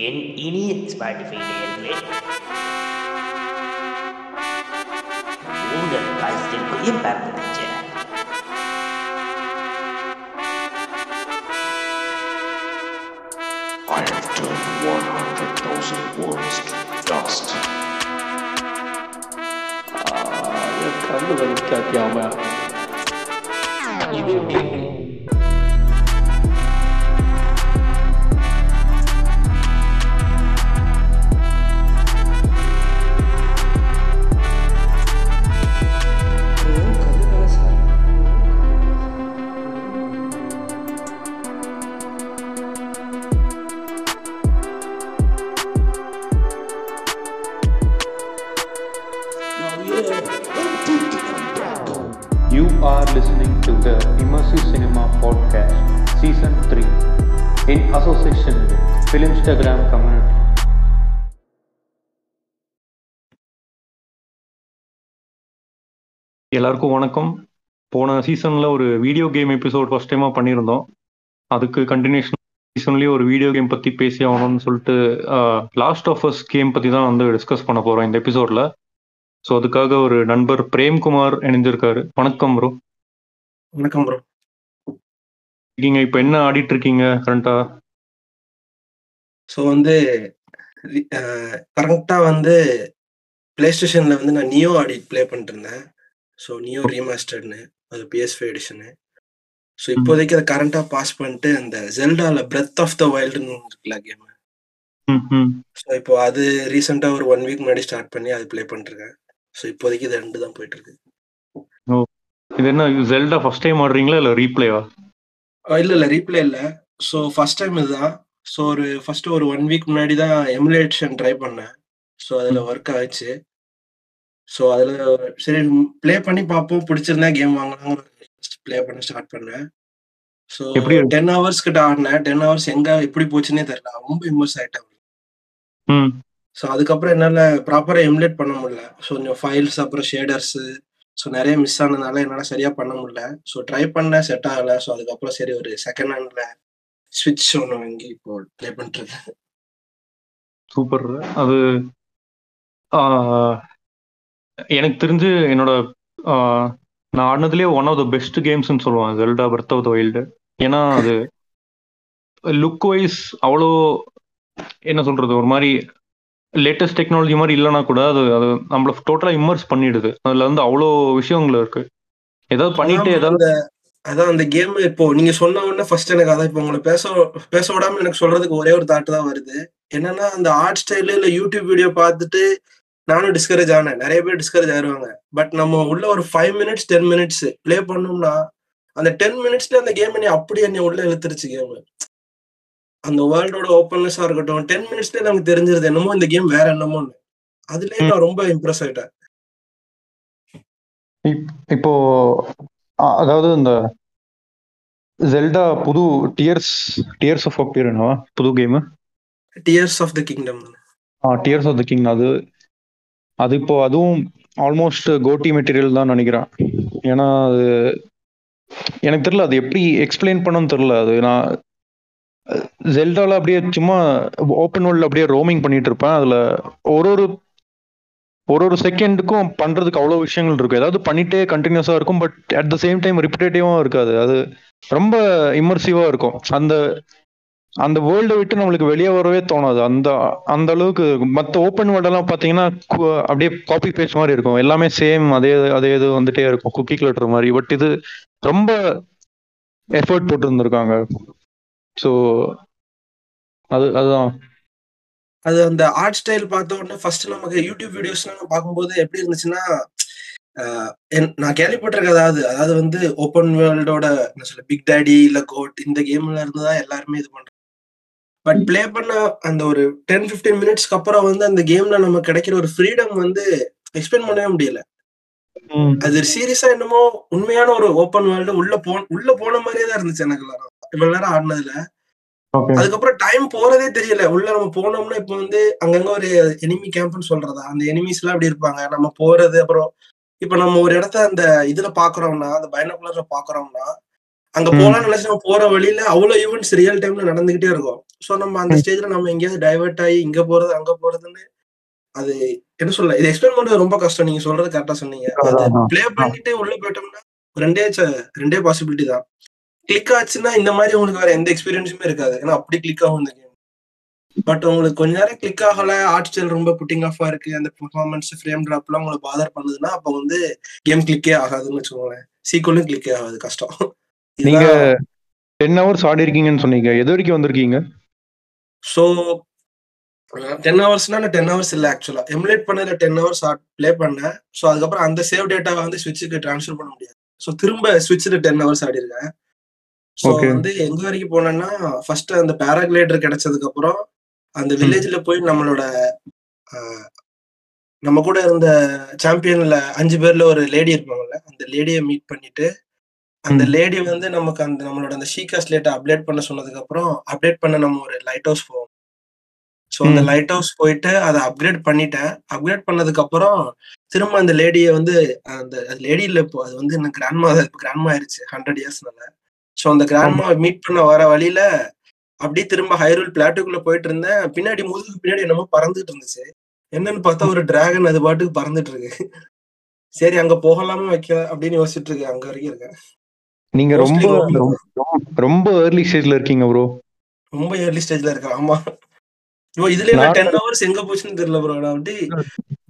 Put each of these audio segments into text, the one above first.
என் இனிய ஸ்பாட்டிஃபை நேயர்களே உங்கள் பாசத்திற்குரிய பார்ப்பதற்கு I have turned 100,000 worms to dust. என் கண்ணு வலிக்காட்டியாம இது You Filmstagram Community. எல்லாருக்கும் வணக்கம். போன சீசன்ல ஒரு வீடியோ கேம் எபிசோட் ஃபர்ஸ்ட் டைமா பண்ணியிருந்தோம். அதுக்கு கண்டினியூஷன் சீசன்லயே ஒரு வீடியோ கேம் பத்தி பேசி ஆகணும்னு சொல்லிட்டு லாஸ்ட் ஆஃப் அஸ் கேம் பத்தி தான் வந்து டிஸ்கஸ் பண்ண போறோம் இந்த எபிசோட்ல ஸோ அதுக்காக ஒரு நண்பர் பிரேம்குமார் இணைஞ்சிருக்காரு. வணக்கம் ப்ரோ வணக்கம் ப்ரோ நீங்க இப்போ என்ன ஆடிட்டு இருக்கீங்க கரண்டா ஸோ வந்து கரெக்டாக வந்து பிளே ஸ்டேஷனில் வந்து நான் நியோ ஆடி ப்ளே பண்ணிட்டு இருந்தேன் ஸோ நியோ ரீமாஸ்டர்னு அது பிஎஸ் ஃபைவ் எடிஷனு ஸோ இப்போதைக்கு அதை கரண்ட்டாக பாஸ் பண்ணிட்டு அந்த ஜெல்டாவில் பிரெத் ஆஃப் த வைல்டுன்னு இருக்குல்ல கேம் ஸோ இப்போ அது ரீசெண்டாக ஒரு ஒன் வீக் முன்னாடி ஸ்டார்ட் பண்ணி அது ப்ளே பண்ணிருக்கேன் ஸோ இப்போதைக்கு இது ரெண்டு தான் போயிட்டு இருக்கு இது என்ன ஜெல்டா ஃபர்ஸ்ட் டைம் ஆடுறீங்களா இல்லை ரீப்ளேவா இல்லை இல்லை ரீப்ளே இல்லை. ஸோ ஃபர்ஸ்ட் டைம் இதுதான். ஸோ ஒரு ஃபர்ஸ்ட் ஒரு ஒன் வீக் முன்னாடி தான் எமுலேஷன் ட்ரை பண்ணேன். ஸோ அதில் ஒர்க் ஆச்சு. ஸோ அதில் சரி ப்ளே பண்ணி பார்ப்போம். பிடிச்சிருந்தா கேம் வாங்கலாம் ப்ளே பண்ண ஸ்டார்ட் பண்ணேன். ஸோ எப்படி? டென் ஹவர்ஸ் கிட்ட ஆடினேன். டென் ஹவர்ஸ் எங்க எப்படி போச்சுன்னே தெரியல. ரொம்ப இம்மர்ஸ் ஆயிட்டேன். ம். ஸோ அதுக்கப்புறம் என்னால் ப்ராப்பராக எமுலேட் பண்ண முடியல. ஸோ கொஞ்சம் ஃபைல்ஸ் அப்புறம் ஷேடர்ஸ் ஸோ நிறைய மிஸ் ஆனதுனால என்னால் சரியாக பண்ண முடியல. ஸோ ட்ரை பண்ணேன். செட் ஆகலை. ஸோ அதுக்கப்புறம் சரி ஒரு செகண்ட் ஹேண்டில் ஸ்விட்ச் ஒன்று வாங்கி இப்போ ப்ளே பண்ணிட்டுருக்கேன் சூப்பர் அது எனக்கு தெரிஞ்சு என்னோட நான் ஆடினதுலேயே ஒன் ஆஃப் த பெஸ்ட் கேம்ஸ்னு சொல்லுவேன் Zelda breath of the wild ஏன்னா அது லுக் வைஸ் அவ்வளோ என்ன சொல்றது ஒரு மாதிரி லேட்டஸ்ட் டெக்னாலஜி மாதிரி இல்லைனா கூட அது அது நம்மள டோட்டலாக இம்மர்ஸ் பண்ணிடுது. அதுல வந்து அவ்வளோ விஷயங்கள் இருக்கு. ஏதாவது பண்ணிட்டு ஏதாவது அதான் அந்த கேம் இப்போ நீங்க சொன்ன உடனே ஃபர்ஸ்ட் எனக்கு அதான் இப்போ உங்களை பேச பேச விடாம எனக்கு சொல்றதுக்கு ஒரே ஒரு தாட் தான் வருது. என்னன்னா அந்த ஆர்ட் ஸ்டைல இல்ல யூடியூப் வீடியோ பார்த்துட்டு நானும் டிஸ்கரேஜ் ஆனேன். நிறைய பேர் டிஸ்கரேஜ் ஆயிருவாங்க. பட் நம்ம உள்ள ஒரு five minutes ten minutes play பண்ணோம்னா அந்த டென் மினிட்ஸ்ல அந்த கேம் என்னை அப்படியே என்னை உள்ள இழுத்துருச்சு கேம் அந்த வேர்ல்டோட ஓப்பன்னஸா இருக்கட்டும் டென் மினிட்ஸ்ல நமக்கு தெரிஞ்சிருது என்னமோ இந்த கேம் வேற என்னமோன்னு. அதுலயே நான் ரொம்ப இம்ப்ரெஸ் ஆயிட்டேன். இப்போ அதாவது இந்த ஜெல்டா புது டியர்ஸ் டியர்ஸ் ஆஃப் அப்பியர் என்னவா? புது game tears of the kingdom tears of the king அது. அது இப்போ அதுவும் ஆல்மோஸ்ட் கோட்டி மெட்டீரியல் தான் நினைக்கிறேன். ஏன்னா அது எனக்கு தெரியல அது எப்படி எக்ஸ்பிளைன் பண்ணணும்னு தெரியல. அது நான் ஜெல்டால அப்படியே சும்மா ஓப்பன் வேர்ல்ட்ல அப்படியே ரோமிங் பண்ணிட்டு இருப்பேன். அதுல ஒரு ஒரு ஒரு ஒரு செகண்டுக்கும் பண்றதுக்கு அவ்வளோ விஷயங்கள் இருக்கும். ஏதாவது பண்ணிட்டே கண்டினியூஸா இருக்கும் but at the same time ரிப்பிட்டேட்டிவாகவும் இருக்காது. அது ரொம்ப இம்மர்சிவா இருக்கும். அந்த அந்த வேர்ல்டை விட்டு நம்மளுக்கு வெளியே வரவே தோணாது. அந்த அந்த அளவுக்கு மற்ற ஓப்பன் வேர்ல்டெல்லாம் பார்த்தீங்கன்னா கு- அப்படியே காப்பி பேஸ்ட் மாதிரி இருக்கும். எல்லாமே சேம் அதே அதே இது வந்துட்டே இருக்கும். குக்கி கிளட்டர் மாதிரி. பட் இது ரொம்ப எஃபர்ட் போட்டு இருந்திருக்காங்க ஸோ அது அதுதான். அது அந்த ஆர்ட் ஸ்டைல் பார்த்த உடனே ஃபர்ஸ்ட் நமக்கு யூடியூப் வீடியோஸ்லாம் பார்க்கும்போது எப்படி இருந்துச்சுன்னா நான் கேள்விப்பட்டிருக்கேன் அதாவது அதாவது வந்து ஓப்பன் வேர்ல்டோட என்ன சொல்ல பிக் டேடி இல்ல கோட் இந்த கேம்ல இருந்து தான் எல்லாருமே இது பண்றாங்க. பட் ப்ளே பண்ண அந்த ஒரு டென் 15 மினிட்ஸ்க்கு அப்புறம் வந்து அந்த கேம்ல நமக்கு கிடைக்கிற ஒரு ஃப்ரீடம் வந்து எக்ஸ்பிளைன் பண்ணவே முடியல. அது சீரியஸா என்னமோ உண்மையான ஒரு ஓப்பன் வேர்ல்டு உள்ள போ உள்ள போன மாதிரியே தான் இருந்துச்சு எனக்கு எல்லாரும். இவ்வளவு நேரம் ஆடினதுல. அதுக்கப்புறம் டைம் போறதே தெரியல. உள்ள நம்ம போனோம்னா இப்போ வந்து அங்கங்க ஒரு எனிமி கேம்ப்னு சொல்றதா? அந்த எனிமீஸ் எல்லாம் அப்படி இருப்பாங்க? நம்ம போறது அப்புறம் இப்ப நம்ம ஒரு இடத்த அந்த இதுல பாக்குறோம்னா அந்த பைனகுலர்ல பாக்குறோம்னா அங்க. போலாம்னு நினைச்சு நம்ம போற வழியில அவ்வளவு ஈவெண்ட்ஸ் ரியல் டைம்ல நடந்துகிட்டே இருக்கும். சோ நம்ம அந்த ஸ்டேஜ்ல நம்ம எங்கேயாவது டைவர்ட் ஆகி இங்க போறது அங்க போறதுன்னு அது என்ன சொல்ல இது எக்ஸ்பிளைன் பண்றது ரொம்ப கஷ்டம். நீங்க சொல்றது கரெக்டா சொன்னீங்க. அது. ப்ளே பண்ணிட்டு உள்ள போயிட்டோம்னா ரெண்டே ரெண்டே பாசிபிலிட்டி தான். கிளிக் ஆச்சுன்னா இந்த மாதிரி உங்களுக்கு வேற எந்த எக்ஸ்பீரியன்ஸுமே இருக்காது. ஏன்னா அப்படி கிளிக் ஆகும் இந்த கேம் பட் உங்களுக்கு கொஞ்ச நேரம் கிளிக் ஆகல ஆர்ட் ஸ்டைல் ரொம்ப புட்டிங் ஆஃபா இருக்கு அந்த பெர்ஃபார்மன்ஸ் ஃப்ரேம் டிராப்லாம் உங்களுக்கு பாதர் பண்ணுதுன்னா அப்ப வந்து கேம் கிளிக்கே ஆகாதுன்னு வச்சுக்கோங்களேன். சீக்கிரம் கிளிக்கே ஆகாது கஷ்டம். நீங்க டென் ஹவர்ஸ் ஆடி இருக்கீங்கன்னு சொன்னீங்க. எது வரைக்கும் வந்திருக்கீங்க? ஸோ டென் ஹவர்ஸ்னா நான் டென் ஹவர்ஸ் இல்லை ஆக்சுவலா எமுலேட் பண்ணதுல டென் ஹவர்ஸ் ப்ளே பண்ணேன். ஸோ அதுக்கப்புறம் அந்த சேவ் டேட்டாவை வந்து ஸ்விட்சுக்கு ட்ரான்ஸ்ஃபர் பண்ண முடியாது. ஸோ திரும்ப ஸ்விட்சில் டென் ஹவர்ஸ் ஆடி இருக்கேன். ஸோ. வந்து எங்க வரைக்கும் போனேன்னா ஃபர்ஸ்ட் அந்த பேராகிளைடர் கிடைச்சதுக்கு அப்புறம் அந்த வில்லேஜ்ல போய் நம்மளோட நம்ம கூட இருந்த சாம்பியன்ல அஞ்சு பேர்ல ஒரு லேடி இருப்பாங்கல்ல அந்த லேடியை மீட் பண்ணிட்டு அந்த. லேடி வந்து நமக்கு அந்த நம்மளோட அந்த ஷீகா ஸ்லேட்டை அப்டேட் பண்ண சொன்னதுக்கு அப்புறம் அப்டேட் பண்ண நம்ம ஒரு லைட் ஹவுஸ் போவோம் ஸோ அந்த. லைட் ஹவுஸ் போயிட்டு அதை அப்கிரேட் பண்ணிட்டேன் அப்கிரேட் பண்ணதுக்கு அப்புறம் திரும்ப அந்த லேடியை வந்து அந்த லேடி இல்ல இப்போ அது வந்து எனக்கு கிராண்ட்மா கிராண்ட்மா ஆயிருச்சு ஹண்ட்ரட் இயர்ஸ்னால ஸோ அந்த கிராண்ட்மா மீட் பண்ண வர வழியில அப்படியே திரும்ப ஹைரூல் பிளாட்டுக்குள்ள போயிட்டு இருந்தேன். பின்னாடி முதுகுக்கு பின்னாடி என்னமோ பறந்துட்டு இருந்துச்சு. என்னன்னு பார்த்தா ஒரு டிராகன் அது பாட்டுக்கு பறந்துட்டு இருக்கு. சரி அங்க போகலாமா வைக்க அப்படின்னு யோசிச்சுட்டு இருக்கேன். அங்க வரைக்கும் இருக்கேன். நீங்க ரொம்ப ரொம்ப- ஏர்லி ஸ்டேஜ்ல இருக்கீங்க ப்ரோ ரொம்ப ஏர்லி ஸ்டேஜ்ல இருக்கேன். ஆமா. இப்போ இதுல நான் டென் ஹவர்ஸ் எங்க போச்சுன்னு தெரியல ப்ரோ நான் அப்படி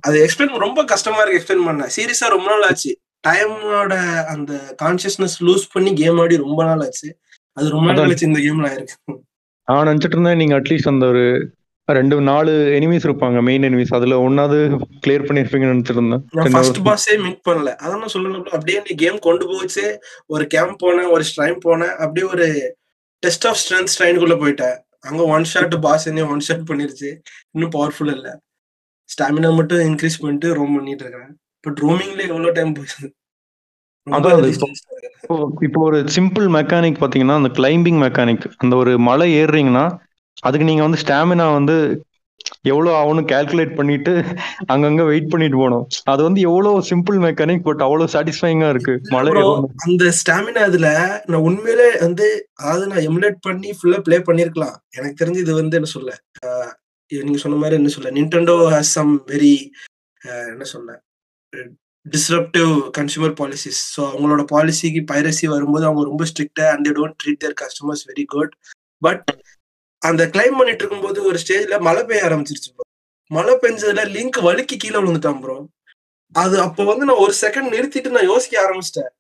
அது எக்ஸ்பிளைன் ரொம்ப கஷ்டமா இருக்கு எக்ஸ்பிளைன் பண்ண. சீரியஸா ரொம்ப நாள் ஆச்சு. டைமோட அந்த கான்சியஸ்னஸ் லூஸ் பண்ணி கேம் ஆடி ரொம்ப நாள் ஆச்சு. அது ரொம்ப நாள். கழிச்சு இந்த கேம்ல ஆயிருக்கு. நான் நினைச்சிட்டு இருந்தேன் நீங்க அட்லீஸ்ட் அந்த ஒரு ரெண்டு நாலு எனிமீஸ் இருப்பாங்க மெயின் எனிமீஸ் அதுல ஒன்னாவது கிளியர் பண்ணிருப்பீங்கன்னு நினைச்சிட்டு இருந்தேன். நான் 10 ஃபர்ஸ்ட். பாஸே மீட் பண்ணல. அதான் சொல்லணும் அப்படியே நீ கேம் கொண்டு போச்சு. ஒரு கேம்ப் போனேன் ஒரு ஸ்ட்ரைம் போனேன். அப்படியே ஒரு டெஸ்ட் ஆஃப் ஸ்ட்ரென்த் ஸ்ட்ரைனுக்குள்ள போயிட்டேன். அங்க ஒன் ஷாட் பாஸ் என்ன ஒன் ஷாட் பண்ணிருச்சு. இன்னும் பவர்ஃபுல் இல்ல. ஸ்டாமினா மட்டும் இன்க்ரீஸ் பண்ணிட்டு ரோம் பண்ணிட்டு இருக்கேன் பட் ரோமிங்ல எவ்வளவு டைம் போச்சு? இப்போ- ஒரு சிம்பிள் மெக்கானிக் பாத்தீங்கன்னா அந்த கிளைம்பிங் மெக்கானிக் அந்த ஒரு மலை ஏறுறீங்கன்னா அதுக்கு நீங்க வந்து ஸ்டாமினா வந்து எவ்வளவு ஆகும்னு கால்குலேட் பண்ணிட்டு அங்கங்க வெயிட் பண்ணிட்டு போகணும். அது வந்து எவ்வளவு சிம்பிள் மெக்கானிக் பட் அவ்வளவு சாட்டிஸ்ஃபைங்கா இருக்கு. ஏறணும் அந்த ஸ்டாமினா இதுல நான் உண்மையிலே வந்து அதாவது நான் எமுலேட் பண்ணி ஃபுல்லா ப்ளே பண்ணிருக்கலாம். எனக்கு தெரிஞ்சு இது வந்து என்ன சொல்ல? நீங்க சொன்ன மாதிரி என்ன சொல்ல? நிண்டெண்டோ ஹேஸ் சம் வெரி என்ன சொல்ல? டிஸ்ரப்டிவ் கன்சூமர் பாலிசிஸ் ஸோ அவங்களோட பாலிசிக்கு பைரசி வரும்போது அவங்க ரொம்ப ஸ்ட்ரிக்டா and don't treat their customers very good but அந்த கிளைம் பண்ணிட்டு இருக்கும்போது ஒரு ஸ்டேஜ்ல மழை பெய்ய ஆரம்பிச்சிருச்சு ப்ரோ மழை பெஞ்சதுல லிங்க் வழுக்கி கீழே விழுந்துட்டான் ப்ரோ அது அப்போ வந்து நான் ஒரு செகண்ட் நிறுத்திட்டு நான் யோசிக்க ஆரம்பிச்சிட்டேன்.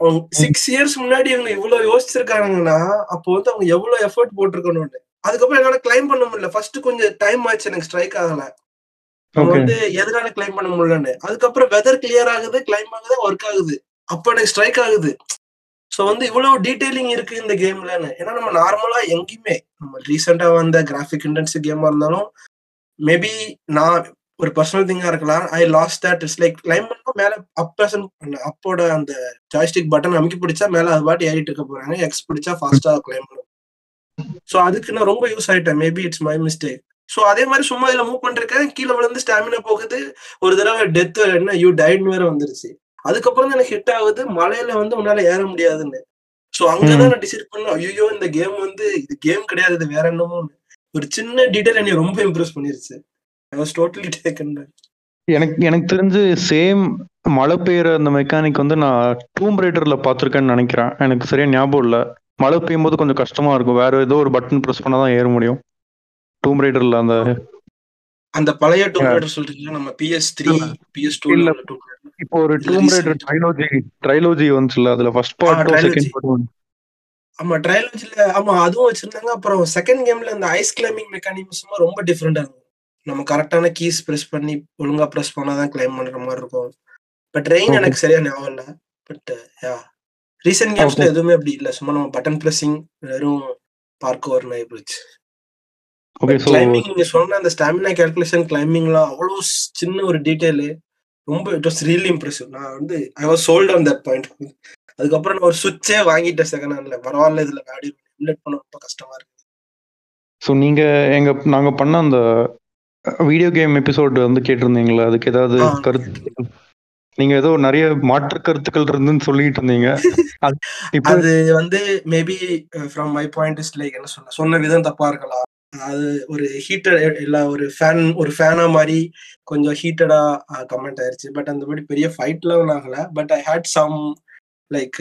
அவங்க சிக்ஸ் இயர்ஸ் முன்னாடி இவங்க இவ்வளவு யோசிச்சிருக்காங்கன்னா அப்போ வந்து அவங்க எவ்வளவு எஃபர்ட் போட்டிருக்கணும்னு. அதுக்கப்புறம் என்னால கிளைம் பண்ண முடியல. ஃபர்ஸ்ட் கொஞ்சம் டைம் ஆச்சு எனக்கு ஸ்ட்ரைக் ஆகல. ஓகே வந்து எதனால கிளைம் பண்ண முடியலன்னு. அதுக்கப்புறம் வெதர் கிளியர் ஆகுது கிளைம் ஆகுது ஒர்க் ஆகுது. அப்ப எனக்கு ஸ்ட்ரைக் ஆகுது. ஸோ வந்து இவ்வளவு டீடைலிங் இருக்கு இந்த கேம்லன்னு ஏன்னா நம்ம நார்மலா எங்கேயுமே நம்ம ரீசெண்டா வந்த கிராஃபிக் இன்டென்சிவ் கேமா இருந்தாலும் மேபி நான் ஒரு பர்சனல் திங்கா இருக்கலாம். I lost that it's like claim பண்ணா மேல அப் அப்போட அந்த ஜாய்ஸ்டிக் பட்டன் அமைக்கி பிடிச்சா மேல அது பாட்டு ஏறிட்டு இருக்க போறாங்க. எக்ஸ் பிடிச்சா ஃபாஸ்டா கிளைம் பண்ணும். ஸோ அதுக்கு நான் ரொம்ப யூஸ் ஆயிட்டேன். Maybe it's my mistake so அதே மாதிரி சும்மா இதுல மூவ் பண்ணிருக்கேன் கீழே விழுந்து ஸ்டாமினா போகுது. ஒரு தடவை டெத் என்ன யூ டைட்னு வேற வந்துருச்சு. அதுக்கப்புறம் தான் எனக்கு ஹிட் ஆகுது. மலையில வந்து உன்னால ஏற முடியாதுன்னு. ஸோ அங்கதான் நான் டிசைட் பண்ணேன் ஐயோ இந்த கேம் வந்து இது கேம் கிடையாது இது வேற என்னமோ ஒரு சின்ன டீடைல் என்னை ரொம்ப இம்ப்ரெஸ் பண்ணிருச்சு. டோட்டலி டேக்கன் எனக்கு எனக்கு தெரிஞ்சு சேம் மழை பெய்யுற அந்த மெக்கானிக் வந்து நான் டூம் ரைடர்ல பார்த்துருக்கேன்னு நினைக்கிறேன். எனக்கு சரியா ஞாபகம் இல்லை. மழை பெய்யும் போது கொஞ்சம் கஷ்டமா இருக்கும். வேற ஏதோ ஒரு பட்டன் ப்ரெஸ் பண்ணா தான் ஏற முடியும். டூம் ரைடர்ல அந்த அந்த பழைய டூம் ரைடர் சொல்றீங்களா நம்ம பிஎஸ் த்ரீ பிஎஸ் டூ இல்ல. இப்போ ஒரு டூம் ரைடர். ட்ரைலோஜி ட்ரைலோஜி வந்துச்சுல அதுல ஃபர்ஸ்ட் trilogy. செகண்ட் பார்ட்டும் ஆமா ட்ரையாலஜில ஆமா அதுவும் வச்சிருந்தாங்க அப்புறம் செகண்ட் கேம்ல இந்த ஐஸ் கிளைம்பிங் மெக்கானிசம் ரொம்ப டிஃப்ரெண்டா இருக்கும் நம்ம கரெக்டான கீஸ் பிரஸ் பண்ணி ஒழுங்கா பிரஸ் பண்ணாதான் கிளைம் பண்ற மாதிரி இருக்கும் பட் ரெயின் Okay. எனக்கு சரியா ஞாபகம் இல்ல பட் யா ரீசெண்ட் கேம்ஸ்ல. எதுவுமே அப்படி இல்ல சும்மா நம்ம பட்டன் பிரஸிங் வெறும் பார்க் ஓவர் ஆயிடுச்சு ஓகே கிளைம்பிங் நீங்க சொன்ன அந்த ஸ்டாமினா கால்குலேஷன் கிளைம்பிங்லாம் அவ்வளவு ஸ்- சின்ன ஒரு டீடைல் ரொம்ப இட் வாஸ் ரியலி இம்ப்ரெசிவ் நான் வந்து I was sold on that point அதுக்கப்புறம் நான் ஒரு சுவிட்சே வாங்கிட்டேன் செகண்ட் ஹேண்ட்ல பரவாயில்ல இதுல ஆடி இம்லேட் பண்ண ரொம்ப கஷ்டமா இருக்கு. ஸோ நீங்க எங்க நாங்க பண்ண அந்த வீடியோ கேம் எபிசோட் வந்து கேட்டிருந்தீங்களா அதுக்கு ஏதாவது கருத்து? நீங்க ஏதோ நிறைய மாற்று கருத்துக்கள் இருந்துன்னு சொல்லிட்டு இருந்தீங்க. அது வந்து maybe from my point is like என்ன சொல்ல? சொன்ன விதம் தப்பா இருக்கலாம். அது ஒரு ஹீட்டட் இல்ல ஒரு ஃபேன் ஒரு ஃபேனா மாதிரி கொஞ்சம் ஹீட்டடா கமெண்ட் ஆயிருச்சு. பட் அந்த மாதிரி பெரிய ஃபைட்லாம் ஆகல. But I hate some like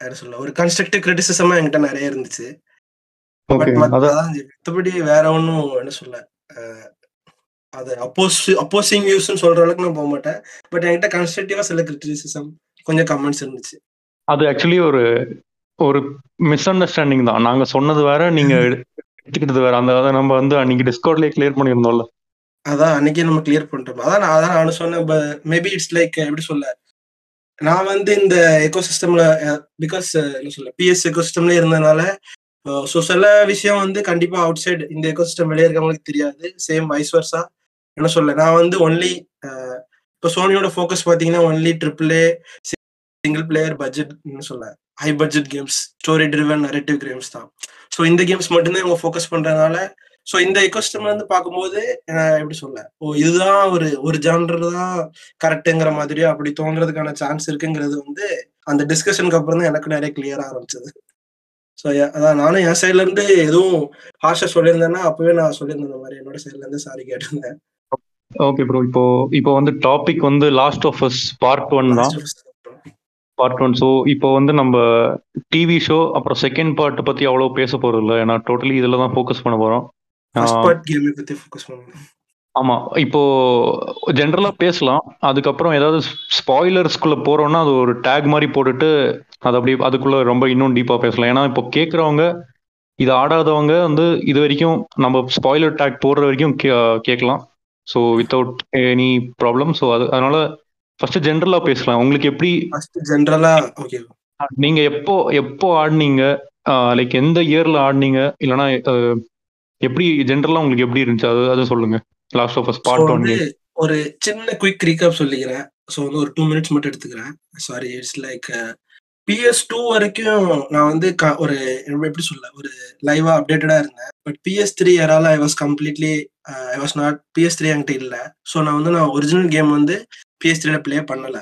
என்ன சொல்ல ஒரு கன்ஸ்ட்ரக்டிவ் கிரிட்டிசிசமா என்கிட்ட நிறைய இருந்துச்சு. ஓகே பட் அதான் அதான் மத்தபடி வேற ஒன்றும் என்ன சொல்ல அது அப்போஸ் அப்போசிங் வியூஸ்னு சொல்ற அளவுக்கு நான் போக மாட்டேன். பட் என்கிட்ட கன்ஸ்ட்ரக்டிவா சில கிரிட்டிசிசம் கொஞ்சம் கமெண்ட்ஸ் இருந்துச்சு. அது ஆக்சுவலி ஒரு ஒரு மிஸ் அண்டர்ஸ்டாண்டிங் தான். நாங்க சொன்னது வேற நீங்க எடுத்துக்கிட்டது வேற. அந்த அதை நம்ம வந்து அன்னைக்கு டிஸ்கவுண்ட்லயே கிளியர் பண்ணியிருந்தோம்ல. அதான் அன்னைக்கே நம்ம கிளியர் பண்ணிட்டோம். அதான் நான் அதான் நான் சொன்னேன். மேபி இட்ஸ் லைக் எப்படி சொல்ல? நான் வந்து இந்த எக்கோசிஸ்டம்ல பிகாஸ் என்ன சொல்ல பிஎஸ் எக்கோசிஸ்டம்ல இருந்ததுனால ஸோ சில விஷயம் வந்து கண்டிப்பா அவுட் சைடு இந்த எக்கோசிஸ்டம் வெளியே இருக்கவங்களுக்கு தெரியாது. சேம் வைஸ் என்ன சொல்ல நான் வந்து ஒன்லி இப்போ சோனியோட ஃபோக்கஸ் பார்த்தீங்கன்னா only triple A single player budget சொல்ல high budget games story driven narrative games தான். ஸோ இந்த கேம்ஸ் மட்டும்தான் இவங்க ஃபோக்கஸ் பண்றதுனால ஸோ இந்த எக்கோசிஸ்டம்ல இருந்து பார்க்கும்போது எப்படி சொல்ல? ஓ இதுதான் ஒரு ஒரு ஜானர் தான் கரெக்டுங்கிற மாதிரியோ அப்படி தோன்றதுக்கான சான்ஸ் இருக்குங்கிறது வந்து அந்த டிஸ்கஷனுக்கு அப்புறம் தான் எனக்கு நிறைய கிளியர் ஆரம்பிச்சது. ஸோ அதான் நானும் என் சைட்ல இருந்து எதுவும் ஹார்ஷா சொல்லியிருந்தேன்னா அப்பவே நான் சொல்லியிருந்தேன் இந்த மாதிரி. என்னோட சைட்ல இருந்து சாரி கேட்டிருந்தேன். ஓகே ப்ரோ இப்போ இப்போ வந்து டாபிக் வந்து Last of Us part one தான். பார்ட் ஒன் ஸோ இப்போ வந்து நம்ம டிவி ஷோ அப்புறம் செகண்ட் பார்ட் பத்தி அவ்வளோ பேச போறது இல்லை. ஏன்னா டோட்டலி இதில் தான் ஃபோக்கஸ் பண்ண போறோம். ஆமா. இப்போ ஜென்ரலா பேசலாம். அதுக்கப்புறம் ஏதாவது ஸ்பாய்லர்ஸ்குள்ள போறோம்னா அது ஒரு டேக் மாதிரி போட்டுட்டு அது அப்படியே அதுக்குள்ள ரொம்ப இன்னும் டீப்பா பேசலாம். ஏன்னா இப்போ கேட்குறவங்க இது ஆடாதவங்க வந்து இது வரைக்கும் நம்ம ஸ்பாய்லர் டேக் போடுற வரைக்கும் கேட்கலாம் so without any problem so அது அதனால ஃபர்ஸ்ட் ஜென்ரலா பேசலாம். உங்களுக்கு எப்படி ஃபர்ஸ்ட் ஜென்ரலா ஓகே நீங்க எப்போ எப்போ ஆடினீங்க? லைக் எந்த இயர்ல ஆடினீங்க? இல்லைன்னா அஹ், எப்படி ஜென்ரலா உங்களுக்கு எப்படி இருந்துச்சு? அது அது சொல்லுங்க. Last of Us part one வந்து ஒரு சின்ன குயிக் ரீகாப் சொல்லிக்கிறேன். ஸோ வந்து ஒரு டூ மினிட்ஸ் மட்டும் எடுத்துக்கிறேன். Sorry it's like PS two வரைக்கும் நான் வந்து ஒரு எப்படி சொல்ல ஒரு லைவா அப்டேட்டடா இருந்தேன். பட் பிஎஸ் த்ரீ யாரால I was completely I was not PS three என்கிட்ட இல்லை. ஸோ நான் வந்து நான் ஒரிஜினல் கேம் வந்து பிஎஸ் ப்ளே பண்ணல.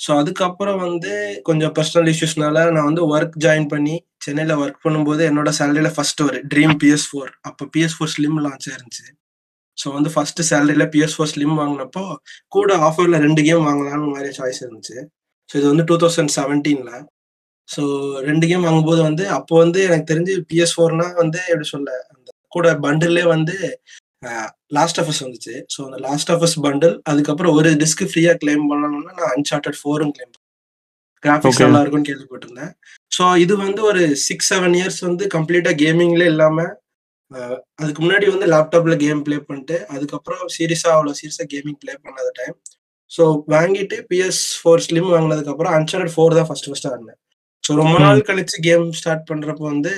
ஸோ அதுக்கப்புறம் வந்து கொஞ்சம் பர்சனல் இஷ்யூஸ்னால நான் வந்து ஒர்க் ஜாயின் பண்ணி சென்னையில் ஒர்க் பண்ணும்போது என்னோட சேலரியில ஃபர்ஸ்ட் ஒரு ட்ரீம் பிஎஸ் ஃபோர் அப்போ பிஎஸ் ஃபோர் ஸ்லிம் லான்ச் ஆயிருந்துச்சு. ஸோ வந்து ஃபர்ஸ்ட் சேலரியில பிஎஸ் ஃபோர் ஸ்லிம் வாங்கினப்போ கூட ஆஃபர்ல ரெண்டு கேம் வாங்கலாம்னு மாதிரி சாய்ஸ் இருந்துச்சு. ஸோ இது வந்து டூ தௌசண்ட் செவன்டீன்ல ஸோ ரெண்டு கேம் வாங்கும்போது வந்து அப்போ வந்து எனக்கு தெரிஞ்சு பிஎஸ் ஃபோர்னா வந்து எப்படி சொல்ல அந்த கூட பண்டில்லே வந்து லாஸ்ட் ஆஃபர்ஸ் வந்துச்சு. ஸோ அந்த லாஸ்ட் ஆஃபர்ஸ் பண்டில் அதுக்கப்புறம் ஒரு டிஸ்க் ஃப்ரீயா கிளைம் பண்ணணும்னா நான் அன்சார்டட் ஃபோரும் கிளைம் கிராஃபிக்ஸ். நல்லா இருக்கும்னு கேள்விப்பட்டிருந்தேன். ஸோ இது வந்து ஒரு சிக்ஸ் செவன் இயர்ஸ் வந்து கம்ப்ளீட்டா கேமிங்ல இல்லாம அஹ், அதுக்கு முன்னாடி வந்து லேப்டாப்ல கேம் ப்ளே பண்ணிட்டு அதுக்கப்புறம் சீரியஸா அவ்வளோ சீரியஸா கேமிங் ப்ளே பண்ணாத டைம் ஸோ வாங்கிட்டு பிஎஸ் ஃபோர் ஸ்லிம் வாங்கினதுக்கு அப்புறம் அன்சார்டட் ஃபோர் தான் ஃபர்ஸ்ட் ஃபர்ஸ்ட் ஆடினேன். ஸோ ரொம்ப ம். நாள் கழிச்சு கேம் ஸ்டார்ட் பண்றப்போ வந்து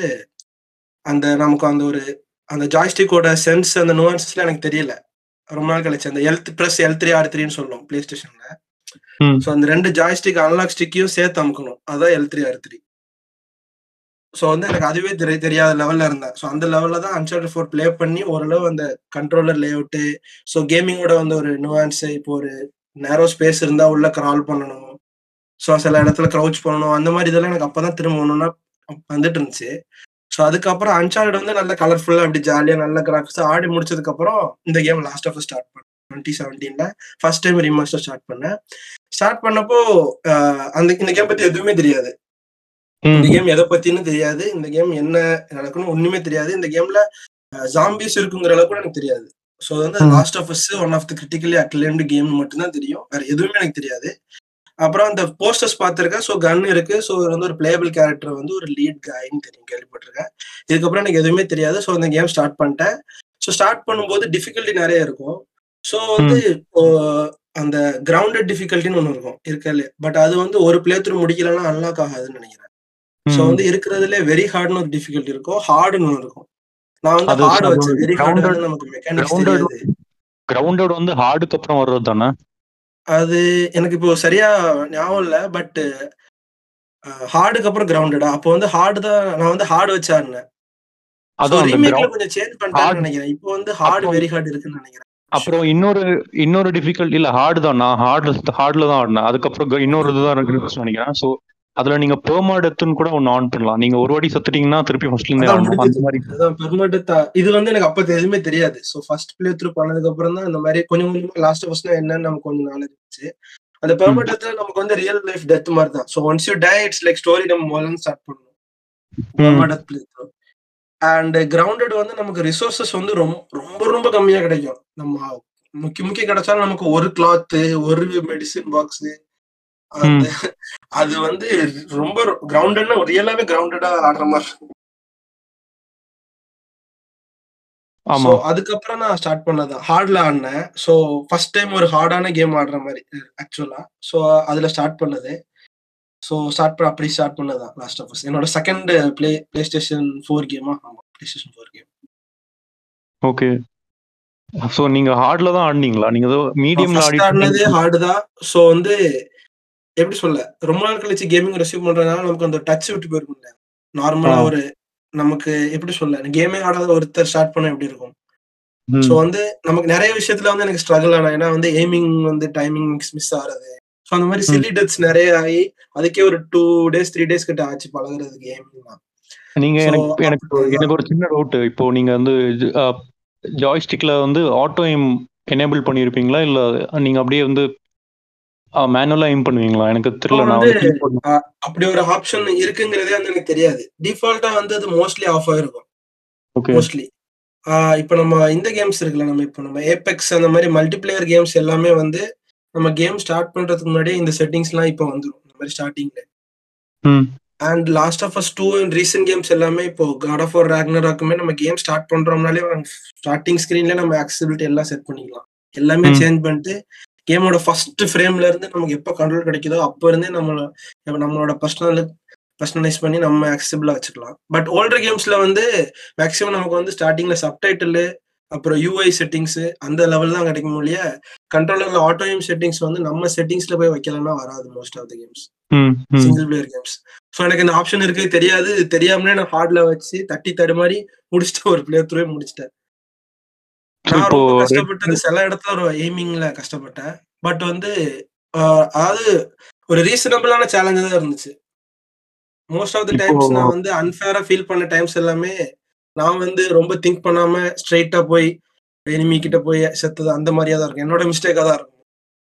அந்த நமக்கு அந்த ஒரு அந்த ஜாய்ஸ்டிக்கோட சென்ஸ் அந்த நுவான்சஸ்ல எனக்கு தெரியல. ரொம்ப நாள் கழிச்சு. அந்த எல்த் பிளஸ் எல் த்ரீ ஆர் த்ரீன்னு சொல்லுவோம் பிளே ஸ்டேஷன்ல. ஸோ அந்த ரெண்டு ஜாய்ஸ்டிக் அனலாக் ஸ்டிக்கையும் சேர்த்து அமுக்கணும். அதான் L three R three so வந்து எனக்கு அதுவே தெரிய தெரியாத லெவல்ல இருந்தேன். ஸோ அந்த லெவல்ல தான் அன்சார்டட் ஃபோர் ப்ளே பண்ணி ஓரளவு அந்த கண்ட்ரோலர் லே அவுட்டு ஸோ கேமிங்கோட வந்து ஒரு நுவான்ஸ் இப்போ ஒரு நேரோ ஸ்பேஸ் இருந்தா உள்ள கிரால் பண்ணணும். ஸோ சில இடத்துல க்ரௌச் பண்ணணும். அந்த மாதிரி இதெல்லாம் எனக்கு அப்பதான் திரும்ப ஒண்ணுன்னா வந்துட்டு இருந்துச்சு. ஸோ அதுக்கப்புறம் அன்சார்ட் வந்து நல்ல கலர்ஃபுல்லா அப்படி ஜாலியா நல்ல கிராஃபிக்ஸ் ஆடி முடிச்சதுக்கு அப்புறம் இந்த கேம் லாஸ்ட் ஆஃப் ஸ்டார்ட் பண்ணேன். டுவெண்ட்டி செவன்டீன்ல ஃபர்ஸ்ட் டைம் ரீமாஸ்டர் ஸ்டார்ட் பண்ணேன். ஸ்டார்ட் பண்ணப்போ அந்த இந்த கேம் பத்தி எதுவுமே தெரியாது. இந்த கேம் எதை பத்தின்னு தெரியாது. இந்த கேம் என்ன நடக்குன்னு ஒண்ணுமே தெரியாது. இந்த கேம்ல ஜாம்பிஸ் இருக்குங்கிற அளவுக்கு கூட எனக்கு தெரியாது. ஸோ வந்து. Last of Us one of the critically acclaimed game மட்டும்தான் தெரியும். வேற எதுவுமே எனக்கு தெரியாது. அப்புறம் அந்த போஸ்டர்ஸ் பார்த்திருக்கேன். ஸோ கன் இருக்கு. ஸோ வந்து ஒரு பிளேபிள் கேரக்டர் வந்து ஒரு லீட் காயின்னு தெரியும். கேள்விப்பட்டிருக்கேன். இதுக்கப்புறம் எனக்கு எதுவுமே தெரியாது. ஸோ அந்த கேம் ஸ்டார்ட் பண்ணிட்டேன். ஸோ ஸ்டார்ட் பண்ணும்போது டிஃபிகல்ட்டி நிறைய இருக்கும். ஸோ வந்து அந்த கிரவுண்டட் டிஃபிகல்ட்டின்னு ஒன்று இருக்கும். இருக்கல பட் அது வந்து ஒரு பிளே த்ரூ முடிக்கலன்னா அன்லாக் ஆகாதுன்னு நினைக்கிறேன். ஸோ. வந்து இருக்கிறதுல வெரி ஹார்ட்னு ஒரு டிஃபிகல்ட்டி இருக்கும். ஹார்டுன்னு ஒன்று இருக்கும். நான் வந்து ஹார்டு வச்சேன். வெரி ஹார்டு நமக்கு மெக்கானிக்ஸ் தெரியாது. கிரவுண்டட் வந்து ஹார்டுக்கு அப்புறம் வர்றது தானே அது எனக்கு இப்போ சரியா ஞாபகம் இல்லை பட் ஹார்டுக்கு அப்புறம் கிரவுண்டடா அப்போ வந்து ஹார்டு தான் நான் வந்து ஹார்டு அந்த ரீமேக்ல ground- கொஞ்சம் சேஞ்ச் பண்ணிட்டாங்கன்னு hard- நினைக்கிறேன். இப்போ வந்து ஹார்டு அப்புறம் வெரி ஹார்டு இருக்குன்னு நினைக்கிறேன். அப்புறம் இன்னொரு இன்னொரு டிஃபிகல்ட் இல்ல ஹார்டு தான் நான் ஹார்ட் ஹார்ட்ல தான் ஆடினேன். அதுக்கப்புறம் க- இன்னொரு இதுதான் இருக்குன்னு நினைக்கிறேன். ஸோ அதுல நீங்க பெர்மா டெத்துன்னு கூட ஒன்னு ஆன் பண்ணலாம். நீங்க ஒரு வாட்டி செத்துட்டீங்கன்னா திருப்பி ஃபர்ஸ்ட்ல இருந்தே ஆடணும் அந்த மாதிரி. அதான் பெர்மனண்ட் இது வந்து எனக்கு அப்ப எதுவுமே தெரியாது. சோ ஃபர்ஸ்ட் பிளே த்ரூ பண்ணதுக்கு அப்புறம் தான் இந்த மாதிரி கொஞ்சம் கொஞ்சமா லாஸ்ட் ஃபர்ஸ்ட் என்னன்னு நமக்கு கொஞ்சம் நாலேஜ் இருந்துச்சு. அந்த பெர்மனண்ட்ல நமக்கு வந்து ரியல் லைஃப் டெத் மாதிரி தான். So once you die it's like story நம்ம முதல்ல ஸ்டார்ட் பண்ணணும். Permanent playthrough and grounded வந்து நமக்கு ரிசோர்சஸ் வந்து ரொம்ப ரொம்ப ரொம்ப கம்மியா கிடைக்கும். நம்ம முக்கிய முக்கிய கிடைச்சாலும் நமக்கு ஒரு கிளாத் ஒரு மெடிசின் பாக்ஸ் அந்த அது வந்து ரொம்ப கிரவுண்டட்னா ரியலாவே கிரவுண்டடா ஆடுற மாதிரி. ஆமா. அதுக்கப்புறம் நான் ஸ்டார்ட் பண்ணதான் ஹார்ட்ல ஆடினேன். ஸோ ஃபர்ஸ்ட் டைம் ஒரு ஹார்டான கேம் ஆடுற மாதிரி ஆக்சுவலா ஸோ அதுல ஸ்டார்ட் பண்ணது. ஸோ ஸ்டார்ட் பண்ண அப்படி ஸ்டார்ட் பண்ணதான் லாஸ்ட் ஆஃப் என்னோட second play PlayStation four கேமா ஆமா PlayStation four game okay so நீங்க ஹார்ட்ல தான் ஆடினீங்களா? நீங்க ஏதோ மீடியம்ல ஆடினதே ஆடி ஹார்டு தான். ஸோ வந்து எப்படி சொல்ல ரொம்ப நாள் கழிச்சு கேமிங் ரிசீவ் பண்றதுனால நமக்கு அந்த டச் விட்டு போயிருக்கும்ல நார்மலா. ஒரு நமக்கு எப்படி சொல்ல கேமே ஆடாத ஒருத்தர் ஸ்டார்ட் பண்ண எப்படி இருக்கும். ஸோ வந்து நமக்கு நிறைய விஷயத்துல வந்து எனக்கு ஸ்ட்ரகிள் ஆனா ஏன்னா வந்து எய்மிங் வந்து டைமிங் மிஸ் ஆகுறது ஸோ அந்த மாதிரி சில்லி டெத்ஸ் நிறைய ஆகி அதுக்கே ஒரு டூ டேஸ் த்ரீ டேஸ் கிட்ட ஆச்சு பழகுறது கேமிங் தான். நீங்க எனக்கு எனக்கு எனக்கு ஒரு சின்ன டவுட் இப்போ நீங்க வந்து ஜாய்ஸ்டிக்ல வந்து ஆட்டோ எய்ம் எனேபிள் பண்ணியிருப்பீங்களா இல்ல நீங்க அப்படியே வந்து மேனுவலா எய்ம் பண்ணுவீங்களா? எனக்கு தெரியல நான் அப்படி ஒரு ஆப்ஷன் இருக்குங்கிறதே வந்து எனக்கு தெரியாது. டிஃபால்ட்டா வந்து அது மோஸ்ட்லி ஆஃப் ஆயிருக்கும். மோஸ்ட்லி இப்போ நம்ம இந்த கேம்ஸ் இருக்குல்ல நம்ம இப்போ நம்ம ஏபெக்ஸ் அந்த மாதிரி மல்டிபிளேயர் கேம்ஸ் எல்லாமே வந்து நம்ம கேம் ஸ்டார்ட் பண்றதுக்கு முன்னாடியே இந்த செட்டிங்ஸ்லாம் இப்போ வந்துடும் இந்த மாதிரி ஸ்டார்டிங்ல and Last of Us two and recent games எல்லாமே இப்போ காட் ஆஃப் ஒரு ராக்னராக்குமே நம்ம கேம் ஸ்டார்ட் பண்றோம்னாலே ஸ்டார்டிங் ஸ்கிரீன்ல நம்ம ஆக்சிபிலிட்டி எல்லாம் செட் பண்ணிக்கலாம். எல்லாமே. சேஞ்ச் பண்ணிட்டு கேமோட ஃபர்ஸ்ட் ஃப்ரேம்ல இருந்து நமக்கு எப்போ கண்ட்ரோல் கிடைக்குதோ அப்போ இருந்தே நம்மள நம்மளோட பர்சனல் பர்சனலைஸ் பண்ணி நம்ம ஆக்சபிளா வச்சுக்கலாம். பட் ஓல்டர் கேம்ஸ்ல வந்து மேக்ஸிமம் நமக்கு வந்து ஸ்டார்டிங்ல சப்டைட்டில் அப்புறம் யூஐ செட்டிங்ஸ் அந்த லெவல் தான் கிடைக்கும் இல்லையா கண்ட்ரோலர்ல ஆட்டோ கேம் செட்டிங்ஸ் வந்து நம்ம செட்டிங்ஸ்ல போய் வைக்கலன்னா வராது most of the games single player games so எனக்கு இந்த ஆப்ஷன் இருக்கு தெரியாது. தெரியாமலே நான் ஹார்ட்ல வச்சு தட்டி தடுமாறி முடிச்சுட்டு ஒரு பிளேயர் த்ரூவே முடிச்சிட்டேன். இப்போ கஷ்டப்பட்டது சில இடத்துல ஒரு எய்மிங்ல கஷ்டப்பட்டேன். பட் வந்து அதாவது ஒரு ரீசனபிளான சேலஞ்சா தான் இருந்துச்சு. மோஸ்ட் ஆஃப் த டைம்ஸ் நான் வந்து அன்ஃபேரா ஃபீல் பண்ண டைம்ஸ் எல்லாமே நான் வந்து ரொம்ப திங்க் பண்ணாம ஸ்ட்ரைட்டா போய் எனிமி கிட்ட போய் செத்தது அந்த மாதிரியா தான் இருக்கும். என்னோட மிஸ்டேக்கா தான் இருக்கும்.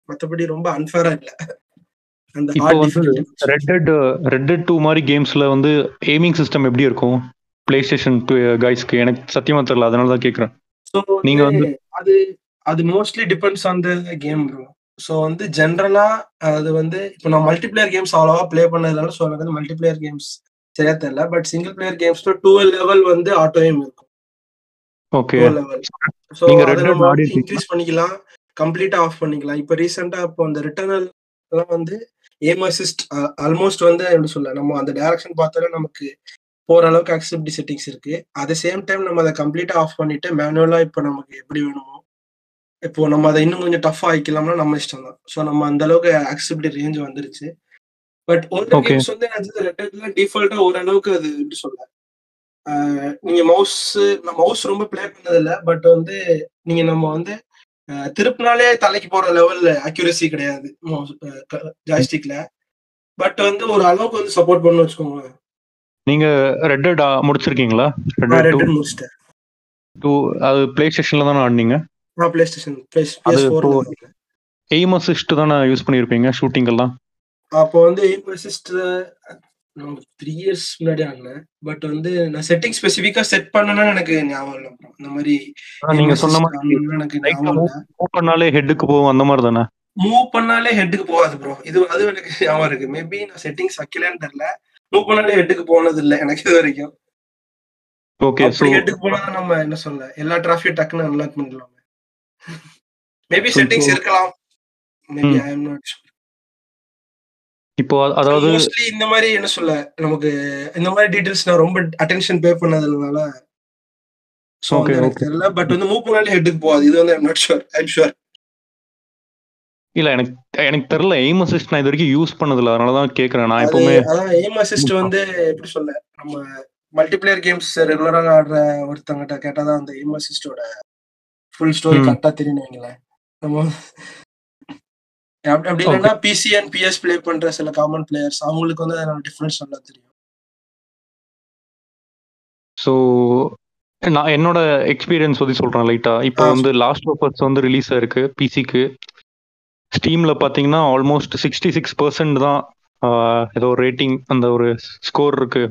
மத்தபடி ரொம்ப அன்ஃபேரா இல்ல. அந்த இப்போ வந்து. Red Dead Red Dead two மாதிரி கேம்ஸ்ல வந்து எய்மிங் சிஸ்டம் எப்படி இருக்கும்? பிளே ஸ்டேஷன் கைஸ்க்கு எனக்கு சத்தியமா தெரியல. அதனால தான் கேக்குறேன். ஸோ நீங்க வந்து அது அது mostly depends on the game bro so வந்து ஜென்ரலா அது வந்து இப்போ நான் மல்டிபிளேயர் கேம்ஸ் அவ்வளோவா ப்ளே பண்ணதுனால ஸோ எனக்கு வந்து மல்டிபிளேயர் கேம்ஸ் சரியா தெரியல. பட் சிங்கிள் பிளேயர் கேம்ஸ்ல டூ லெவல் வந்து ஆட்டோயும் இருக்கும். ஓகே ஸோ நீங்க அதை நம்ம? இன்க்ரீஸ் பண்ணிக்கலாம். கம்ப்ளீட்டா ஆஃப் பண்ணிக்கலாம். இப்போ ரீசெண்டா இப்போ அந்த ரிட்டர்னல் எல்லாம் வந்து ஏம் அசிஸ்ட் ஆல்மோஸ்ட் வந்து எப்படி சொல்ல நம்ம அந்த டைரக்ஷன் பார்த்தாலே நமக்கு போற அளவுக்கு அக்செப்டி செட்டிங்ஸ் இருக்கு. அட் சேம் டைம் நம்ம அதை கம்ப்ளீட்டா ஆஃப் பண்ணிட்டு மேனுவலா இப்போ நமக்கு எப்படி வேணுமோ இப்போ நம்ம அதை இன்னும் கொஞ்சம் டஃப் ஆக்கிக்கலாம்னா நம்ம இஷ்டம் தான் ஸோ நம்ம அந்த அளவுக்கு அக்செப்டி ரேஞ்ச் வந்துருச்சு. But Okay. கேம்ஸ் வந்து ரெட்டட்ல டிஃபால்ட்டா ஓரளவுக்கு அது எப்படி சொல்ல? நீங்க மவுஸ் நான் மவுஸ் ரொம்ப ப்ளே பண்ணதில்ல. பட் வந்து நீங்க நம்ம வந்து திருப்பினாலே தலைக்கு போற லெவல்ல அக்யூரசி கிடையாது. ஜாய்ஸ்டிக்ல பட் வந்து ஒரு அளவுக்கு வந்து சப்போர்ட் பண்ணு வச்சுக்கோங்களேன். நீங்க ரெட் டெட் முடிச்சிருக்கீங்களா? ரெட் நான் டெட் முடிச்சிட்டேன். டூ அது பிளே ஸ்டேஷன்ல தானே ஆடினீங்க? நான் பிளே ஸ்டேஷன் இப்போ- ஃபோர் எய்ம் அசிஸ்ட் தானே யூஸ் பண்ணியிருப்பீங்க ஷூட்டிங் எல்லாம்? அப்போ வந்து எய்ம் அசிஸ்ட் த்ரீ இயர்ஸ் முன்னாடி ஆடினேன். பட் வந்து நான் செட்டிங் ஸ்பெசிஃபிக்கா செட் பண்ணனா எனக்கு ஞாபகம் இல்லை. இந்த மாதிரி நீங்க சொன்ன மாதிரி எனக்கு மூவ் பண்ணாலே ஹெட்டுக்கு போகும் அந்த மாதிரி தானே? மூவ் பண்ணாலே ஹெட்டுக்கு போகாது ப்ரோ இது அது எனக்கு ஞாபகம் இருக்கு. மேபி நான் செட்டிங்ஸ் வைக்கலன்னு தெரியல. மூவ் பண்ணாலே ஹெட்டுக்கு போனது இல்லை எனக்கு இது வரைக்கும். ஓகே அப்படி ஹெட்டுக்கு போனா நம்ம என்ன சொல்ல எல்லா டிராஃபியும் டக்குன்னு அன்லாக் பண்ணிடலாம். மேபி செட்டிங்ஸ் இருக்கலாம். மேபி. ஐ எம் நாட் இப்போ அதாவது மோஸ்ட்லி இந்த மாதிரி என்ன சொல்ல நமக்கு இந்த மாதிரி டீடைல்ஸ் நான் ரொம்ப அட்டென்ஷன் பே பண்ணதுனால Okay, எனக்கு. தெரியல. பட் வந்து மூவ் பண்ணாலே ஹெட்டுக்கு போகாது. இது வந்து I'm not sure I'm sure இல்ல எனக்கு எனக்கு தெரியல எய்ம் அசிஸ்ட் நான் இது வரைக்கும் யூஸ் பண்ணதில்ல. அதனால தான் கேக்குறேன். நான் எப்பவுமே அதான் எய்ம் அசிஸ்ட் வந்து எப்படி சொல்ல நம்ம மல்டிபிளேயர் கேம்ஸ் ரெகுலராக ஆடுற ஒருத்தங்கிட்ட கேட்டாதான் அந்த எய்ம் அசிஸ்டோட ஃபுல் ஸ்டோரி. கரெக்டா தெரியும் வைங்களேன். நம்ம அப்படி இல்லைன்னா பிசி அண்ட் பிஎஸ் ப்ளே பண்ற சில காமன் பிளேயர்ஸ் அவங்களுக்கு வந்து அதோட டிஃபரன்ஸ் நல்லா தெரியும். ஸோ நான் என்னோட எக்ஸ்பீரியன்ஸ் பற்றி சொல்கிறேன் லைட்டாக இப்போ வந்து லாஸ்ட் ஆஃபர்ஸ் வந்து ரிலீஸ் ஆயிருக்கு பிசிக்கு ஸ்டீமில் பார்த்தீங்கன்னா ஆல்மோஸ்ட் சிக்ஸ்டி சிக்ஸ் பர்சன்ட் தான் ஏதோ ரேட்டிங் அந்த ஒரு ஸ்கோர் இருக்கு.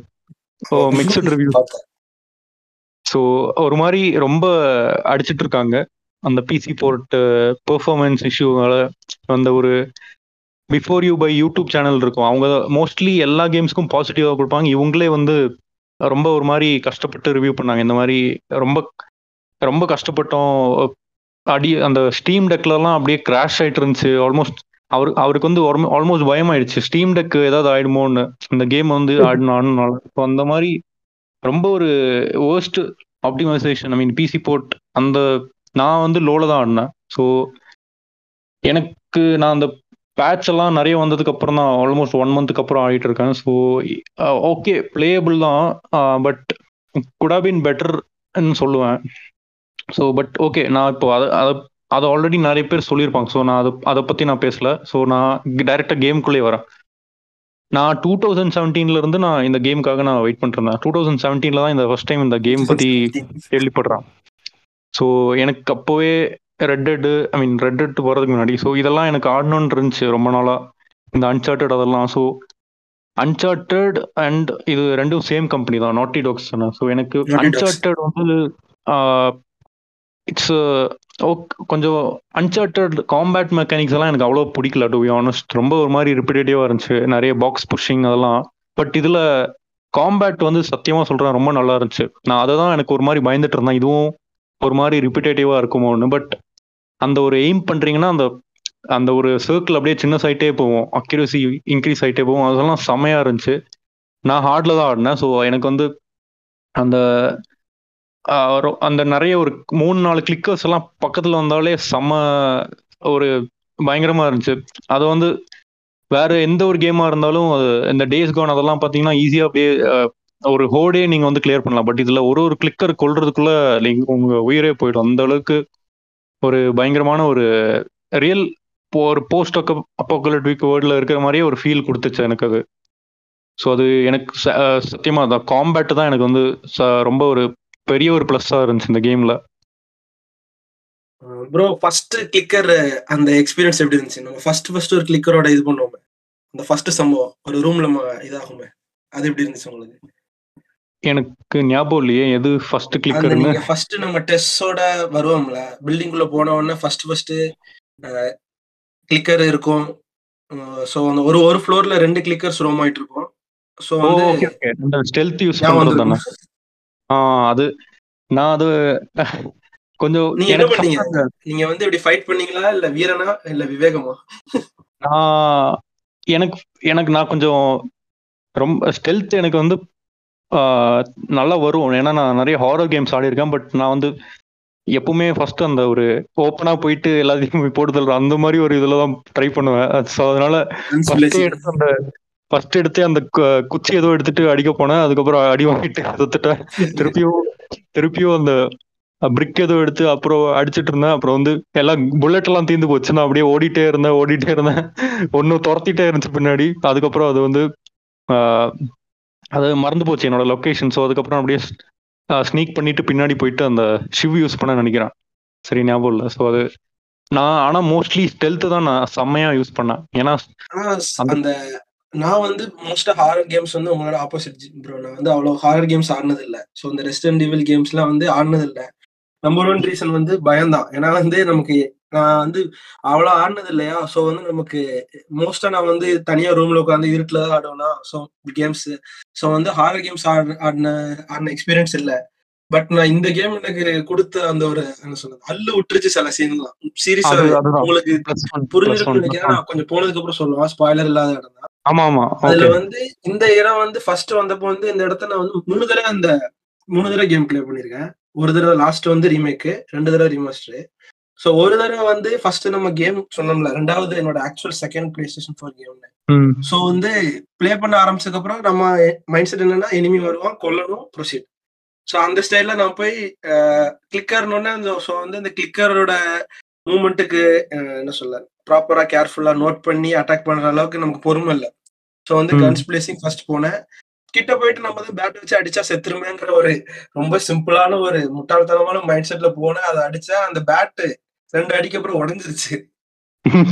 ஸோ மிக்சட் ரிவ்யூ ஸோ ஒரு மாதிரி ரொம்ப அடிச்சிட்டு இருக்காங்க. அந்த பிசி போர்ட் பெர்ஃபார்மன்ஸ் இஷ்யூனால அந்த ஒரு before you buy YouTube channel இருக்கும். அவங்க மோஸ்ட்லி எல்லா கேம்ஸ்க்கும் பாசிட்டிவாக கொடுப்பாங்க. இவங்களே வந்து ரொம்ப ஒரு மாதிரி கஷ்டப்பட்டு ரிவ்யூ பண்ணாங்க. இந்த மாதிரி ரொம்ப ரொம்ப கஷ்டப்பட்டோம் அடி அந்த ஸ்டீம் டெக்லலாம் அப்படியே கிராஷ் ஆயிட்டு இருந்துச்சு. ஆல்மோஸ்ட் அவரு அவருக்கு வந்து ஆல்மோஸ்ட் பயமாயிடுச்சு. ஸ்டீம் டெக் ஏதாவது ஆயிடுமோன்னு. இந்த கேம் வந்து ஆடணும்னால ஸோ அந்த மாதிரி ரொம்ப ஒரு worst optimization I mean PC port அந்த நான் வந்து லோல தான் ஆடினேன். ஸோ எனக்கு நான் அந்த பேட்ச் எல்லாம் நிறைய வந்ததுக்கு அப்புறம் தான் ஆல்மோஸ்ட் ஒன் மந்த்துக்கு அப்புறம் ஆடிட்டு இருக்கேன். ஸோ ஓகே பிளேயபிள் தான். பட் குட் பின் பெட்டர்னு சொல்லுவேன். ஸோ பட் ஓகே நான் இப்போ அதை அதை அதை ஆல்ரெடி நிறைய பேர் சொல்லியிருப்பாங்க. ஸோ நான் அதை அதை பற்றி நான் பேசல. ஸோ நான் டைரெக்டாக கேமுக்குள்ளே வரேன். நான் டூ தௌசண்ட் செவன்டீன்ல இருந்து நான் இந்த கேமுக்காக நான் வெயிட் பண்ணிருந்தேன் டூ தௌசண்ட் செவன்டீன்ல தான் இந்த ஃபர்ஸ்ட் டைம் இந்த கேம் பத்தி கேள்விப்படுறான். ஸோ எனக்கு அப்போவே Red Dead I mean Red Dead போகிறதுக்கு முன்னாடி ஸோ இதெல்லாம் எனக்கு ஆடணும்னு இருந்துச்சு ரொம்ப நாளா. இந்த அன்சார்ட்டட் அதெல்லாம் ஸோ அன்சார்ட்டட் அண்ட் இது ரெண்டும் சேம் கம்பெனி தான். நாட்டி டாக்ஸ் தானே. ஸோ எனக்கு. அன்சார்ட்டட் வந்து இட்ஸ் uh, கொஞ்சம் அன்சார்ட்டட் காம்பேட் மெக்கானிக்ஸ் எல்லாம் எனக்கு அவ்வளோ பிடிக்கல டு பி ஆனஸ்ட் ரொம்ப ஒரு மாதிரி ரிப்பிடேட்டிவாக இருந்துச்சு. நிறைய பாக்ஸ் புஷிங் அதெல்லாம். பட் இதில் காம்பேட் வந்து சத்தியமாக சொல்கிறேன் ரொம்ப நல்லா இருந்துச்சு. நான் அதை தான் எனக்கு ஒரு மாதிரி பயந்துட்டு இருந்தேன். இதுவும் ஒரு மாதிரி ரிப்பிட்டேட்டிவாக இருக்குமோன்னு. பட் அந்த ஒரு எய்ம் பண்ணுறீங்கன்னா அந்த அந்த ஒரு சர்க்கிள் அப்படியே சின்ன சைட்டே போவோம் அக்யூரசி இன்க்ரீஸ் ஆகிட்டே போவோம் அதெல்லாம் செமையாக இருந்துச்சு. நான் ஹார்டில் தான் ஆடினேன். ஸோ எனக்கு வந்து அந்த அந்த நிறைய ஒரு மூணு நாலு கிளிக்கர்ஸ் எல்லாம் பக்கத்தில் வந்தாலே செம்ம ஒரு பயங்கரமாக இருந்துச்சு. அதை வந்து வேற எந்த ஒரு கேமா இருந்தாலும் அது இந்த டேஸ் கோன் அதெல்லாம் பாத்தீங்கன்னா ஈஸியாக அப்படியே ஒரு ஹோடே நீங்கள் வந்து கிளியர் பண்ணலாம். பட் இதில் ஒரு ஒரு கிளிக்கர் கொள்றதுக்குள்ள நீங்க உங்கள் உயிரே போயிடும். அந்த அளவுக்கு ஒரு பயங்கரமான ஒரு ரியல் ஒரு போஸ்ட் அப்போக்கலிட்டிக் வேர்ல்டில் இருக்கிற மாதிரியே ஒரு ஃபீல் கொடுத்துச்சு எனக்கு அது. ஸோ அது எனக்கு ச- அஹ் சத்தியமா அந்த காம்பேட் தான் எனக்கு வந்து ச- ரொம்ப ஒரு பெரிய ஒரு ப்ளஸ்ஸாக இருந்துச்சு இந்த கேமில் ப்ரோ ஃபர்ஸ்ட் கிளிக்கர் அந்த எக்ஸ்பீரியன்ஸ் எப்படி இருந்துச்சு? நம்ம ஃபர்ஸ்ட் ஃபர்ஸ்ட் ஒரு கிளிக்கரோட இது பண்ணுவோமே அந்த ஃபர்ஸ்ட் சம்பவம் ஒரு ரூம்ல இதாகுமே. அது எப்படி இருந்துச்சு உங்களுக்கு? எனக்கு ஞாபகம் இல்லையே எது ஃபர்ஸ்ட் கிளிக்கர்னு நீங்க ஃபர்ஸ்ட் நம்ம டெஸ்டோட வருவோம்ல. பில்டிங் குள்ள போன உடனே ஃபர்ஸ்ட் ஃபர்ஸ்ட் கிளிக்கர் இருக்கும். ஸோ அந்த ஒரு ஒரு ஃப்ளோர்ல ரெண்டு கிளிக்கர்ஸ் ரோம் ஆயிட்டு இருக்கும் ஓ வந்து ஸ்டெல்த் யூஸ் பண்றது அது நான் அது கொஞ்சம் நீங்க என்ன பண்ணீங்க? நீங்க வந்து இப்படி ஃபைட் பண்ணீங்களா? இல்ல வீரனா? இல்ல விவேகமா? நான் எனக்கு எனக்கு நான் கொஞ்சம் ரொம்ப ஸ்டெல்த் எனக்கு வந்து நல்லா வரும். ஏன்னா நான் நிறைய ஹாரர் கேம்ஸ் ஆடி இருக்கேன் பட் நான் வந்து எப்பவுமே ஃபர்ஸ்ட் அந்த ஒரு ஓப்பனா போயிட்டு எல்லாத்தையும் போட்டு தள்ளுற அந்த மாதிரி ஒரு இதுல தான் ட்ரை பண்ணுவேன். ஸோ அதனால ஃபர்ஸ்ட் எடுத்து அந்த ஃபர்ஸ்ட் எடுத்து அந்த குச்சி ஏதோ எடுத்துட்டு அடிக்க போனேன். அதுக்கப்புறம் அடி வாங்கிட்டு சுத்துட்டேன் திருப்பியும் திருப்பியும் அந்த பிரிக் ஏதோ எடுத்து அப்புறம் அடிச்சிட்டு இருந்தேன். அப்புறம் வந்து எல்லாம் புல்லட் எல்லாம் தீர்ந்து போச்சு. நான் அப்படியே ஓடிட்டே இருந்தேன் ஓடிட்டே இருந்தேன். ஒன்னு துரத்திட்டே இருந்துச்சு பின்னாடி. அதுக்கப்புறம் அது வந்து அது மறந்து போச்சு என்னோட லொகேஷன் ஸோ அதுக்கப்புறம் அப்படியே ஸ்னீக் பண்ணிட்டு பின்னாடி போயிட்டு அந்த ஷிவ் யூஸ் பண்ண நினைக்கிறேன். சரி ஞாபகம் இல்லை. ஸோ அது நான் ஆனா மோஸ்ட்லி ஸ்டெல்த் தான் நான் செம்மையா யூஸ் பண்ணேன். ஏன்னா அந்த நான் வந்து மோஸ்டா ஹாரர் கேம்ஸ் வந்து உங்களோட ஆப்போசிட் ப்ரோ நான் வந்து அவ்வளவு ஹாரர் கேம்ஸ் ஆடினது இல்ல ஸோ இந்த ரெசிடென்ட் டிவில் கேம்ஸ்லாம் வந்து ஆடினது இல்ல நம்பர் ஒன் ரீசன் வந்து பயம்தான். ஏன்னா வந்து நமக்கு நான் வந்து அவ்வளோ ஆடினது இல்லையா ஸோ வந்து நமக்கு மோஸ்டா நான் வந்து தனியா ரூம்ல உட்காந்து இருட்டில் தான் ஆடுவேனா? ஸோ கேம்ஸ் ஸோ வந்து ஹாரர் கேம்ஸ் ஆடின ஆடின ஆடின எக்ஸ்பீரியன்ஸ் இல்ல. பட் நான் இந்த கேம் எனக்கு கொடுத்த அந்த ஒரு என்ன சொல்றது அல்லு விட்டுருச்சு சில சீன்லாம் சீரியஸா உங்களுக்கு நினைக்கிறேன். நான் கொஞ்சம் போனதுக்கு அப்புறம் சொல்லுவேன் ஸ்பாய்லர் இல்லாத இடம் தான் ஆமா ஆமா அதுல வந்து இந்த இடம் வந்து ஃபர்ஸ்ட் வந்தப்போ வந்து இந்த இடத்த நான் வந்து மூணு தடவை அந்த மூணு தடவை கேம் ப்ளே பண்ணிருக்கேன். ஒரு தடவை லாஸ்ட் வந்து ரீமேக் ரெண்டு தடவை ரீமாஸ்டர் சோ ஒரு தடவை வந்து ஃபர்ஸ்ட் நம்ம கேம் சொன்னோம்ல ரெண்டாவது என்னோட actual second PlayStation four game ம். சோ வந்து ப்ளே பண்ண ஆரம்பிச்சதுக்கு அப்புறம் நம்ம மைண்ட் செட் என்னன்னா எனிமி வருவான் கொல்லணும் ப்ரொசீட் ஸோ அந்த ஸ்டைல்ல நான் போய் கிளிக்கர்னு ஸோ வந்து அந்த கிளிக்கரோட மூமெண்ட்டுக்கு என்ன சொல்ல ப்ராப்பரா கேர்ஃபுல்லா நோட் பண்ணி அட்டாக் பண்ற அளவுக்கு நமக்கு பொறுமை இல்லை. ஸோ வந்து. கன்ஸ் பிளேசிங் ஃபர்ஸ்ட் போனேன். கிட்ட போயிட்டு நம்ம வந்து பேட் வச்சு அடிச்சா செத்துருமேங்கிற ஒரு ரொம்ப சிம்பிளான ஒரு முட்டாள்தனமான மைண்ட் செட்ல போனேன். அதை அடிச்சா அந்த பேட் ரெண்டு அடிக்கு அப்புறம் உடஞ்சிருச்சு.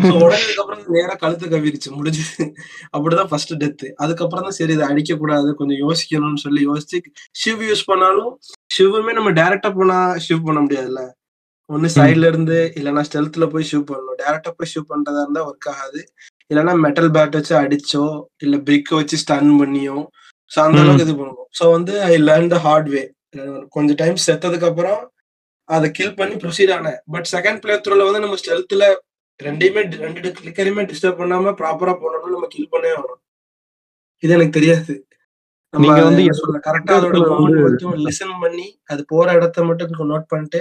ஸோ உடஞ்சதுக்கு அப்புறம் நேரா கழுத்து கவிருச்சு முடிஞ்சது. அப்படிதான் ஃபர்ஸ்ட் டெத்து அதுக்கப்புறம் தான் சரி இதை அடிக்க கூடாது கொஞ்சம் யோசிக்கணும்னு சொல்லி யோசிச்சு ஷிவ் யூஸ் பண்ணாலும் ஷிவுமே நம்ம டைரக்டா போனா ஷிவ் பண்ண முடியாதுல்ல. ஒன்னு சைட்ல இருந்து இல்லைன்னா ஸ்டெல்த்ல போய் ஷூ பண்ணணும். டேரக்டா போய் ஷூ பண்றதா இருந்தா ஒர்க் ஆகாது. இல்லைன்னா மெட்டல் பேட் வச்சு அடிச்சோ இல்ல பிரிக் வச்சு ஸ்டன் பண்ணியோ ஸோ அந்த. அளவுக்கு இது பண்ணுவோம். ஸோ வந்து ஐ லேர்ன் த ஹார்ட் வே கொஞ்சம் டைம் செத்ததுக்கு அப்புறம் அதை கில் பண்ணி ப்ரொசீட் ஆனேன். பட் செகண்ட் பிளே த்ரோல வந்து நம்ம ஸ்டெல்த்ல ரெண்டையுமே ரெண்டு கிளிக்கரையுமே டிஸ்டர்ப் பண்ணாம ப்ராப்பரா போனோம்னா நம்ம கில் பண்ணவே ஆகணும் இது எனக்கு தெரியாது. நம்ம வந்து கரெக்டா அதோட லிசன் பண்ணி அது போற இடத்த மட்டும் நோட் பண்ணிட்டு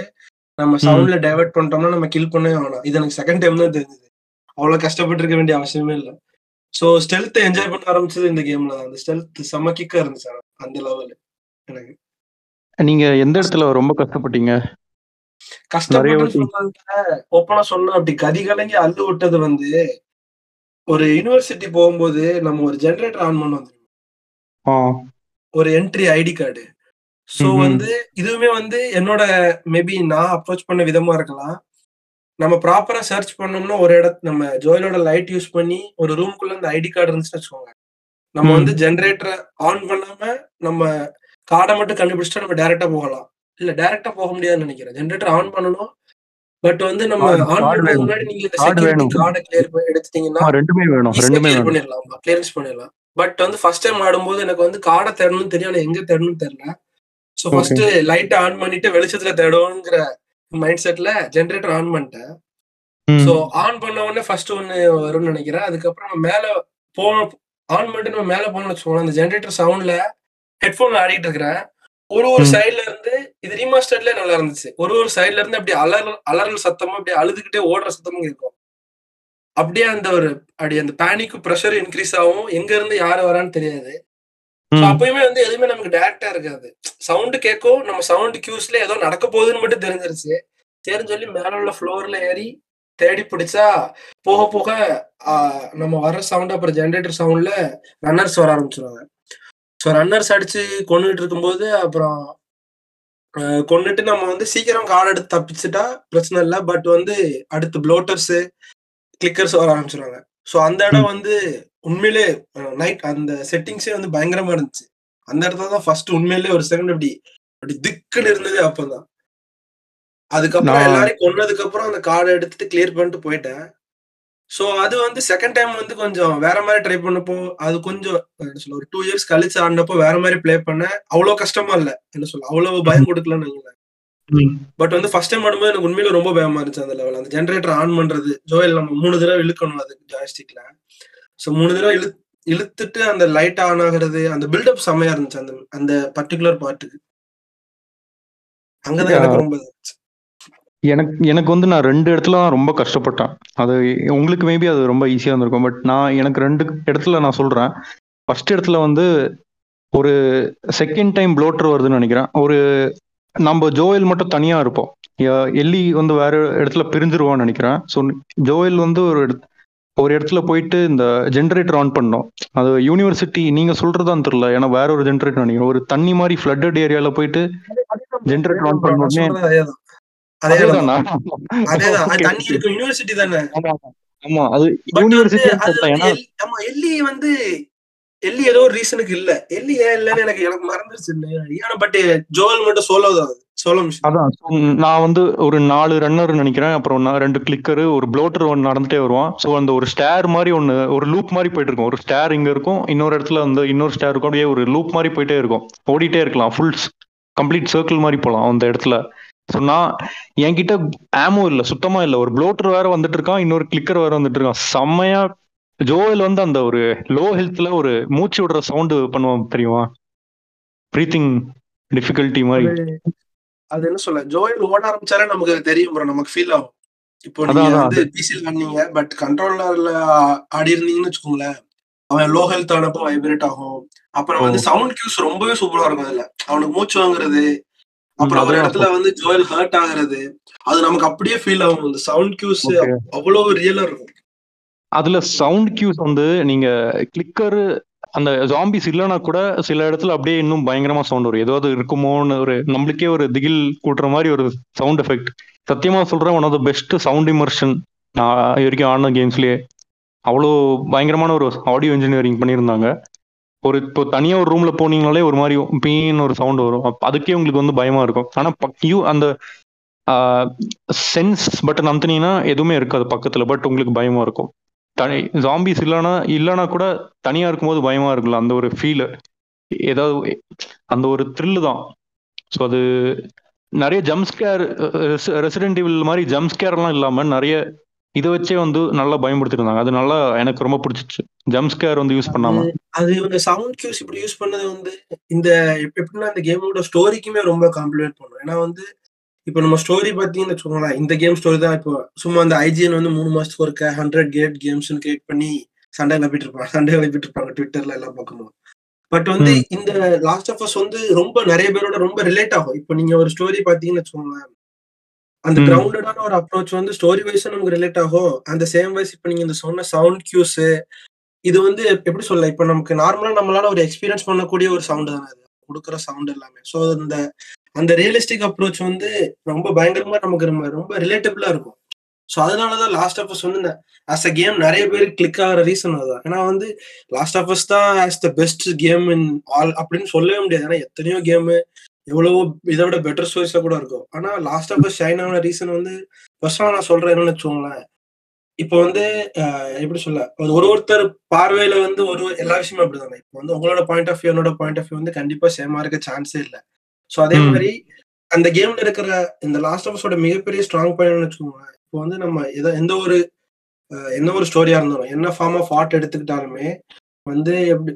நம்ம சவுண்ட்ல டைவர்ட் பண்ணிட்டோம்னா நம்ம கில் பண்ணவே ஆகணும் இது எனக்கு செகண்ட் டைம் தான் தெரிஞ்சது. அவ்வளவு கஷ்டப்பட்டு இருக்க வேண்டிய அவசியமே இல்லை. சோ ஸ்டெல்த் என்ஜாய் பண்ண ஆரம்பிச்சது இந்த கேம்ல அந்த ஸ்டெல்த் செம்ம கிக்கா இருந்துச்சு அந்த லெவல் எனக்கு. நீங்க எந்த இடத்துல ரொம்ப கஷ்டப்பட்டீங்க? கஷ்டப்பட்டு ஓப்பனா சொன்னா அப்படி கதி கலங்கி அள்ளு விட்டது வந்து ஒரு யூனிவர்சிட்டி போகும்போது நம்ம ஒரு ஜெனரேட்டர் ஆன்? ஆ. ஒரு என்ட்ரி ஐடி கார்டு ம்ஹும். வந்து இதுவுமே வந்து என்னோட மேபி நான் அப்ரோச் பண்ண விதமா இருக்கலாம். நம்ம ப்ராப்பரா சர்ச் பண்ணோம்னா ஒரு இடத்து நம்ம ஜோயிலோட லைட் யூஸ் பண்ணி ஒரு ரூம்குள்ள அந்த ஐடி கார்டு இருந்துச்சுன்னு வச்சுக்கோங்க. நம்ம. வந்து ஜென்ரேட்டரை ஆன் பண்ணாம நம்ம கார்டை மட்டும் கண்டுபிடிச்சிட்டா நம்ம டைரக்டா போகலாம். இல்ல டைரக்டா போக முடியாதுன்னு நினைக்கிறேன். ஜென்ரேட்டர் ஆன் பண்ணணும். பட் வந்து நம்ம ஆன் பண்றதுக்கு. முன்னாடி நீங்க இந்த செக்யூரிட்டி. கார்டை கிளியர் பண்ணி எடுத்துட்டீங்கன்னா ரெண்டுமே வேணும். ரெண்டுமே பண்ணிடலாம். கிளியரன்ஸ் பண்ணிடலாம். பட் வந்து ஃபர்ஸ்ட் டைம் ஆடும்போது எனக்கு வந்து கார்டை தேடணும்னு தெரியும். எங்க தேடணும்னு தெரியல. So Okay. ஃபர்ஸ்ட் லைட்டை ஆன் பண்ணிட்டு வெளிச்சத்துல தேடுவோங்கிற மைண்ட் செட்ல ஜென்ரேட்டர் ஆன் பண்ணிட்டேன். ஸோ ஆன் பண்ண உடனே ஃபர்ஸ்ட் ஒன்னு வரும்னு நினைக்கிறேன் அதுக்கப்புறம் நம்ம மேல போன ஆன் பண்ணிட்டு நம்ம மேல போனோம்னு வச்சுக்கோங்களேன் அந்த ஜென்ரேட்டர் சவுண்ட்ல ஹெட்ஃபோன்ல ஆடிட்டு இருக்கிறேன் ஒரு ஒரு. சைடுல இருந்து இது ரீமாஸ்டர்ல நல்லா இருந்துச்சு ஒரு ஒரு சைடுல இருந்து அப்படியே அலறல் அலறல் சத்தமா அப்படியே அழுதுகிட்டே ஓடுற சத்தமும் இருக்கும் அப்படியே அந்த ஒரு அப்படி அந்த பேனிக்கும் ப்ரெஷர் இன்க்ரீஸ் ஆகும் எங்க இருந்து யாரு வரான்னு தெரியாது. அப்பயுமே வந்து எதுவுமே நமக்கு டேரக்டா இருக்காது. சவுண்ட் கேட்கும் நம்ம சவுண்ட் கியூஸ்ல ஏதோ நடக்க போகுதுன்னு மட்டும் தெரிஞ்சிருச்சு. சரின்னு சொல்லி மேல உள்ள ஃப்ளோர்ல ஏறி தேடி பிடிச்சா போக போக நம்ம வர்ற சவுண்ட் அப்புறம் ஜென்ரேட்டர் சவுண்ட்ல ரன்னர்ஸ் வர ஆரம்பிச்சிருவாங்க. ஸோ ரன்னர்ஸ் அடிச்சு கொண்டுட்டு இருக்கும்போது அப்புறம் கொன்னுட்டு நம்ம வந்து சீக்கிரம் கார்டு எடுத்து தப்பிச்சுட்டா பிரச்சனை இல்லை. பட் வந்து அடுத்து ப்ளோட்டர்ஸ் கிளிக்கர்ஸ் வர ஆரம்பிச்சிருவாங்க. ஸோ அந்த இடம் வந்து உண்மையிலே நைட் அந்த செட்டிங்ஸே வந்து பயங்கரமா இருந்துச்சு. அந்த இடத்துல தான் ஃபர்ஸ்ட் உண்மையிலே ஒரு செகண்ட் அப்படி அப்படி திக்குன்னு இருந்தது அப்பதான். அதுக்கப்புறம் எல்லாரையும் கொன்னதுக்கு அப்புறம் அந்த கார்டை எடுத்துட்டு கிளியர் பண்ணிட்டு போயிட்டேன். ஸோ அது வந்து செகண்ட் டைம் வந்து கொஞ்சம் வேற மாதிரி ட்ரை பண்ணப்போ அது கொஞ்சம் என்ன சொல்ல ஒரு டூ இயர்ஸ் கழிச்சு ஆடினப்போ வேற மாதிரி ப்ளே பண்ண அவ்வளோ கஷ்டமா இல்லை என்ன சொல்ல அவ்வளவு பயம் கொடுக்கலன்னு. பட் வந்து ஃபர்ஸ்ட் டைம் ஆடும்போது எனக்கு உண்மையில ரொம்ப பயமா இருந்துச்சு அந்த லெவல் அந்த ஜென்ரேட்டர் ஆன் பண்றது ஜோயல் நம்ம மூணு தடவை இழுக்கணும் அது ஜாய்ஸ்டிக்ல ஸோ மூணு தடவை இழு இழுத்துட்டு அந்த லைட் ஆன் ஆகுறது அந்த பில்டப் செம்மையா இருந்துச்சு அந்த அந்த பர்டிகுலர் பார்ட்டுக்கு அங்கதான். எனக்கு ரொம்ப எனக்கு எனக்கு வந்து நான் ரெண்டு இடத்துல தான் ரொம்ப கஷ்டப்பட்டேன். அது உங்களுக்கு மேபி அது ரொம்ப ஈஸியாக இருந்திருக்கும் பட் நான் எனக்கு ரெண்டு இடத்துல நான் சொல்கிறேன் ஃபர்ஸ்ட் இடத்துல வந்து ஒரு செகண்ட் டைம் ப்ளோட்டர் வருதுன்னு நினைக்கிறேன். ஒரு நம்ம ஜோயல் மட்டும் தனியாக இருப்போம். எல்லி வந்து வேற இடத்துல பிரிஞ்சிருவான்னு நினைக்கிறேன். ஸோ ஜோயல் வந்து ஒரு ஒரு இடத்துல போயிட்டு இந்த ஜென்ரேட்டர் ஆன் பண்ணோம். அது யூனிவர்சிட்டி நீங்க சொல்றதான்னு தெரியல. ஏன்னா வேற ஒரு ஜென்ரேட்டர் நினைக்கிறேன் ஒரு தண்ணி மாதிரி ஃப்ளட்டட் ஏரியால போயிட்டு Generator on பண்ண நான் உடனே- சொல்றது அதேதான். அதேதான். அதேதானா? அதேதான். அது Okay, தண்ணி okay. இருக்கும் யூனிவர்சிட்டி தானே. ஆமா, அது யூனிவர்சிட்டி வந்து எல்லி ஏதோ ஒரு ரீசனுக்கு இல்ல. எல்லி ஏன் இல்லன்னு எனக்கு எனக்கு மறந்துருச்சு ஆனா பட் ஜோவல் மட்டும் சோலோ தான் சோலோ அதான். நான் வந்து ஒரு நாலு ரன்னர் நினைக்கிறேன். அப்புறம் நான் ரெண்டு கிளிக்கரு ஒரு ப்ளோட்டர் ஒன்று நடந்துட்டே வருவான். ஸோ அந்த ஒரு ஸ்டேர் மாதிரி ஒன்று ஒரு லூப் மாதிரி போயிட்டு இருக்கும். ஒரு ஸ்டேர் இங்க இருக்கும். இன்னொரு இடத்துல வந்து இன்னொரு ஸ்டேர் இருக்கும். அப்படியே ஒரு லூப் மாதிரி போயிட்டே இருக்கும். ஓடிட்டே இருக்கலாம். ஃபுல் கம்ப்ளீட் சர்க்கிள் மாதிரி போகலாம் அந்த இடத்துல. ஸோ நான் என்கிட்ட ஆமோ இல்லை. சுத்தமா இல்லை. ஒரு ப்ளோட்டர் வேற வந்துட்டு இருக்கான். இன்னொரு கிளிக்கர் வேற வந்துட்டு இருக்கான். செம்மையா ஜோயல் வந்து அந்த ஒரு லோ ஹெல்த்ல ஒரு மூச்சு விடுற சவுண்டு பண்ணுவான் தெரியுமா? ப்ரீத்திங் டிஃபிகல்ட்டி மாதிரி. அது என்ன சொல்ல ஜோயல் ஓட ஆரம்பிச்சாலே நமக்கு தெரியும் bro நமக்கு ஃபீல் ஆகும். இப்போ நீங்க வந்து பிசியில் ஆடினீங்க பட் கண்ட்ரோலர்ல ஆடி இருந்தீங்கன்னு வச்சுக்கோங்களேன் அவன் லோ ஹெல்த் ஆனப்போ வைப்ரேட் ஆகும். அப்புறம் வந்து சவுண்ட் கியூஸ் ரொம்பவே சூப்பரா இருக்கும் அதுல. அவனுக்கு மூச்சு வாங்குறது அப்புறம் ஒரு இடத்துல வந்து ஜோயல் ஹர்ட் ஆகுறது அது நமக்கு அப்படியே ஃபீல் ஆகும். இந்த சவுண்ட் கியூஸ். அவ்வளவு ரியலா இருக்கும். அதுல சவுண்ட் கியூஸ் வந்து நீங்க கிளிக்கர் அந்த ஜாம்பிஸ் இல்லைன்னா கூட சில இடத்துல அப்படியே இன்னும் பயங்கரமா சவுண்ட் வரும். ஏதாவது இருக்குமோன்னு ஒரு நம்மளுக்கே ஒரு திகில் கூட்டுற மாதிரி ஒரு சவுண்ட் எஃபெக்ட் சத்தியமா சொல்றேன் one of the best sound immersion நான் இது வரைக்கும் ஆடின கேம்ஸ்லயே அவ்வளோ பயங்கரமான ஒரு ஆடியோ இன்ஜினியரிங் பண்ணியிருந்தாங்க. ஒரு இப்போ தனியாக ஒரு ரூம்ல போனீங்கனாலே ஒரு மாதிரி பீன்னு ஒரு சவுண்ட் வரும். அதுக்கே உங்களுக்கு வந்து பயமா இருக்கும். ஆனால் யூ அந்த சென்ஸ் பட்டன் அமுத்துனீங்கன்னா எதுவுமே இருக்காது பக்கத்தில் பட் உங்களுக்கு பயமா இருக்கும். தனி ஜாம்பிஸ் இல்லைன்னா இல்லைன்னா கூட தனியாக இருக்கும்போது பயமாக இருக்குல்ல அந்த ஒரு ஃபீலு ஏதாவது அந்த ஒரு த்ரில்லு தான். ஸோ அது நிறைய ஜம்ஸ்கேர் ரெசிடென்ட் இவில் மாதிரி ஜம்ஸ்கேர்லாம் இல்லாமல் நிறைய இதை வச்சே வந்து நல்லா பயன்படுத்திருந்தாங்க. அது நல்லா எனக்கு ரொம்ப பிடிச்சிச்சு. ஜம்ஸ்கேர் வந்து யூஸ் பண்ணாம. அது இவங்க சவுண்ட் கியூஸ் இப்படி யூஸ் பண்ணது வந்து இந்த எப்படின்னா இந்த கேமோட ஸ்டோரிக்குமே ரொம்ப காம்ப்ளிமெண்ட் பண்ணும். ஏன்னா வந்து இப்போ நம்ம ஸ்டோரி பார்த்தீங்கன்னு வச்சுக்கோங்களேன் இந்த கேம் ஸ்டோரி தான் இப்போ சும்மா அந்த ஐஜிஎன் வந்து மூணு மாசத்துக்கு ஒருக்க ஹண்ட்ரட் கேட் கேம்ஸ்னு கிரியேட் பண்ணி சண்டை கிளப்பிட்டு இருப்பாங்க. சண்டை கிளப்பிட்டு இருப்பாங்க ட்விட்டர்ல எல்லாம் பக்கமும் பட் வந்து. இந்த லாஸ்ட் ஆஃப் அஸ் வந்து ரொம்ப நிறைய பேரோட ரொம்ப ரிலேட் ஆகும். இப்போ நீங்க ஒரு ஸ்டோரி பார்த்தீங்கன்னு வச்சுக்கோங்களேன் அந்த. கிரவுண்டடான ஒரு அப்ரோச் வந்து ஸ்டோரி வைஸும் நமக்கு ரிலேட் ஆகும். அந்த சேம் வைஸ் இப்போ நீங்க இந்த சொன்ன சவுண்ட் கியூஸ் இது வந்து எப்படி சொல்ல இப்போ நமக்கு நார்மலா நம்மளால ஒரு எக்ஸ்பீரியன்ஸ் பண்ணக்கூடிய ஒரு சவுண்ட் தானே அது. கொடுக்குற சவுண்ட் எல்லாமே. ஸோ அந்த அந்த ரியலிஸ்டிக் அப்ரோச் வந்து ரொம்ப பயங்கரமா நமக்கு ரொம்ப ரொம்ப ரிலேட்டபிளா இருக்கும். ஸோ அதனாலதான் லாஸ்ட் ஆஃப் அஸ் வந்து ஆஸ் அ கேம் நிறைய பேர் கிளிக் ஆகிற ரீசன் அதுதான். ஏன்னா வந்து லாஸ்ட் ஆஃப் அஸ் தான் as the best game in all அப்படின்னு சொல்லவே முடியாது. ஏன்னா எத்தனையோ கேமு எவ்வளவோ இதை விட பெட்டர் ஸ்டோரிஸா கூட இருக்கும். ஆனா லாஸ்ட் ஆஃப் அஸ் ஷைன் ஆன ரீசன் வந்து ஃபர்ஸ்ட் நான் சொல்றேன் என்னன்னு வச்சுக்கோங்களேன். இப்போ வந்து எப்படி சொல்ல ஒரு ஒரு ஒருத்தர் பார்வையில வந்து ஒரு எல்லா விஷயமும் அப்படிதானே. இப்போ வந்து உங்களோட பாயிண்ட் ஆஃப் வியூ என்னோட பாயிண்ட் ஆஃப் வியூ வந்து கண்டிப்பா சேமா இருக்க சான்ஸே இல்லை. ஸோ அதே. மாதிரி அந்த கேம்ல இருக்கிற இந்த லாஸ்ட் ஆஃப் அஸோட மிகப்பெரிய ஸ்ட்ராங் பாயிண்ட் வச்சுக்கோங்களேன். இப்போ வந்து நம்ம எத எந்த ஒரு என்ன ஒரு ஸ்டோரியா இருந்தாலும் என்ன ஃபார்ம் ஆஃப் ஆர்ட் எடுத்துக்கிட்டாலுமே வந்து எப்படி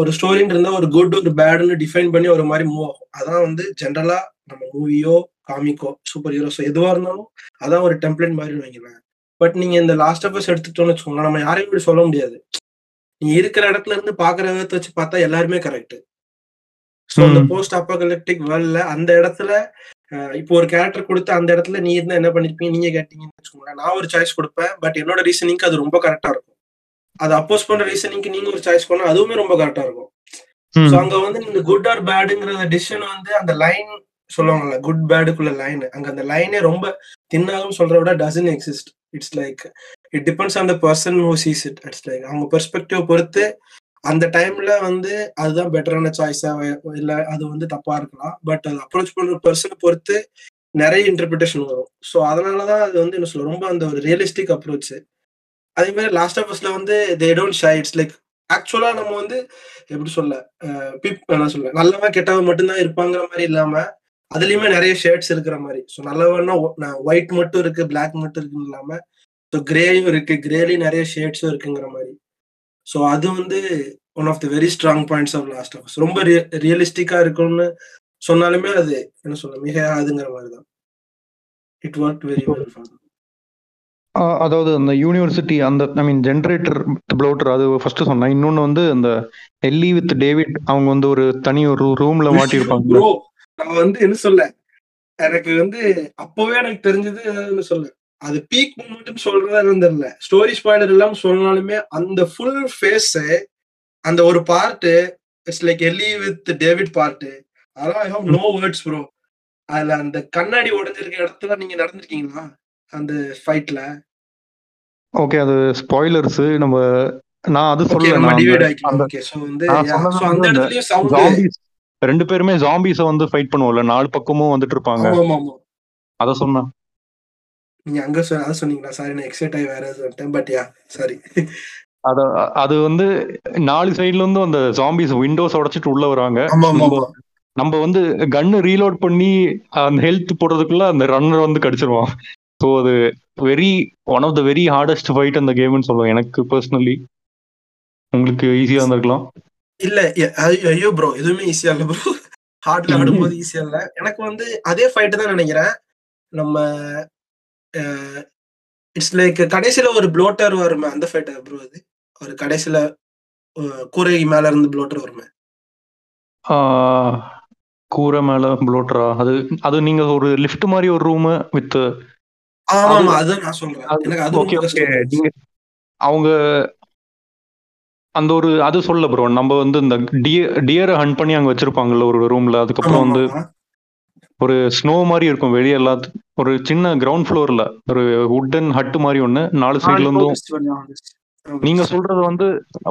ஒரு ஸ்டோரின்னு இருந்தா ஒரு குட் ஒரு பேடுன்னு டிஃபைன் பண்ணி ஒரு மாதிரி மூவ் ஆகும். அதான் வந்து ஜென்ரலா நம்ம மூவியோ காமிக்கோ சூப்பர் ஹீரோஸோ எதுவா இருந்தாலும் அதான் ஒரு டெம்ப்ளேட் மாதிரி வைங்களேன். பட் நீங்க இந்த லாஸ்ட் ஆஃப் எடுத்துட்டோம்னு வச்சுக்கோங்களேன் நம்ம யாரையும் இப்படி சொல்ல முடியாது. நீ இருக்கிற இடத்துல இருந்து பாக்குற விதத்தை வச்சு பார்த்தா எல்லாருமே கரெக்ட் ஸோ அந்த. போஸ்ட் அப்பகலிப்டிக் வேர்ல்ட்ல அந்த இடத்துல இப்போ ஒரு கேரக்டர் கொடுத்து அந்த இடத்துல நீ இருந்தா என்ன பண்ணிருப்பீங்க? நீங்க கேட்டீங்கன்னு வச்சுக்கோங்களேன். நான் ஒரு சாய்ஸ் கொடுப்பேன் பட் என்னோட ரீசனிங்க்கு அது ரொம்ப கரெக்டா இருக்கும். அது அப்போஸ் பண்ற ரீசனிங்க்கு நீங்க ஒரு சாய்ஸ் பண்ணா அதுவுமே ரொம்ப கரெக்டா இருக்கும். ஸோ அங்க வந்து நீங்க குட் ஆர் பேடுங்கிற டிசிஷன் வந்து அந்த லைன் சொல்லுவாங்கல்ல குட் பேடுக்குள்ள லைன் அங்க அந்த லைனே ரொம்ப தின்னாகும் சொல்ற விட doesn't exist it's like it depends on the person who sees it it's like அவங்க பெர்ஸ்பெக்டிவ் பொறுத்து அந்த டைம்ல வந்து அதுதான் பெட்டரான சாய்ஸா இல்ல அது வந்து தப்பா இருக்கலாம். பட் அது அப்ரோச் பண்ற பர்சனை பொறுத்து நிறைய இன்டர்பிரிட்டேஷன் வரும். ஸோ அதனாலதான் அது வந்து என்ன சொல்ல ரொம்ப அந்த ஒரு ரியலிஸ்டிக் அப்ரோச் அதே மாதிரி லாஸ்ட் ஆஃப் அஸ்ல வந்து they don't shy it's like ஆக்சுவலா நம்ம வந்து எப்படி சொல்ல பிப் என்ன சொல்ல நல்லவன் கெட்டவன் மட்டும்தான் இருப்பாங்கிற மாதிரி இல்லாம அதுலயுமே நிறைய ஷேட்ஸ் இருக்கிற மாதிரி. ஸோ நல்லவன்னா ஒயிட் மட்டும் இருக்கு பிளாக் மட்டும் இருக்குன்னு இல்லாம ஸோ கிரேயும் இருக்கு கிரேலயும் நிறைய ஷேட்ஸும் இருக்குங்கிற மாதிரி. ஸோ அது வந்து one of the very strong points of Last of ரொம்ப ரியலிஸ்டிக்கா இருக்கும்னு சொன்னாலுமே அது என்ன சொல்ல மிக ஆகுதுங்கிற மாதிரி தான் it work very well for அதாவது அந்த யூனிவர்சிட்டி அந்த ஐ மீன் ஜென்ரேட்டர் ப்ளோட்டர் அது ஃபர்ஸ்ட் சொன்னேன். இன்னொன்னு வந்து அந்த எல்லி வித் டேவிட் அவங்க வந்து ஒரு தனி ஒரு ரூம்ல மாட்டியிருப்பாங்க. ப்ரோ நான் வந்து என்ன சொல்ல எனக்கு வந்து அப்பவே எனக்கு தெரிஞ்சது என்ன சொல்ல. அது பீக் மூமெண்ட்னு சொல்றதா தெரியல. ஸ்டோரி ஸ்பாய்லர் எல்லாம் சொன்னாலுமே அந்த ஃபுல் ஃபேஸ் அந்த ஒரு part it's like Ellie with David part அதெல்லாம் I have no words bro அதுல அந்த கண்ணாடி உடைஞ்சிருக்க இடத்துல நீங்க நடந்திருக்கீங்களா? அந்த ஃபைட்ல ஓகே அது ஸ்பாய்லர்ஸ் நம்ம நான் அது சொல்லல ரெண்டு பேருமே ஜாம்பிஸ வந்து ஃபைட் பண்ணுவோம்ல நாலு பக்கமும் வந்துட்டு இருப்பாங்க. அத சொன்னேன். நீங்க அங்க சொ- அதை சொன்னீங்களா? சாரி நான் எக்ஸைட் ஆகி வேற வந்துட்டேன். பட் யா சாரி அத அது வந்து நாலு சைடுல இருந்து அந்த ஜாம்பிஸ் விண்டோஸ் உடைச்சிட்டு உள்ள வராங்க. நம்ம வந்து கன்னு ரீலோட் பண்ணி அந்த ஹெல்த் போடுறதுக்குள்ள அந்த ரன்னர் வந்து கடிச்சிருவான். ஸோ அது very one of the very hardest fight அந்த கேம்னு சொல்லுவேன். எனக்கு பர்சனலி உங்களுக்கு ஈஸியா இருந்திருக்கலாம். இல்ல ஐயோ ப்ரோ எதுவுமே ஈஸியா இல்ல ப்ரோ ஹார்ட்ல ஆடும்போது ஈஸியா இல்ல. எனக்கு வந்து அதே ஃபைட் தான் நினைக்கிறேன். நம்ம இட்ஸ் லைக் கடைசியில ஒரு ப்ளோட்டர் வருமே அந்த ஃபைட் ப்ரோ அது? ஒரு கடைசியில கூரை மேல இருந்து ப்ளோட்டர் வருமே? கூரை மேல ப்ளோட்டரா அது அது நீங்க ஒரு லிஃப்ட் மாதிரி ஒரு ரூம் வித் அவங்க அந்த ஒரு அது சொல்ல ப்ரோ நம்ம வந்து இந்த டியர் ஹண்ட் பண்ணி அங்க வச்சிருப்பாங்கல்ல ஒரு ரூம்ல அதுக்கப்புறம் வந்து. ஒரு ஸ்னோ மாதிரி இருக்கும் வெளியே எல்லாத்து ஒரு சின்ன கிரவுண்ட் ஃப்ளோர்ல ஒரு வுட்டன் ஹட் மாதிரி ஒண்ணு நாலு சைடுல இருந்தும். நீங்க சொல்றது வந்து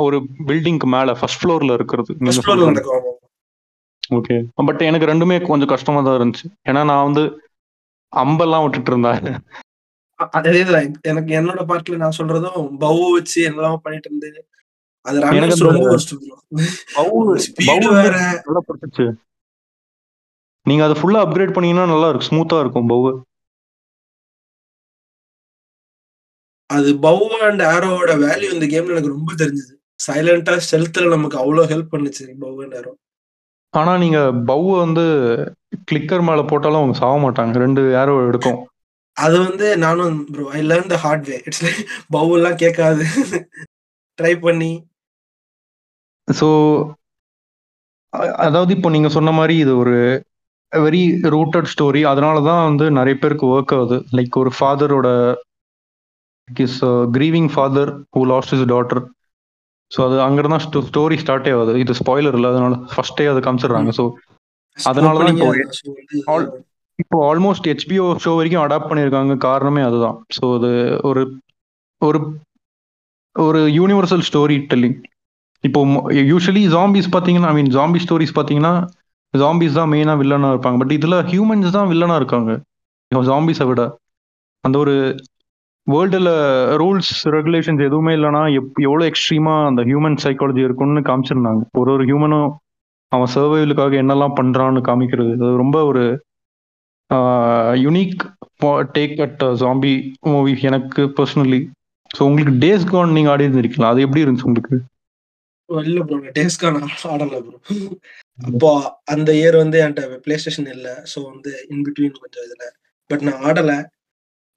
ஒரு பில்டிங்க்கு மேல ஃபர்ஸ்ட் ஃப்ளோர்ல இருக்கிறது. ஓகே பட் எனக்கு ரெண்டுமே கொஞ்சம் கஷ்டமா தான் இருந்துச்சு. ஏன்னா நான் வந்து அம்பெல்லாம் விட்டுட்டு இருந்தேன். அதேதான் எனக்கு என்னோட பார்ட்ல நான் சொல்றதும் பவு வச்சு என்னெல்லாம் பண்ணிட்டு இருந்து அது ரொம்ப worst bro. பவு Speed பவு வேற நல்லா பிடிச்சிச்சு நீங்க அதை ஃபுல்லா அப்கிரேட் பண்ணீங்கன்னா நல்லா இருக்கும் ஸ்மூத்தா இருக்கும் பவு அது பவு அண்ட் ஆரோவோட வேல்யூ இந்த கேம்ல எனக்கு ரொம்ப தெரிஞ்சது. சைலண்டா ஸ்டெல்த்ல நமக்கு அவ்வளவு ஹெல்ப் பண்ணுச்சு பவு அண்ட் ஆரோ ஆனா நீங்க பவு வந்து கிளிக்கர் மேல போட்டாலும் அவங்க சாக மாட்டாங்க ரெண்டு ஏரோ எடுக்கும். அது வந்து நானும் bro I learn the hard way it's like பவு எல்லாம் கேட்காது. ட்ரை பண்ணி. ஸோ அதாவது இப்போ நீங்க சொன்ன மாதிரி இது ஒரு வெரி ரூட்டட் ஸ்டோரி அதனால தான் வந்து நிறைய பேருக்கு ஒர்க் ஆகுது. லைக் ஒரு ஃபாதரோட is grieving father who lost is daughter so அது அங்கிருந்து தான் ஸ்டோரி ஸ்டார்ட்டே ஆகுது. இது ஸ்பாய்லர் இல்லை அதனால ஃபர்ஸ்டே அதை காமிச்சிடுறாங்க. ஸோ அதனால தான் இப்போ இப்போ ஆல்மோஸ்ட் ஹெச்பிஓ ஷோ வரைக்கும் அடாப்ட் பண்ணியிருக்காங்க. காரணமே அதுதான். ஸோ அது ஒரு ஒரு ஒரு யூனிவர்சல் ஸ்டோரி டெல்லிங் இப்போ யூஸ்வலி ஜாம்பிஸ் பார்த்தீங்கன்னா ஐ மீன் ஜாம்பி ஸ்டோரிஸ் பார்த்தீங்கன்னா ஜாம்பிஸ் தான் மெயினாக வில்லனாக இருப்பாங்க. பட் இதில் ஹியூமன்ஸ் தான் வில்லனாக இருக்காங்க. ஜாம்பிஸை விட. அந்த ஒரு வேர்ல்டில் ரூல்ஸ் ரெகுலேஷன்ஸ் எதுவுமே இல்லைனா எப் எவ்வளோ எக்ஸ்ட்ரீமாக அந்த ஹியூமன் சைக்காலஜி இருக்கும்னு காமிச்சிருந்தாங்க. ஒரு ஒரு ஹியூமனும் அவன் சர்வைவலுக்காக என்னெல்லாம் பண்ணுறான்னு காமிக்கிறது. அது ரொம்ப ஒரு unique take at zombie movie எனக்கு பர்சனலி ஸோ உங்களுக்கு டேஸ் கான் நீங்கள் ஆடி இருந்திருக்கலாம் அது எப்படி இருந்துச்சு உங்களுக்கு? இல்ல ப்ரோ டேஸ்கா நான் ஆடல ப்ரோ அப்போ அந்த இயர் வந்து என்கிட்ட பிளே ஸ்டேஷன் இல்ல. சோ வந்து இன் பிட்வீன் கொஞ்சம் இதுல. பட் நான் ஆடல.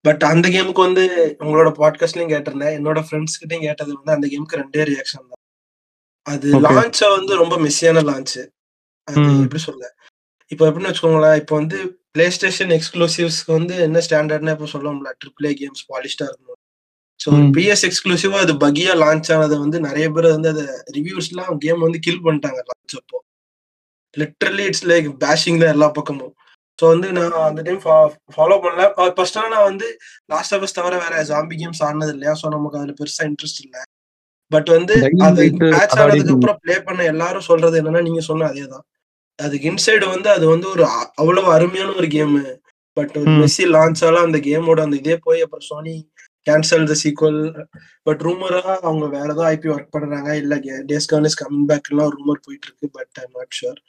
பட் அந்த கேமுக்கு வந்து உங்களோட பாட்காஸ்ட்லயும் கேட்டிருந்தேன். என்னோட ஃப்ரெண்ட்ஸ் கிட்டயும் கேட்டது வந்து அந்த கேமுக்கு ரெண்டே ரியாக்ஷன் தான். அது. லான்ச்ச வந்து ரொம்ப மிஸ்ஸியான லான்ச் அது. எப்படி சொல்ல? இப்போ எப்படின்னு வச்சுக்கோங்களேன். இப்போ வந்து பிளே ஸ்டேஷன் எக்ஸ்க்ளூசிவ்ஸ்க்கு வந்து என்ன ஸ்டாண்டர்ட்னா இப்போ சொல்லுவோம்ல ட்ரிபிள் ஏ கேம்ஸ் பாலிஷ்டா இருக்கணும் ஸோ. பிஎஸ் எக்ஸ்க்ளூசிவா அது பகியா லான்ச் ஆனது வந்து நிறைய பேர் வந்து அதை ரிவ்யூஸ்லாம் கேம் வந்து கில் பண்ணிட்டாங்க லான்ச் அப்போ. லிட்ரலி இட்ஸ் லைக் பேஷிங் தான் எல்லா பக்கமும். ஸோ வந்து நான் அந்த டைம் ஃபாலோ பண்ணல. ஃபர்ஸ்ட் நான் வந்து லாஸ்ட் ஆஃப் தவிர வேற ஜாம்பி கேம்ஸ் ஆனது இல்லையா? ஸோ நமக்கு அதுல பெருசா இன்ட்ரெஸ்ட் இல்லை. பட் வந்து அது அதாடி ஆனதுக்கு அப்புறம் ப்ளே பண்ண எல்லாரும் சொல்றது என்னன்னா நீங்க சொன்ன அதே தான். அதுக்கு இன்சைடு வந்து அது வந்து ஒரு அவ்வளவு அருமையான ஒரு கேம் பட். மெஸ்ஸி லான்ச் ஆலாம் அந்த கேமோட அந்த இதே போய் அப்புறம் Sony cancel the sequel but ரூமரா அவங்க வேற ஏதோ ஐபி ஒர்க் பண்றாங்க. இல்ல days gone is coming back எல்லாம் ரூமர் போயிட்டு இருக்கு but I not sure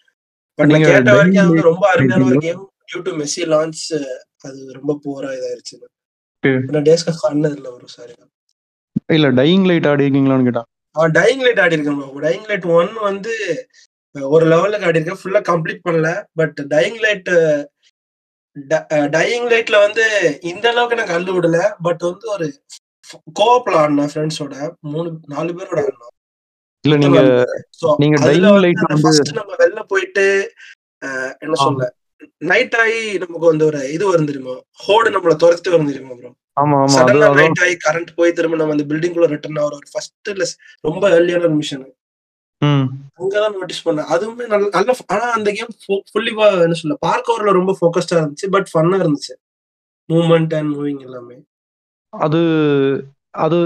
but நான் கேட்ட வரைக்கும் அது ரொம்ப அருமையான ஒரு? Game due to messy launch அது ரொம்ப போரா இதாயிருச்சு. நான் டேஸ் கான் ஆடினது இல்ல ஒரு சாரி இல்ல டையிங் லைட் ஆடி இருக்கீங்களான்னு கேட்டான் அவன் டையிங் லைட் ஆடி இருக்கேன் டையிங் லைட் ஒன் வந்து ஒரு லெவலுக்கு ஆடி இருக்கேன். ஃபுல்லா கம்ப்ளீட் பண்ணல. பட் டையிங் லைட் டையிங் லைட்ல வந்து இந்த அளவுக்கு எனக்கு அள்ளு விடல பட் வந்து ஒரு கோஆப்ல ஆடினேன் ஃப்ரெண்ட்ஸோட மூணு நாலு பேரோட ஆடினோம். இல்ல நீங்க நீங்க அந்த வந்து- first நம்ம வெளில போயிட்டு என்ன. சொல்ல நைட் ஆகி நமக்கு வந்து ஒரு இது வரும் தெரியுமா? ஹோடு நம்மள துரத்திட்டு வரும் தெரியுமா ப்ரோ ஆமா ஆமா. நைட் ஆகி கரண்ட் போய் திரும்ப நம்ம அந்த பில்டிங் குள்ள ரிட்டர்ன் ஆகிற ஒரு ஃபர்ஸ்ட் ரொம்ப ஏர்லியான ஒரு மிஷன் அங்கதான் நோட்டீஸ் பண்ணேன். அதுவுமே நல்ல நல்ல ஆனா அந்த கேம் ஃபுல்லி என்ன சொல்ல பார்க் ஓவர்ல ரொம்ப ஃபோக்கஸ்டா இருந்துச்சு பட் ஃபன்னா இருந்துச்சு. மூவ்மெண்ட் அண்ட் மூவிங் எல்லாமே. அது அது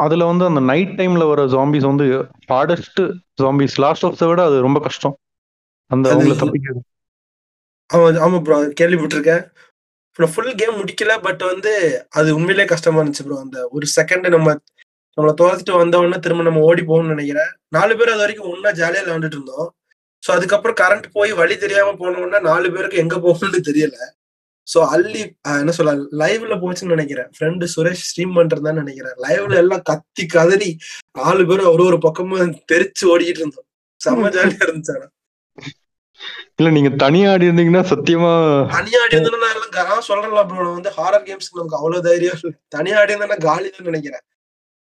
அதுல வந்து அந்த நைட் டைம்ல வர ஜாம்பிஸ் வந்து ஹார்டஸ்ட் ஜாம்பிஸ் லாஸ்ட் ஆஃப் விட அது ரொம்ப கஷ்டம். அந்த அவங்கள தப்பிக்கிறது. ஆமா ப்ரோ கேள்விப்பட்டிருக்கேன். ஃபுல் கேம் முடிக்கல பட் வந்து அது உண்மையிலேயே கஷ்டமா இருந்துச்சு ப்ரோ அந்த ஒரு செகண்ட் நம்ம நம்மள துரத்திட்டு வந்த உடனே திரும்ப நம்ம ஓடி போகணும்னு நினைக்கிறேன். நாலு பேர் அது வரைக்கும் ஒன்னா ஜாலியா விளையாண்டுட்டு இருந்தோம். ஸோ அதுக்கப்புறம் கரண்ட் போய் வழி தெரியாம போன உடனே நாலு பேருக்கு எங்க போகணும்னு தெரியல. ஸோ அள்ளி என்ன சொல்ல லைவ்ல போச்சுன்னு நினைக்கிறேன். ஃப்ரெண்டு சுரேஷ் ஸ்ட்ரீம் பண்றதுதான் நினைக்கிறேன். லைவ்ல எல்லாம் கத்தி கதறி நாலு பேரும் ஒரு ஒரு பக்கமும் தெரிச்சு ஓடிக்கிட்டு இருந்தோம். செம்ம ஜாலியா இருந்துச்சு ஆனா. இல்ல நீங்க தனியா ஆடி இருந்தீங்கன்னா சத்தியமா தனியா ஆடி இருந்தேன்னா நான் எல்லாம் சொல்றேன்ல ப்ரோ வந்து ஹாரர் கேம்ஸ்க்கு நமக்கு அவ்வளவு தைரியம் தனியா ஆடி இருந்தேன்னா காலி தான் நினைக்கிறேன்.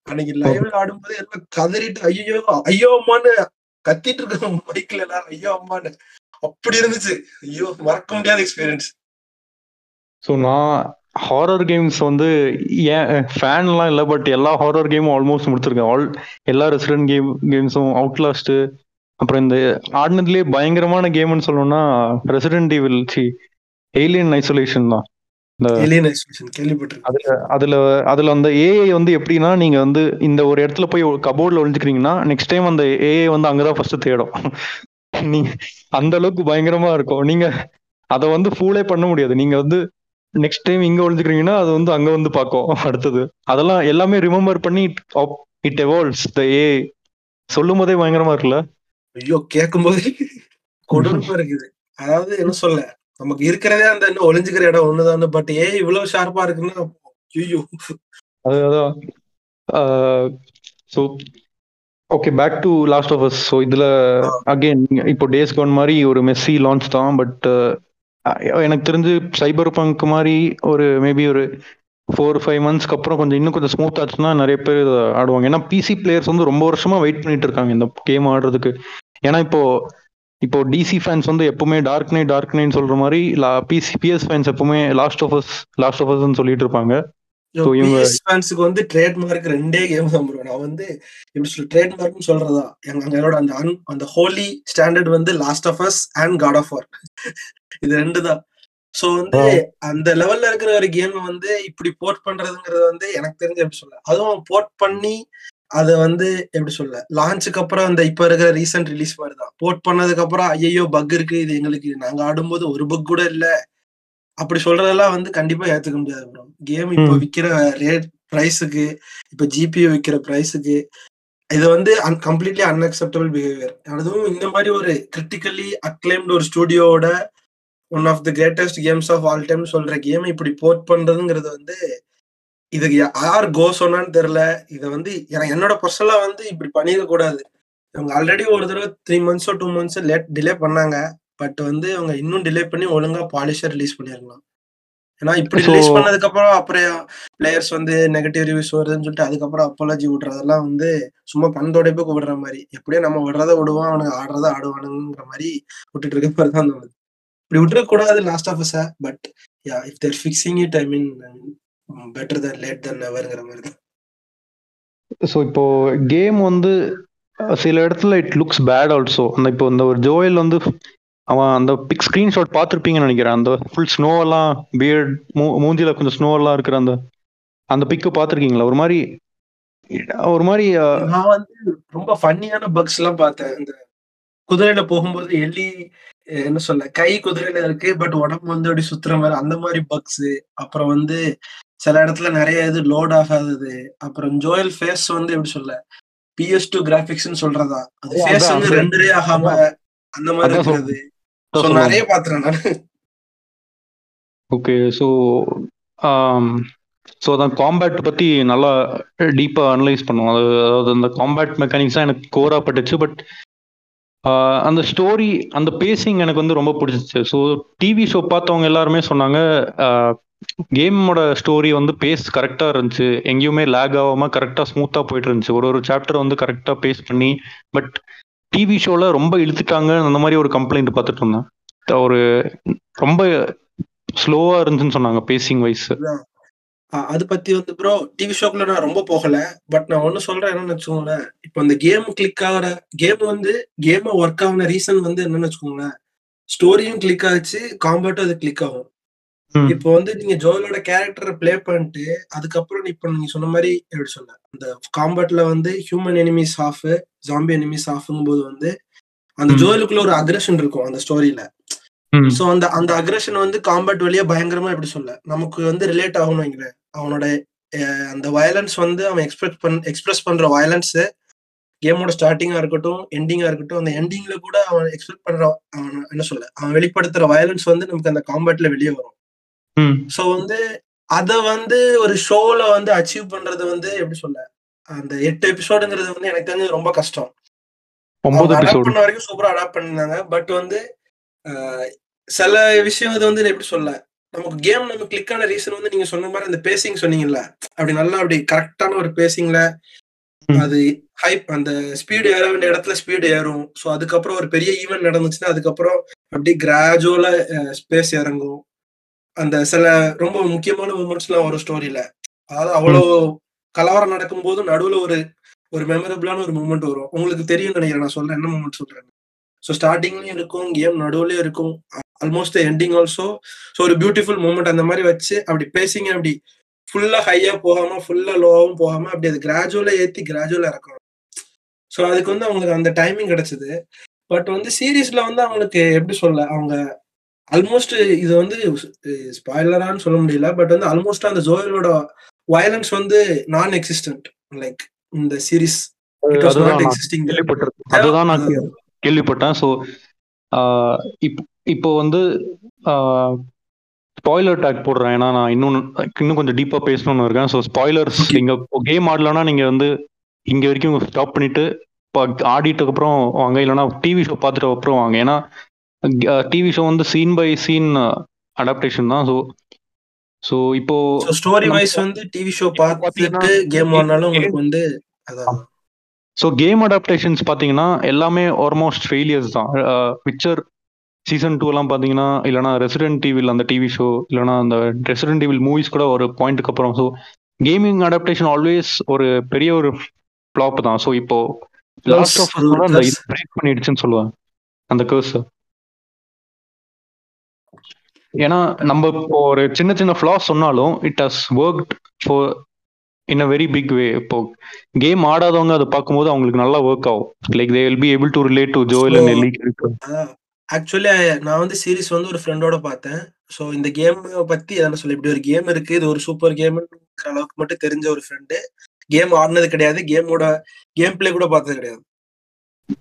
அன்னைக்கு லைவ்ல ஆடும்போது எல்லாம் கதறிட்டு ஐயோ ஐயோ அம்மான்னு கத்திட்டு இருக்க மைக்ல எல்லாரும் ஐயோ அம்மான்னு. அப்படி இருந்துச்சு. ஐயோ மறக்க முடியாத எக்ஸ்பீரியன்ஸ் ஸோ நான் ஹாரர் கேம்ஸ் வந்து ஏன் ஃபேன்லாம் இல்லை பட் எல்லா ஹாரர் கேமும் ஆல்மோஸ்ட் முடிச்சிருக்கேன். ஆல் எல்லா ரெசிடென்ட் கேம் கேம்ஸும் அவுட்லாஸ்ட்டு அப்புறம் இந்த ஆடினதுலேயே பயங்கரமான கேம்னு சொல்லணும்னா Resident Evil C Alien Isolation தான். அதுல அதுல அதுல அந்த ஏஐ வந்து எப்படின்னா நீங்க வந்து இந்த ஒரு இடத்துல போய் கபோர்ட்ல ஒளிஞ்சுக்கிறீங்கன்னா நெக்ஸ்ட் டைம் அந்த ஏஐ வந்து அங்கதான் ஃபர்ஸ்ட் தேடும். நீங்க அந்த அளவுக்கு பயங்கரமா இருக்கும். நீங்க அதை வந்து ஃபூலே பண்ண முடியாது. நீங்க வந்து நெக்ஸ்ட் டைம் இங்க ஒளிஞ்சுக்கிறீங்கன்னா அது வந்து அங்க வந்து பார்க்கும். அடுத்தது. அதெல்லாம் எல்லாமே ரிமெம்பர் பண்ணி இட் எவால்வ்ஸ் த ஏ சொல்லும் போதே பயங்கரமா இருக்குல்ல? ஐயோ கேட்கும் போது கொடுமை இருக்குது. அதாவது என்ன சொல்ல? நமக்கு இருக்கிறதே அந்த இன்னும் ஒளிஞ்சுக்கிற இடம் ஒண்ணுதான் பட் ஏன் இவ்வளவு ஷார்ப்பா இருக்குன்னா ஐயோ. அது அதான் so okay back to last of us so இதுல அகைன் இப்போ டேஸ் கான் மாதிரி ஒரு மெஸ்ஸி லான்ச் தான் பட் எனக்கு தெரிஞ்சு சைபர் பங்க் மாதிரி ஒரு மேபி ஒரு ஃபோர் ஃபைவ் மந்த்ஸ்க்கு அப்புறம் கொஞ்சம் இன்னும் கொஞ்சம் ஸ்மூத் ஆச்சுன்னா நிறைய பேர் ஆடுவாங்க. ஏன்னா பிசி பிளேயர்ஸ் வந்து ரொம்ப வருஷமா வெயிட் பண்ணிட்டு இருக்காங்க இந்த கேம் ஆடுறதுக்கு. ஏன்னா இப்போ இப்போ டிசி ஃபேன்ஸ் வந்து எப்பவுமே டார்க் நைட் டார்க் நைட் சொல்ற மாதிரி பிசி பிஎஸ் ஃபேன்ஸ் எப்பவுமே last of us last of அஸ்ன்னு சொல்லிட்டு இருப்பாங்க. ஃபேன்ஸுக்கு வந்து ட்ரேட்மார்க் ரெண்டே கேம் தான் bro. நான் வந்து எப்படி சொல்ல ட்ரேட்மார்க்னு சொல்றதா? எங்க எங்களோட அந்த அந்த ஹோலி ஸ்டாண்டர்ட் வந்து last of us and God of War இது ரெண்டு தான். சோ வந்து அந்த லெவல்ல இருக்கிற ஒரு கேம் வந்து இப்படி போர்ட் பண்றதுங்கிறது வந்து எனக்கு தெரிஞ்சு எப்படி சொல்ல அதுவும் போர்ட் பண்ணி அதை வந்து எப்படி சொல்ல லான்ச்சுக்கு அப்புறம் அந்த இப்ப இருக்கிற ரீசெண்ட் ரிலீஸ் மாதிரி தான் போர்ட் பண்ணதுக்கு அப்புறம் ஐயோ பக் இருக்கு இது எங்களுக்கு நாங்க ஆடும்போது ஒரு பக் கூட இல்ல. அப்படி சொல்றதெல்லாம் வந்து கண்டிப்பா ஏத்துக்க முடியாது ப்ரோ கேம் இப்போ. விக்கிற ரேட் பிரைஸுக்கு இப்ப ஜிபியு விக்கிற பிரைஸுக்கு இது வந்து கம்ப்ளீட்லி அன்அக்செப்டபிள் பிஹேவியர் அதுவும் இந்த மாதிரி ஒரு கிரிட்டிக்கலி அக்ளைம்டு ஒரு ஸ்டுடியோவோட one of the greatest games of all time சொல்ற கேம் இப்படி போர்ட் பண்றதுங்கிறது வந்து இதுக்கு யா- யார் கோ சொன்னான்னு தெரியல. இதை வந்து எனக்கு என்னோட பர்சனலா வந்து இப்படி பண்ணிருக்க கூடாது. இவங்க ஆல்ரெடி ஒரு தடவை த்ரீ மந்த்ஸோ டூ மந்த்ஸோ லேட் டிலே பண்ணாங்க. பட் வந்து அவங்க இன்னும் டிலே பண்ணி ஒழுங்கா பாலிஷா ரிலீஸ் பண்ணிருக்கலாம் ஏன்னா இப்படி ரிலீஸ் பண்ணதுக்கு அப்புறம் அப்புறம் பிளேயர்ஸ் வந்து நெகட்டிவ் ரிவ்யூஸ் வருதுன்னு சொல்லிட்டு அதுக்கப்புறம் அப்பாலஜி விடுறதெல்லாம் வந்து சும்மா பந்தோடைப்பு விடுற மாதிரி. எப்படியோ நம்ம விடுறத விடுவான் அவனுக்கு ஆடுறத ஆடுவானுங்கிற மாதிரி விட்டுட்டு இருக்க மாதிரி தான் தோணுது. இப்படி விட்டுற கூடாது last of but yeah if they're fixing it I mean better than late than நெவர்ங்கிற மாதிரி தான் ஸோ இப்போ கேம் வந்து சில இடத்துல இட் லுக்ஸ் பேட் ஆல்சோ அந்த இப்போ இந்த ஒரு ஜோயல் வந்து அவன் அந்த பிக் ஸ்கிரீன்ஷாட் பார்த்துருப்பீங்கன்னு நினைக்கிறேன். அந்த ஃபுல் ஸ்னோவெல்லாம் பியர்ட் மூ மூஞ்சில கொஞ்சம் ஸ்னோவெல்லாம் இருக்கிற அந்த அந்த பிக்கு பார்த்துருக்கீங்களா? ஒரு மாதிரி ஒரு மாதிரி நான் வந்து ரொம்ப ஃபன்னியான பக்ஸ் எல்லாம் பார்த்தேன். இந்த குதிரையில போகும்போது அஹ் என்ன சொல்ல கை குதிரையில இருக்கு பட் உடம்பு வந்து அப்படி சுத்துற மாதிரி அந்த மாதிரி பக்ஸ் அப்புறம் வந்து சில இடத்துல நிறைய இது லோட் ஆகாதது. அப்புறம் ஜோயல் ஃபேஸ் வந்து எப்படி சொல்ல? பிஎஸ் டூ கிராபிக்ஸ்னு சொல்றதா? அது ஃபேஸ் வந்து. ரெண்டரே ஆகாம அந்த மாதிரி இருக்கிறது. சொல்லுவாங்க. நிறைய பாத்துறேன் நான். ஓகே ஸோ ஸோ அதான் காம்பேட் பற்றி நல்லா டீப்பாக அனலைஸ் பண்ணுவோம். அது அதாவது அந்த காம்பேட் மெக்கானிக்ஸ் தான் எனக்கு கோரா பட்டுச்சு பட் அந்த ஸ்டோரி அந்த பேசிங் எனக்கு வந்து ரொம்ப பிடிச்சிச்சு. ஸோ டிவி ஷோ பார்த்தவங்க எல்லாருமே சொன்னாங்க கேமோட ஸ்டோரி வந்து பேஸ் கரெக்டாக இருந்துச்சு. எங்கேயுமே லேக் ஆகாமல் கரெக்டாக ஸ்மூத்தாக போயிட்டு இருந்துச்சு. ஒரு ஒரு சாப்டர் வந்து கரெக்டாக பேஸ் பண்ணி பட் டிவி ஷோவில் ரொம்ப இழுத்துட்டாங்க அந்த மாதிரி ஒரு கம்ப்ளைண்ட் பார்த்துட்டு இருந்தேன். ஒரு ரொம்ப ஸ்லோவா இருந்துச்சுன்னு சொன்னாங்க பேசிங் வைஸ் அது பத்தி வந்து ப்ரோ டிவி ஷோக்குள்ள நான் ரொம்ப போகல. பட் நான் ஒண்ணு சொல்றேன் என்னன்னு வச்சுக்கோங்களேன். இப்போ அந்த கேம் கிளிக் ஆகிற கேம் வந்து கேம் ஒர்க் ஆகின ரீசன் வந்து என்னன்னு வச்சுக்கோங்களேன். ஸ்டோரியும் கிளிக் ஆச்சு காம்பேட்டும் அது கிளிக் ஆகும். இப்போ வந்து நீங்க ஜோயலோட கேரக்டரை ப்ளே பண்ணிட்டு அதுக்கப்புறம் இப்போ நீங்க சொன்ன மாதிரி எப்படி சொல்ல அந்த காம்பேட்ல வந்து human enemies of zombie enemies ஆஃப்ங்கும் போது வந்து அந்த ம். ஜோயலுக்குள்ள ஒரு அக்ரஷன் இருக்கும் அந்த ஸ்டோரியில சோ அந்த அந்த அக்ரஷன் வந்து காம்பேட் வழியா பயங்கரமா எப்படி சொல்ல நமக்கு வந்து ரிலேட் ஆகணும் அவனோட அந்த வயலன்ஸ் வந்து அவன் எக்ஸ்பிரஸ் பண் எக்ஸ்பிரஸ் பண்ற வயலன்ஸ் கேமோட ஸ்டார்டிங்கா இருக்கட்டும் எண்டிங்கா இருக்கட்டும் அந்த எண்டிங்ல கூட அவன் எக்ஸ்பெக்ட் பண்ற அவன் என்ன சொல்ல அவன் வெளிப்படுத்துற வயலன்ஸ் வந்து நமக்கு அந்த காம்பேட்ல வெளியே வரும். சோ வந்து அத வந்து ஒரு ஷோல வந்து அச்சீவ் பண்றது வந்து எப்படி சொல்ல? அந்த எட்டு எபிசோடுங்கிறது வந்து எனக்கு தெரிஞ்சு ரொம்ப கஷ்டம். அடாப்ட் பண்ண வரைக்கும் சூப்பரா அடாப்ட் பண்ணிருந்தாங்க. பட் வந்து சில விஷயம் அது வந்து எப்படி சொல்ல? நமக்கு கேம் நம்ம கிளிக் ஆன ரீசன் வந்து நீங்க சொன்ன மாதிரி அந்த பேசிங் சொன்னீங்கல்ல? அப்படி நல்லா அப்படி கரெக்டான ஒரு பேசிங்ல. அது ஹைப் அந்த ஸ்பீடு ஏற வேண்டிய இடத்துல ஸ்பீடு ஏறும். ஸோ அதுக்கப்புறம் ஒரு பெரிய ஈவெண்ட் நடந்துச்சுன்னா அதுக்கப்புறம் அப்படியே கிராஜுவலா ஸ்பேஸ் இறங்கும். அந்த சில ரொம்ப முக்கியமான மூமெண்ட்ஸ்லாம் வரும் ஸ்டோரியில அதாவது அவ்வளோ கலவரம் நடக்கும்போது நடுவுல ஒரு ஒரு மெமரபிளான ஒரு மூமெண்ட் வரும். உங்களுக்கு தெரியும் நினைக்கிறேன். நான் சொல்றேன். என்ன மூமெண்ட் சொல்றேன் ஸோ ஸ்டார்டிங்லயும் இருக்கும் கேம் நடுவுலயும் இருக்கும். ஆல்மோஸ்ட் எண்டிங் ஆல்சோ ஸோ ஒரு பியூட்டிஃபுல் மூமெண்ட் அந்த மாதிரி வச்சு அப்படி பேசிங்க அப்படி ஃபுல்லா ஹையா போகாம ஃபுல்லா லோவும் போகாம அப்படி அது கிராஜுவலா ஏத்தி கிராஜுவலா இறக்கணும். ஸோ அதுக்கு வந்து அவங்களுக்கு அந்த டைமிங் கிடைச்சது. பட் வந்து சீரீஸ்ல வந்து அவங்களுக்கு எப்படி சொல்ல? அவங்க ஆல்மோஸ்ட் இது வந்து ஸ்பாய்லரான்னு சொல்ல முடியல பட் வந்து ஆல்மோஸ்ட் அந்த ஜோயலோட வயலன்ஸ் வந்து நான் எக்ஸிஸ்டன்ட் லைக் இந்த சீரீஸ் அதுதான் நான் கேள்விப்பட்டேன். ஸோ இப்போ வந்து ஸ்பாய்லர் டேக் போடுறேன். ஏன்னா நான் இன்னும் இன்னும் கொஞ்சம் டீப்பா பேசணும்னு இருக்கேன். So spoilers Okay. நீங்க கேம் ஆடலன்னா நீங்க வந்து இங்க வரைக்கும் ஸ்டாப் பண்ணிட்டு இப்போ ஆடிட்டதுக்கு அப்புறம் வாங்க. இல்லைன்னா டிவி ஷோ பார்த்துட்டு அப்புறம் வாங்க. ஏன்னா டிவி ஷோ வந்து சீன் பை சீன் அடாப்டேஷன் தான். ஸோ ஸோ இப்போ ஸ்டோரி வைஸ் வந்து டிவி ஷோ பார்த்துட்டு பாத்தீங்கன்னா, கேம் game- உங்களுக்கு வந்து அதான். ஸோ கேம் அடாப்டேஷன்ஸ் பார்த்தீங்கன்னா எல்லாமே ஆல்மோஸ்ட் ஃபெயிலியர்ஸ் தான். பிக்சர் சீசன் டூ எல்லாம் பார்த்தீங்கன்னா இல்லைனா ரெசிடென்ட் டிவியில் அந்த டிவி ஷோ இல்லைனா அந்த ரெசிடென்ட் டிவில் மூவிஸ் கூட ஒரு பாயிண்ட்டுக்கு அப்புறம். ஸோ கேமிங் அடாப்டேஷன் ஆல்வேஸ் ஒரு பெரிய ஒரு ஃப்ளாப் தான். ஸோ இப்போ லாஸ்ட் ஆஃப். பிரேக் பண்ணிடுச்சுன்னு சொல்லுவேன் அந்த கேர்ஸ் ஏன்னா நம்ம இப்போ ஒரு சின்ன சின்ன ஃப்ளாஸ் சொன்னாலும் it has work for in a very big way இப்போ கேம் ஆடாதவங்க அதை பார்க்கும்போது அவங்களுக்கு நல்லா ஒர்க் ஆகும். Like they will be able to relate to Joel and Ellie actually நான் வந்து சீரிஸ் வந்து ஒரு ஃப்ரெண்டோட பார்த்தேன். ஸோ இந்த கேம் பத்தி என்ன சொல்ல. இப்படி ஒரு கேம் இருக்கு. இது ஒரு சூப்பர் கேம்ங்கிற அளவுக்கு மட்டும் தெரிஞ்ச ஒரு ஃப்ரெண்டு கேம் ஆடினது கிடையாது. கேமோட கேம் பிளே கூட பார்த்தது கிடையாது.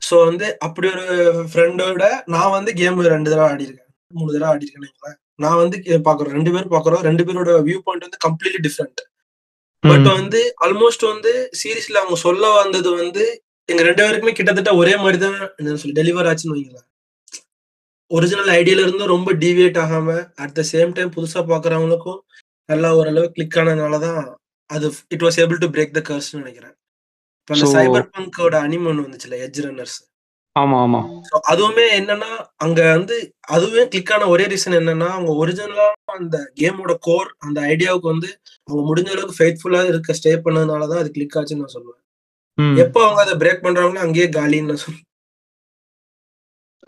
ஸோ வந்து அப்படி ஒரு ஃப்ரெண்டோட நான் வந்து கேம் ரெண்டு தடவை ஆடிருக்கேன் மூணு தடவை ஆடிருக்கேன் வைங்களேன். நான் வந்து பாக்குறோம். ரெண்டு பேரும் பாக்குறோம். ரெண்டு பேரோட வியூ பாயிண்ட் வந்து கம்ப்ளீட்லி டிஃப்ரெண்ட் பட் வந்து ஆல்மோஸ்ட் வந்து சீரிஸ்ல அவங்க சொல்ல வந்தது வந்து எங்க ரெண்டு பேருக்குமே கிட்டத்தட்ட ஒரே மாதிரி தான் என்ன சொல்லி டெலிவர் ஆச்சுன்னு வைங்களேன். ஒரிஜினல் ஐடியால இருந்து ரொம்ப டிவியேட் ஆகாம அட் த சேம் டைம் புதுசா பாக்குறவங்களுக்கும் நல்லா ஓரளவு கிளிக் ஆனதுனாலதான் அது it was able to break the curse நினைக்கிறேன். இப்ப சைபர் பங்கோட அனிமன் வந்துச்சுல எட்ஜ் ரன்னர்ஸ் ஆமா ஆமா. அதுவுமே என்னன்னா அங்க வந்து அதுவே கிளிக் ஆன ஒரே ரீசன் என்னன்னா அவங்க ஒரிஜினலா அந்த கேமோட கோர் அந்த ஐடியாவுக்கு வந்து அவங்க முடிஞ்ச அளவுக்கு ஃபெய்த்ஃபுல்லா இருக்க ஸ்டே பண்ணதுனாலதான் அது கிளிக் ஆச்சுன்னு நான் சொல்லுவேன். எப்போ அவங்க அதை பிரேக் பண்றாங்களோ அங்கேயே காலின்னு நான் சொல்லுவேன்.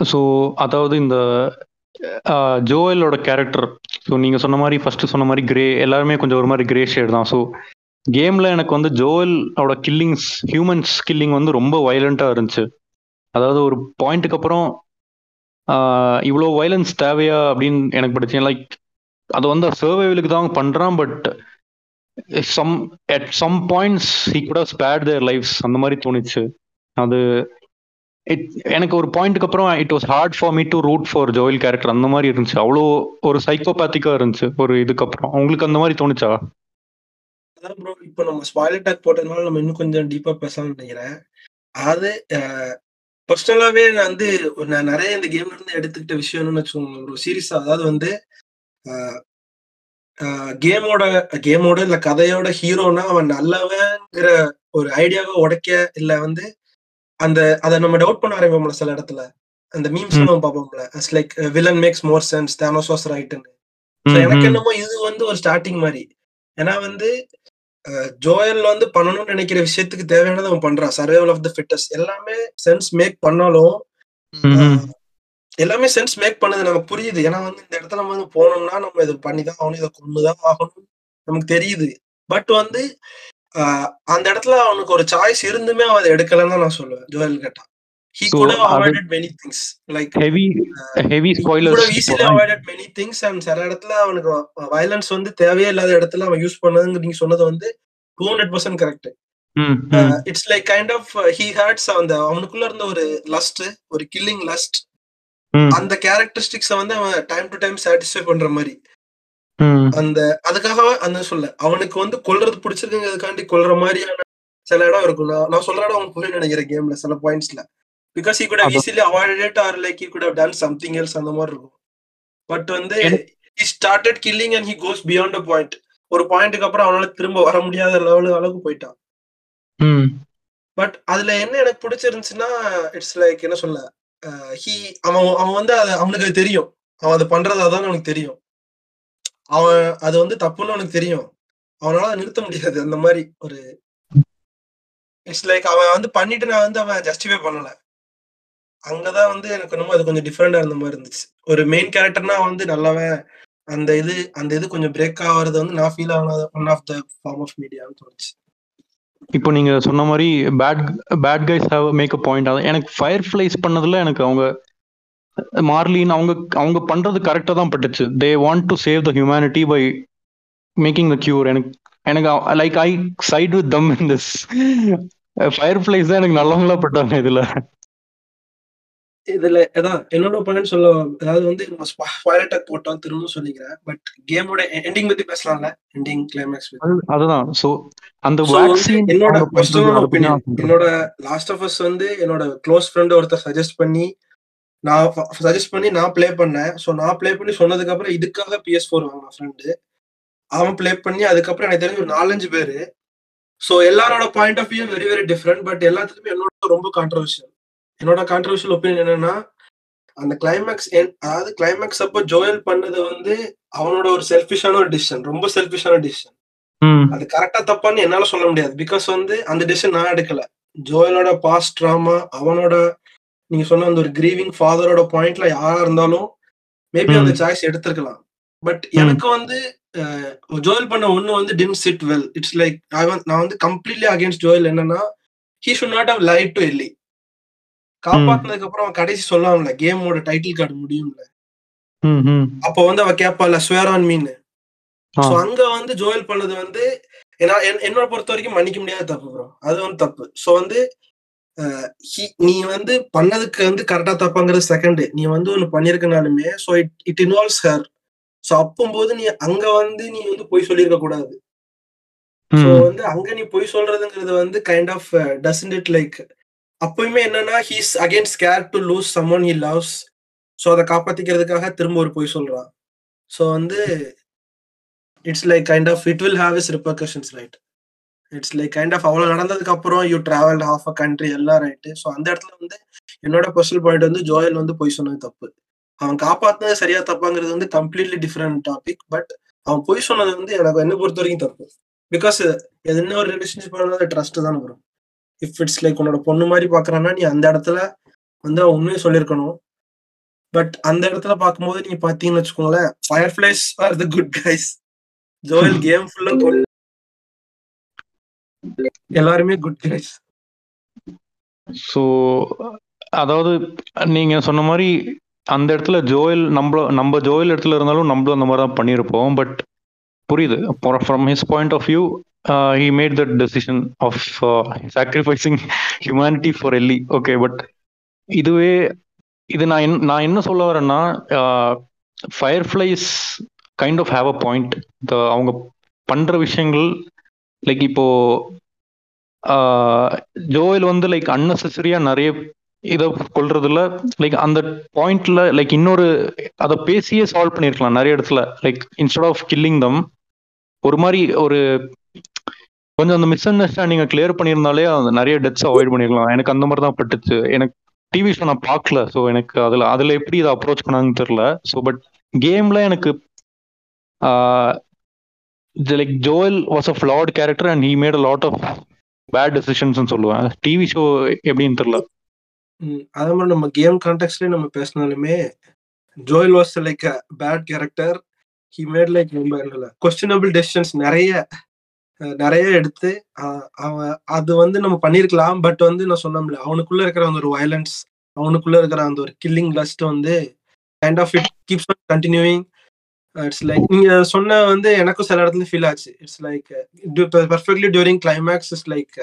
ஸோ அதாவது இந்த ஜோயலோட கேரக்டர் ஸோ நீங்கள் சொன்ன மாதிரி ஃபர்ஸ்ட் சொன்ன மாதிரி கிரே எல்லாருமே கொஞ்சம் ஒரு மாதிரி கிரே ஷேட் தான். ஸோ கேமில் எனக்கு வந்து ஜோயலோட கில்லிங்ஸ் ஹியூமன்ஸ் கில்லிங் வந்து ரொம்ப வயலண்ட்டாக இருந்துச்சு. அதாவது ஒரு பாயிண்ட்டுக்கு அப்புறம் இவ்வளோ வயலன்ஸ் தேவையா அப்படின்னு எனக்கு படிச்சேன். லைக் அது வந்து சர்வைவலுக்கு தான் பண்ணுறான் but some at some points he கூட ஸ்பேட் தேர் லைஃப்ஸ் அந்த மாதிரி தோணுச்சு. அது இட் எனக்கு ஒரு பாயிண்ட்டுக்கு அப்புறம் it was hard for me to root for Joel character அந்த மாதிரி இருந்துச்சு. அவ்வளோ ஒரு சைக்கோபேத்திக்காக இருந்துச்சு ஒரு இதுக்கப்புறம் உங்களுக்கு அந்த மாதிரி தோணுச்சா? அதான் ப்ரோ இப்போ நம்ம ஸ்பாயில் அட்டாக் போட்டதுனால நம்ம இன்னும் கொஞ்சம் டீப்பாக பேசலாம்னு நினைக்கிறேன். அது பர்சனலாவே நான் வந்து நான் நிறைய இந்த கேம்ல இருந்து எடுத்துக்கிட்ட விஷயம் என்னன்னு வச்சுக்கோங்க ஒரு சீரியஸா அதாவது வந்து கேமோட கேமோட இல்ல கதையோட ஹீரோனா அவன் நல்லவங்கிற ஒரு ஐடியாவை உடைக்க இல்ல வந்து அந்த அதை நம்ம டவுட் பண்ண ஆரம்பிப்போம்ல சில இடத்துல. அந்த மீம்ஸ் நம்ம பார்ப்போம்ல. It's like villain makes more sense Thanos was ரைட்னு எனக்கு என்னமோ இது வந்து ஒரு ஸ்டார்டிங் மாதிரி. ஏன்னா வந்து ஜோயல் வந்து பண்ணணும்னு நினைக்கிற விஷயத்துக்கு தேவையானதை அவன் பண்றான். சர்வைவல் ஆஃப் த ஃபிட்டஸ் எல்லாமே சென்ஸ் மேக் பண்ணாலும் எல்லாமே சென்ஸ் மேக் பண்ணது நமக்கு புரியுது. ஏன்னா வந்து இந்த இடத்துல நம்ம வந்து போனோம்னா நம்ம இது பண்ணிதான் ஆகணும் இதை கொண்டுதான் ஆகணும் நமக்கு தெரியுது. பட் வந்து அந்த இடத்துல அவனுக்கு ஒரு சாய்ஸ் இருந்துமே அவன் அதை எடுக்கலன்னு தான் நான் சொல்லுவேன். ஜோயல் கேட்டா. ஹி So, கூட அது- avoided many things like heavy heavy கூட spoilers easily avoided many things and சில இடத்துல அவனுக்கு வயலன்ஸ் வந்து தேவையே இல்லாத இடத்துல அவன் யூஸ் பண்ணதுங்க நீங்க சொன்னது வந்து two hundred percent correct it's like kind of he hates அந்த அவனுக்குள்ள இருந்த ஒரு லஸ்ட் ஒரு கில்லிங் லஸ்ட் அந்த கேரக்டரிஸ்டிக்ஸ வந்து அவன் டைம் டு டைம் சாட்டிஸ்ஃபை பண்ற மாதிரி. அந்த அதுக்காக அந்த சொல்ல அவனுக்கு வந்து கொல்றது பிடிச்சிருக்குங்கிறதுக்காண்டி கொல்ற மாதிரியான சில இடம் இருக்கும் நான் சொல்ற இடம் அவனுக்கு புரிய நினைக்கிறேன் கேம்ல சில பாயிண்ட்ஸ்ல பிகாஸ் he could have அது- easily avoided it or like he could have done something else அந்த மாதிரி இருக்கும் பட் வந்து he started killing and he goes beyond a point. ஒரு பாயிண்ட்டுக்கு அப்புறம் அவனால திரும்ப வர முடியாத லெவலு அளவுக்கு போயிட்டான். பட் அதுல என்ன எனக்கு பிடிச்சிருந்துச்சுன்னா இட்ஸ் லைக் என்ன சொல்ல ஹீ அவன் அவன் வந்து அது அவனுக்கு அது தெரியும். அவன் அதை பண்றது அதான் அவனுக்கு தெரியும். அவன் அது வந்து தப்புன்னு அவனுக்கு தெரியும். அவனால நிறுத்த முடியாது. அந்த மாதிரி ஒரு இட்ஸ் லைக் அவன் வந்து பண்ணிட்டு நான் வந்து அவன் ஜஸ்டிஃபை பண்ணல. அங்கதான் வந்து எனக்கு என்னமோ அது கொஞ்சம் டிஃப்ரெண்டா இருந்த மாதிரி இருந்துச்சு. ஒரு மெயின் கேரக்டர்னா வந்து நல்லாவே அந்த இது அந்த இது கொஞ்சம் பிரேக் ஆகுறது வந்து நான் ஃபீல் ஆனது one of the form of மீடியான்னு தோணுச்சு. இப்போ நீங்க சொன்ன மாதிரி bad bad guys have make a point ஆகும் எனக்கு ஃபயர் ஃபிளைஸ் பண்ணதுல எனக்கு அவங்க மார்லின் அவங்க அவங்க பண்றது கரெக்டா தான் பட்டுச்சு. They want to save the humanity by making the cure எனக்கு எனக்கு like I side with them in this fireflies தான் எனக்கு நல்லவங்களா பட்டாங்க இதுல. இதுல அதான் என்னோட பாயிண்ட் சொல்ல அதாவது வந்து நம்ம ஸ்பாயிலர் அட்டாக் போட்டோம் திரும்ப சொல்லிக்கிறேன். பட் கேமோட எண்டிங் பத்தி பேசலாம்ல? எண்டிங் கிளைமேக்ஸ் அது- அதுதான். சோ அந்த வேக்சின் என்னோட பர்சனல் ஒப்பீனியன் என்னோட லாஸ்ட் ஆஃப் அஸ் வந்து என்னோட க்ளோஸ் ஃப்ரெண்ட் ஒருத்தர் சஜஸ்ட் பண்ணி நான் சஜஸ்ட் பண்ணி நான் ப்ளே பண்ணேன். ஸோ நான் ப்ளே பண்ணி சொன்னதுக்கு அப்புறம் இதுக்காக பிஎஸ் ஃபோர் வாங்கின ஃப்ரெண்டு அவன் ப்ளே பண்ணி அதுக்கப்புறம் எனக்கு தெரிஞ்ச ஒரு நாலஞ்சு பேரு. ஸோ எல்லாரோட point of view very very different but எல்லாத்துக்குமே என்னோட ரொம்ப கான்ட்ரவர்ஷியல் என்னோட கான்ட்ரவர்ஷியல் ஒப்பீனியன் என்னன்னா அந்த கிளைமேக்ஸ் அதாவது கிளைமேக்ஸ் அப்போ ஜோயல் பண்ணது வந்து அவனோட ஒரு செல்ஃபிஷான ஒரு டிசிஷன் ரொம்ப செல்ஃபிஷான டிசிஷன் அது கரெக்டா தப்பான்னு என்னால சொல்ல முடியாது. பிகாஸ் வந்து அந்த டிசிஷன் நான் எடுக்கல. ஜோயலோட பாஸ்ட் ட்ராமா அவனோட நீங்க சொன்ன அந்த ஒரு கிரீவிங் ஃபாதரோட பாயிண்ட்ல யாரா இருந்தாலும் மேபி. அந்த சாய்ஸ் எடுத்திருக்கலாம். பட் எனக்கு வந்து ஜோயல் பண்ண ஒண்ணு வந்து டின் சிட் வெல் இட்ஸ் லைக் நான் வந்து கம்ப்ளீட்லி அகேன்ஸ்ட் ஜோயல் என்னன்னா he should not have lied to Ellie காப்பாத்தினதுக்கு அப்புறம் கடைசி சொல்லாமல கேமோட டைட்டில் கார்டு முடியும்ல. அப்ப வந்து அவ கேப்பால ஸ்வேர் ஆன் மீன் சோ அங்க வந்து ஜோயல் பண்ணது வந்து ஏன்னா என்- என்னோட பொறுத்த வரைக்கும் மன்னிக்க முடியாத தப்பு ப்ரோ அது வந்து தப்பு. சோ வந்து நீ வந்து பண்ணதுக்கு வந்து கரெக்டா தப்பாங்கிறது செகண்ட் நீ வந்து ஒண்ணு பண்ணிருக்கனாலுமே so it it involves her so அப்போது நீ அங்க வந்து நீ வந்து போய் சொல்லியிருக்க கூடாது. சோ வந்து அங்க நீ போய் சொல்றதுங்கிறது வந்து kind of doesn't it like அப்பயுமே என்னன்னா he's again scared to lose someone he loves so அதை காப்பாத்திக்கிறதுக்காக திரும்ப ஒரு போய் சொல்றான். ஸோ வந்து it's like kind of it will have is repercussions right it's like kind of அவ்வளோ நடந்ததுக்கு அப்புறம் you travel half a country எல்லாம் ரைட்டு ஸோ அந்த இடத்துல வந்து என்னோட பர்சனல் பாயிண்ட் வந்து ஜோயல் வந்து போய் சொன்னது தப்பு. அவன் காப்பாத்துனது சரியா தப்பாங்கிறது வந்து கம்ப்ளீட்லி டிஃப்ரெண்ட் டாபிக் பட் அவன் போய் சொன்னது வந்து எனக்கு என்ன பொறுத்த வரைக்கும் தப்பு பிகாஸ் என்ன ஒரு ரிலேஷன்ஷிப் ஆனது ட்ரஸ்ட் தான் வரும். இஃப் இட்ஸ் லைக் உன்னோட பொண்ணு மாதிரி பாக்குறான்னா நீ அந்த இடத்துல வந்து அவன் உண்மையை சொல்லியிருக்கணும். பட் அந்த இடத்துல பார்க்கும்போது நீங்க பாத்தீங்கன்னு வச்சுக்கோங்களேன் fireflies are the good guys Joel game ஃபுல்லா எல்லாருமே குட் கைஸ் ஸோ அதாவது நீங்க சொன்ன மாதிரி அந்த இடத்துல ஜோயல் நம்ம நம்ம ஜோயல் இடத்துல இருந்தாலும் நம்மளும் அந்த மாதிரி தான் பண்ணியிருப்போம். பட் புரியுது. From his point of view Uh, he made decision decision of uh, sacrificing humanity for Ellie okay but இதுவே இது நான் என் நான் என்ன சொல்ல வரேன்னா fireflies kind of have a point அவங்க பண்ற விஷயங்கள் லைக் இப்போ uh, ஜோயில் வந்து லைக் அன்னெசரியா நிறைய இதை கொள்றதுல லைக் அந்த பாயிண்ட்ல லைக் இன்னொரு அதை பேசியே சால்வ் பண்ணியிருக்கலாம் நிறைய இடத்துல. Like instead of killing them ஒரு மாதிரி ஒரு கொஞ்சம் அந்த மிஸ் அண்டர்ஸ்டாண்டிங்கை கிளியர் பண்ணியிருந்தாலே அந்த நிறைய டெத்ஸ் அவாய்ட் பண்ணிருக்கலாம். எனக்கு அந்த மாதிரி தான் பட்டுச்சு. எனக்கு டிவி ஷோ நான் பார்க்கல. ஸோ எனக்கு அதுல அதுல எப்படி இதை அப்ரோச் பண்ணாங்கன்னு தெரியல. ஸோ பட் கேம்ல எனக்கு like Joel was a flat character and he made a lot of bad decisions சொல்லுவேன். டிவி ஷோ எப்படின்னு தெரியல. அதே மாதிரி நம்ம கேம் கான்டெக்ட்லயே நம்ம பேசினாலுமே Joel was like bad character he made like questionable decisions நிறைய நிறைய எடுத்து அவன் அது வந்து நம்ம பண்ணிருக்கலாம். பட் வந்து நான் சொன்னோம்ல அவனுக்குள்ள இருக்கிற அந்த ஒரு வயலன்ஸ் அவனுக்குள்ள இருக்கிற அந்த ஒரு கில்லிங் லஸ்ட் வந்து kind of it keeps continuing it's like நீங்க சொன்ன வந்து எனக்கும் சில இடத்துல ஃபீல் ஆச்சு. It's like perfectly during climax is like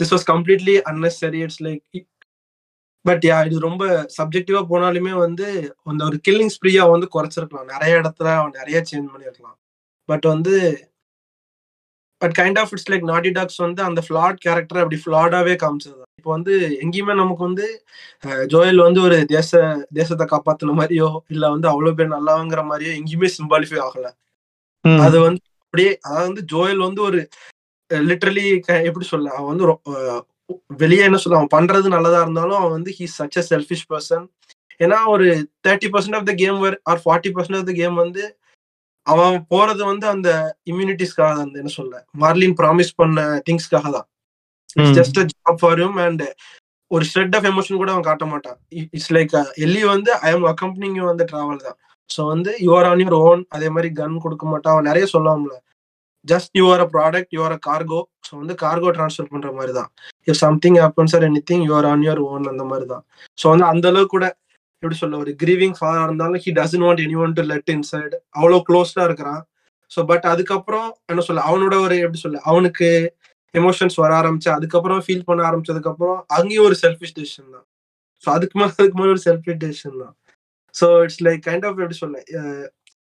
this was completely unnecessary it's like but yeah இது ரொம்ப சப்ஜெக்டிவா போனாலுமே வந்து அந்த ஒரு கில்லிங் ஸ்ப்ரீயா வந்து குறைச்சிருக்கலாம். நிறைய இடத்துல அவன் நிறைய சேஞ்ச் பண்ணிருக்கலாம். பட் வந்து but kind of it's like Naughty Dog's வந்து அந்த ஃபிளாட் கேரக்டர் அப்படி ஃபிளாடாவே காமிச்சது. இப்போ வந்து எங்கேயுமே நமக்கு வந்து ஜோயல் வந்து ஒரு தேச தேசத்தை காப்பாத்துன மாதிரியோ இல்ல வந்து அவ்வளவு பேர் நல்லாங்கிற மாதிரியோ எங்கேயுமே சிம்பாலிஃபை ஆகல. அது வந்து அப்படியே அதாவது வந்து ஜோயல் வந்து ஒரு லிட்டரலி எப்படி சொல்ல அவன் வந்து வெளியே என்ன சொல்ல அவன் பண்றது நல்லதா இருந்தாலும் அவன் வந்து he such a selfish person ஏன்னா ஒரு thirty percent of the game or forty percent of the game வந்து அவன் போறது வந்து அந்த இம்யூனிட்டிஸ்க்காக தான் என்ன சொல்ல மார்லின் ப்ராமிஸ் பண்ண திங்ஸ்க்காக தான். ஜஸ்ட் ஜாப் ஃபார் யூம் அண்ட் ஒரு ஷெட் ஆஃப் எமோஷன் கூட அவன் காட்ட மாட்டான். இட்ஸ் லைக் எல்லி வந்து ஐ எம் அக்கம்பனிங் யூ அந்த டிராவல் தான். ஸோ வந்து யூஆர் ஆன் யுவர் ஓன் அதே மாதிரி கன் கொடுக்க மாட்டான். அவன் நிறைய சொல்லுவான்ல. Just you're a product you're a cargo so வந்து கார்கோ ட்ரான்ஸ்ஃபர் பண்ற மாதிரி தான். If something happens or any thing you're on your own அந்த மாதிரி தான். ஸோ வந்து அந்த அளவுக்கு கூட எப்படி சொல்ல ஒரு கிரீவிங் ஃபாதரா இருந்தாலும் he doesn't want any one to let inside அவ்வளோ க்ளோஸ்டா இருக்கிறான். ஸோ பட் அதுக்கப்புறம் என்ன சொல்ல அவனோட ஒரு எப்படி சொல்ல அவனுக்கு எமோஷன்ஸ் வர ஆரம்பிச்சு அதுக்கப்புறம் ஃபீல் பண்ண ஆரம்பிச்சதுக்கு அப்புறம் அங்கேயும் ஒரு செல்ஃபிஷ் டெசிஷன் தான். ஸோ அதுக்கு மேலே அதுக்கு மேலே ஒரு செல்ஃபிஷ் டெசிஷன் தான். So it's like kind of எப்படி சொல்ல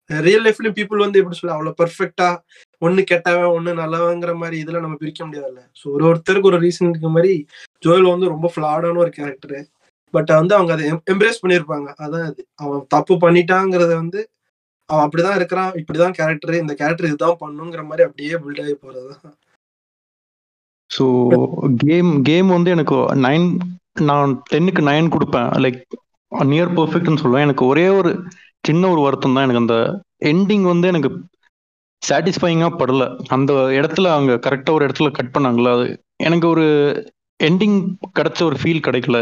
ரியல் லைஃப்லயும் பீப்புள் வந்து எப்படி சொல்ல அவ்வளோ பெர்ஃபெக்டா ஒன்னு கெட்டவன் ஒன்னு நல்லவங்கிற மாதிரி இதெல்லாம் நம்ம பிரிக்க முடியாதுல்ல. ஸோ ஒரு ஒருத்தருக்கு ஒரு ரீசன் இருக்க மாதிரி ஜோயல் வந்து ரொம்ப ஃபிளாடான ஒரு கேரக்டரு பட் வந்து அவங்க அதை எம்ப்ரேஸ் பண்ணியிருப்பாங்க. அதான் அது. அவன் தப்பு பண்ணிட்டாங்கிறத வந்து அவன் அப்படிதான் இருக்கிறான். இப்படிதான் கேரக்டர் இந்த கேரக்டர் இதுதான் பண்ணுங்கிற மாதிரி அப்படியே பில்ட் ஆகி போறதுதான் ஸோ கேம் கேம் வந்து எனக்கு நைன் நான் டென்னுக்கு நைன் கொடுப்பேன். லைக் நியர் பர்ஃபெக்ட்னு சொல்லுவேன். எனக்கு ஒரே ஒரு சின்ன ஒரு வருத்தம் தான். எனக்கு அந்த எண்டிங் வந்து எனக்கு சாட்டிஸ்ஃபைங்காக படல. அந்த இடத்துல அவங்க கரெக்டாக ஒரு இடத்துல கட் பண்ணாங்களா அது எனக்கு ஒரு எண்டிங் கிடைச்ச ஒரு ஃபீல் கிடைக்கல.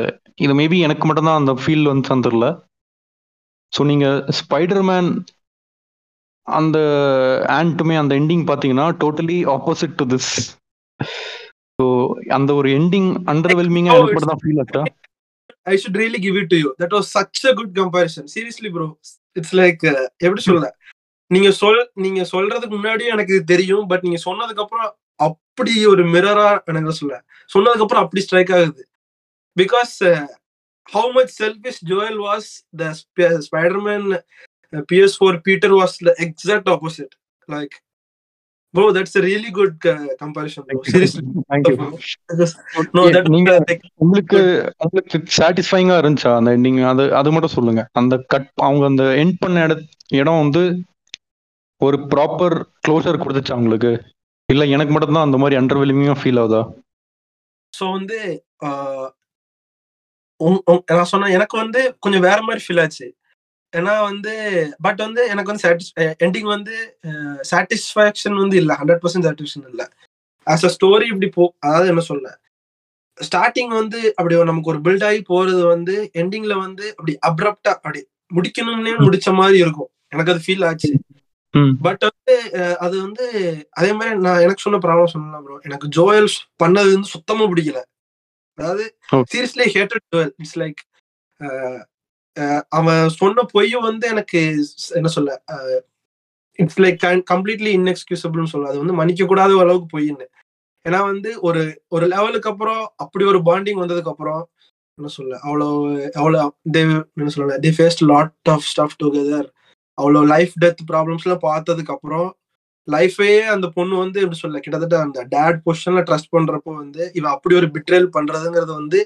இது மேபி எனக்கு மட்டும்தான் அந்த ஃபீல் வந்து தந்துடல. ஸோ நீங்கள் ஸ்பைடர்மேன் அந்த ஆண்ட்டுமே அந்த எண்டிங் பார்த்தீங்கன்னா totally opposite to this so அந்த ஒரு எண்டிங் அண்டர்வெல்மிங்காக எனக்கு மட்டும் தான் ஃபீல் ஆச்சா I should really give it to you that was such a good comparison seriously bro it's like எப்படி சொல்ல நீங்க சொல் நீங்க சொல்றதுக்கு முன்னாடியே எனக்கு தெரியும். பட் நீங்க சொன்னதுக்கு அப்புறம் அப்படி ஒரு மிரரா எனக்கு சொல்ல சொன்னதுக்கு அப்புறம் அப்படி ஸ்ட்ரைக் ஆகுது. Because how much selfish Joel was the Spiderman PS four Peter was the exact opposite like bro that's really good comparison bro seriously thank you no that நீங்க உங்களுக்கு உங்களுக்கு சாட்டிஸ்ஃபைங்கா இருந்துச்சா? அந்த எண்டிங் அது அது மட்டும் சொல்லுங்க. அந்த கட் அவங்க அந்த எண்ட் பண்ண இட இடம் வந்து ஒரு ப்ராப்பர் க்ளோசர் கொடுத்துச்சா உங்களுக்கு? இல்ல எனக்கு மட்டும் தான் அந்த மாதிரி அண்டர்வெல்மிங்கா ஃபீல் ஆகுதா? ஸோ வந்து நான் சொன்னேன் எனக்கு வந்து கொஞ்சம் வேற மாதிரி ஃபீல் ஆச்சு. ஏன்னா வந்து பட் வந்து எனக்கு வந்து சாட்டிஸ் எண்டிங் வந்து சாட்டிஸ்ஃபேக்ஷன் வந்து இல்லை ஹண்ட்ரட் பர்சன்ட் சாட்டிஸ்ஃபேக்ஷன் இல்லை. ஆஸ் அ ஸ்டோரி இப்படி போ அதாவது என்ன சொல்ல? ஸ்டார்டிங் வந்து அப்படி நமக்கு ஒரு பில்ட் ஆகி போறது வந்து எண்டிங்ல வந்து அப்படி அப்ரப்டா அப்படி முடிக்கணும்னே முடிச்ச மாதிரி இருக்கும். எனக்கு அது ஃபீல் ஆச்சு. பட் வந்து அது வந்து அதே மாதிரி நான் எனக்கு சொன்ன ப்ராப்ளம் சொன்னேன் ப்ரோ எனக்கு ஜோயல் பண்ணது வந்து சுத்தமா பிடிக்கல. அதாவது seriously hated Joel. It's like அவன் சொன்ன பொய்யும் வந்து எனக்கு என்ன சொல்ல இட்ஸ் லைக் கம்ப்ளீட்லி இன்எக்ஸ்கியூசபிள்னு சொல்ல அது வந்து மன்னிக்க கூடாத அளவுக்கு பொய்ன்னு. ஏன்னா வந்து ஒரு ஒரு லெவலுக்கு அப்புறம் அப்படி ஒரு பாண்டிங் வந்ததுக்கு அப்புறம் என்ன சொல்ல அவ்வளோ அவ்வளோ தே என்ன சொல்ல they faced lot of stuff together அவ்வளோ லைஃப் டெத் ப்ராப்ளம்ஸ்லாம் பார்த்ததுக்கு அப்புறம் லைஃபையே அந்த பொண்ணு வந்து எப்படி சொல்ல கிட்டத்தட்ட அந்த டேட் பொசிஷன்ல ட்ரஸ்ட் பண்றப்போ வந்து இவ அப்படி ஒரு பிட்ரேல் பண்றதுங்கிறது வந்து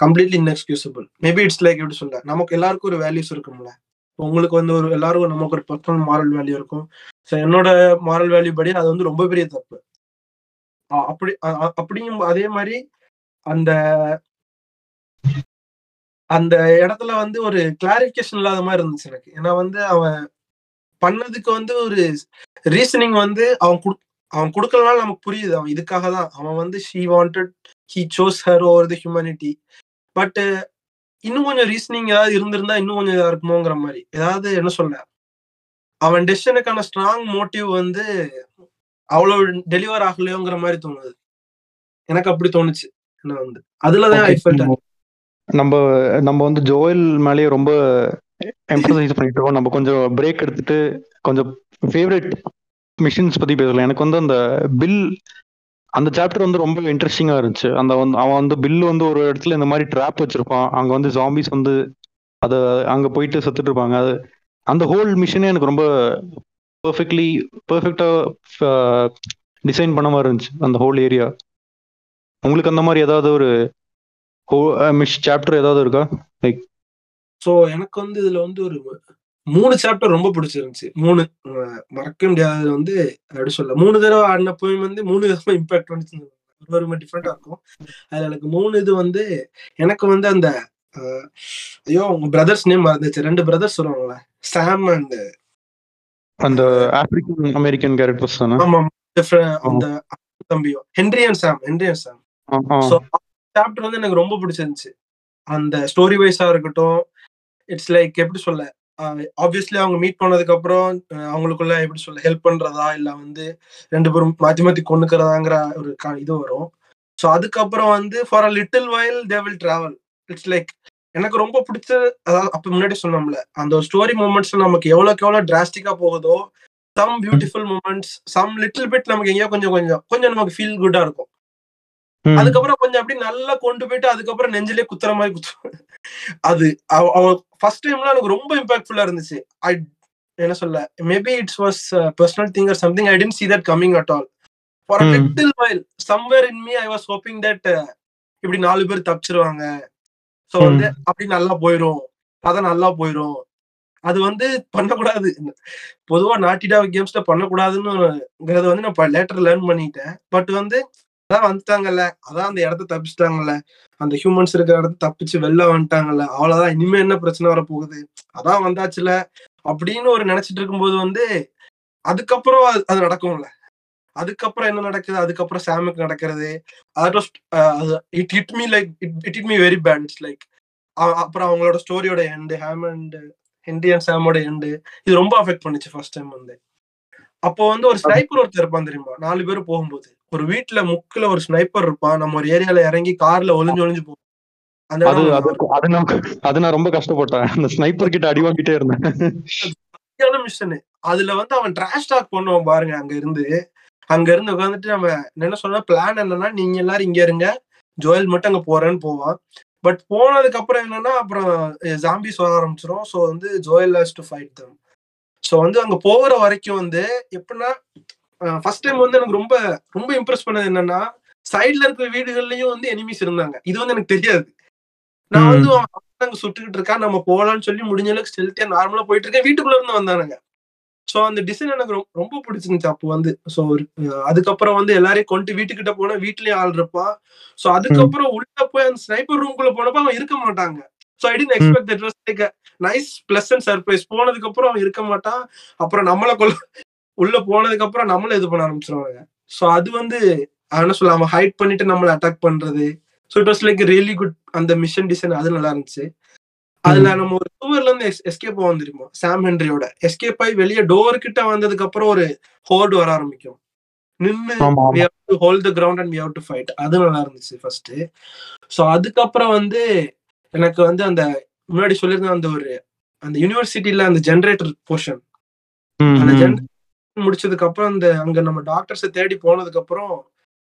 completely inexcusable maybe it's like எப்படி சொல்ல நமக்கு எல்லாருக்கும் ஒரு வேல்யூஸ் இருக்கும்ல. உங்களுக்கு வந்து ஒரு எல்லாருக்கும் நமக்கு ஒரு பர்சனல் மாரல் வேல்யூ இருக்கும். ஸோ என்னோட மாரல் வேல்யூ படி அது வந்து ரொம்ப பெரிய தப்பு. அப்படி அப்படியும் அதே மாதிரி அந்த அந்த இடத்துல வந்து ஒரு கிளாரிபிகேஷன் இல்லாத மாதிரி இருந்துச்சு எனக்கு. ஏன்னா வந்து அவன் பண்ணதுக்கு வந்து ஒரு ரீசனிங் வந்து அவன் குடு அவன் கொடுக்கலனாலும் நமக்கு புரியுது. அவன் இதுக்காக தான். அவன் வந்து she wanted he chose her over the humanity but இன்னும் கொஞ்சம் ரீசனிங் ஏதாவது இருந்திருந்தா இன்னும் கொஞ்சம் இதா இருக்குமோங்கிற மாதிரி. ஏதாவது என்ன சொல்ல? அவன் டெசிஷனுக்கான ஸ்ட்ராங் மோட்டிவ் வந்து அவ்வளவு டெலிவர் ஆகலையோங்கிற மாதிரி தோணுது. எனக்கு அப்படி தோணுச்சு. என்ன வந்து. அதுலதான் ஐ ஃபெல்ட் நம்ம நம்ம வந்து ஜோயல் மேலேயே ரொம்ப எம்பசைஸ் பண்ணிட்டு இருக்கோம். நம்ம கொஞ்சம் பிரேக் எடுத்துட்டு கொஞ்சம் ஃபேவரட் மிஷின்ஸ் பத்தி பேசலாம். எனக்கு வந்து அந்த பில் அந்த சாப்டர் வந்து ரொம்ப இன்ட்ரெஸ்டிங்கா இருந்துச்சு. அந்த வந்து அவன் வந்து பில் வந்து ஒரு இடத்துல இந்த மாதிரி ட்ராப் வச்சிருப்பான். அங்க வந்து ஜாம்பிஸ் வந்து அதை அங்க போயிட்டு செத்துட்டு இருப்பாங்க. அது அந்த ஹோல் மிஷினே எனக்கு ரொம்ப பர்ஃபெக்ட்லி பர்ஃபெக்டா டிசைன் பண்ண மாதிரி இருந்துச்சு. அந்த ஹோல் ஏரியா உங்களுக்கு அந்த மாதிரி ஏதாவது ஒரு சாப்டர் ஏதாவது இருக்கா? லைக் ஸோ எனக்கு வந்து இதுல வந்து ஒரு மூணு சாப்டர் ரொம்ப பிடிச்சிருந்துச்சு. மூணு. மறக்க முடியாதது வந்து அப்படி சொல்ல மூணு தடவை ஆடின போய் வந்து மூணு விதமா இம்பாக்ட் வந்துச்சு ஒரு ஒரு டிஃப்ரெண்டா இருக்கும். அதுல எனக்கு மூணு இது வந்து எனக்கு வந்து அந்த ஐயோ உங்க பிரதர்ஸ் நேம் மறந்துச்சு. ரெண்டு பிரதர்ஸ் சொல்லுவாங்களே சாம் அண்ட் அந்த ஆப்பிரிக்கன் அமெரிக்கன் கேரக்டர்ஸ் தானே? ஆமா அந்த தம்பியும். Henry and Sam Henry and Sam chapter வந்து எனக்கு ரொம்ப பிடிச்சிருந்துச்சு. அந்த ஸ்டோரி வைஸா இருக்கட்டும் இட்ஸ் லைக் எப்படி சொல்ல ஆப்வியஸ்லி அவங்க மீட் பண்ணதுக்கு அப்புறம் அவங்களுக்குள்ள எப்படி சொல்ல ஹெல்ப் பண்றதா இல்ல வந்து ரெண்டு பேரும் மாத்தி மாத்தி கொண்டுக்கிறதாங்கிற ஒரு க- இது வரும். ஸோ அதுக்கப்புறம் வந்து for a little while they will travel it's like எனக்கு ரொம்ப பிடிச்ச அதாவது அப்ப முன்னாடி சொன்னோம்ல அந்த ஸ்டோரி மூமெண்ட்ஸ் நமக்கு எவ்வளோக்கு எவ்வளவு டிராஸ்டிக்கா போகுதோ some beautiful moments some little bit நமக்கு எங்கேயோ கொஞ்சம் கொஞ்சம் கொஞ்சம் நமக்கு ஃபீல் குட்டா இருக்கும். அதுக்கப்புறம் கொஞ்சம் அப்படி நல்லா கொண்டு போயிட்டு அதுக்கப்புறம் நெஞ்சிலே குத்துற மாதிரி குத்து அது அவ ஃபர்ஸ்ட் டைம்ல எனக்கு ரொம்ப இம்பாக்ட்ஃபுல்லா இருந்துச்சு. ஐ என்ன சொல்ல maybe it's was personal thing or something I didn't see that coming at all for a. Little while somewhere in me I was hoping that இப்படி நாலு பேர் தப்பிச்சிருவாங்க. சோ வந்து அப்படி நல்லா போயிரும். அதான் நல்லா போயிரும். அது வந்து பண்ணக்கூடாது. பொதுவா நாட்டிடா கேம்ஸ்ல பண்ணக்கூடாதுன்னுங்கிறத வந்து நான் லேட்டர் லேர்ன் பண்ணிட்டேன். பட் வந்து அதான் வந்துட்டாங்கல்ல. அதான் அந்த இடத்த தப்பிச்சிட்டாங்கல்ல. அந்த ஹியூமன்ஸ் இருக்கிற இடத்த தப்பிச்சு வெளில வந்துட்டாங்கல்ல. அவ்வளவுதான். இனிமே என்ன பிரச்சனை வர போகுது அதான் வந்தாச்சுல அப்படின்னு ஒரு நினைச்சிட்டு இருக்கும்போது வந்து அதுக்கப்புறம் அது- அது நடக்கும்ல. அதுக்கப்புறம் என்ன நடக்குது? அதுக்கப்புறம் சாமுக்கு நடக்கிறது. It hit me like it it me very bad it's like அப்புறம் அவங்களோட ஸ்டோரியோட எண்டு ஹேம் அண்ட் ஹென்ரி அண்ட் சாமோட எண்டு இது ரொம்ப அஃபெக்ட் பண்ணுச்சு ஃபர்ஸ்ட் டைம் வந்து. அப்போ வந்து ஒரு ஸ்னைப்பர் ஒருத்தர் இருப்பான் தெரியுமா? நாலு பேர் போகும்போது. ஒரு வீட்டுல முக்குல ஒரு ஸ்னைப்பர் இருப்பான். நம்ம ஒரு ஏரியால இறங்கி கார்ல ஒளிஞ்சு ஒளிஞ்சு போவோம் அது அது நான் அது நான் ரொம்ப கஷ்டப்பட்டேன். அந்த ஸ்னைப்பர் கிட்ட அடி வாங்கிட்டே இருந்தேன். மிஷனு அதுல வந்து அவன் ட்ராஷ் டாக் பண்ணுவான் பாருங்க அங்க இருந்து. அங்க இருந்து உட்காந்துட்டு நம்ம என்ன சொன்னா பிளான் என்னன்னா நீங்க எல்லாரும் இங்க இருங்க. ஜோயல் மட்டும் அங்க போறேன்னு போவான். பட் போனதுக்கு அப்புறம் என்னன்னா அப்புறம் ஜாம்பிஸ் வர ஆரம்பிச்சிரும். ஸோ வந்து Joel has to fight them so வந்து அங்க போகிற வரைக்கும் வந்து எப்படின்னா ஃபர்ஸ்ட் டைம் வந்து எனக்கு ரொம்ப ரொம்ப இம்ப்ரெஸ் பண்ணது என்னன்னா சைடுல இருக்கிற வீடுகள்லயும் வந்து எனிமிஸ் இருந்தாங்க. இது வந்து எனக்கு தெரியாது. நான் வந்து அங்க சுட்டுக்கிட்டு இருக்கான் நம்ம போலாம்னு சொல்லி முடிஞ்ச அளவுக்கு ஸ்டெல்த்தியா நார்மலா போயிட்டு இருக்கேன். வீட்டுக்குள்ள இருந்து வந்தானுங்க. சோ அந்த டிசைன் எனக்கு ரொம்ப பிடிச்சிருந்துச்சு அப்போ வந்து. சோ அதுக்கப்புறம் வந்து எல்லாரையும் கொண்டு வீட்டுக்கிட்ட போனா வீட்லயும் ஆள் இருப்பான் சோ அதுக்கப்புறம் உள்ள போய் அந்த ஸ்னைப்பர் ரூம்குள்ள போனப்ப அவன் இருக்க மாட்டாங்க. So I didn't expect that was like nice plus and surprise போனதுக்கு அப்புறம் அவன் இருக்க மாட்டான். அப்புறம் நம்மள கொல்ல உள்ள போனதுக்கு அப்புறம் நம்மள இது பண்ண ஆரம்பிச்சிருவாங்க சோ அது வந்து என்ன சொல்ல அவன் ஹைட் பண்ணிட்டு நம்மள அட்டாக் பண்றது. So it was like really good அந்த மிஷன் டிசைன் அது நல்லா இருந்துச்சு. அதுல நம்ம ஒரு சுவர்ல இருந்து எஸ்கேப் ஆகும் தெரியுமா? சாம் ஹென்ரியோட எஸ்கேப் ஆகி வெளியே டோர் கிட்ட வந்ததுக்கு அப்புறம் ஒரு ஹோல்டு வர ஆரம்பிக்கும். நின்னு hold the ground and we have to fight அது நல்லா இருந்துச்சு ஃபர்ஸ்ட் ஸோ அதுக்கப்புறம் வந்து எனக்கு வந்து அந்த முன்னாடி சொல்லியிருந்த அந்த ஒரு அந்த யூனிவர்சிட்டியில அந்த ஜென்ரேட்டர் போர்ஷன் அந்த. ஜென்ரேட்டர் முடிச்சதுக்கு அப்புறம் அந்த அங்க நம்ம டாக்டர்ஸை தேடி போனதுக்கு அப்புறம்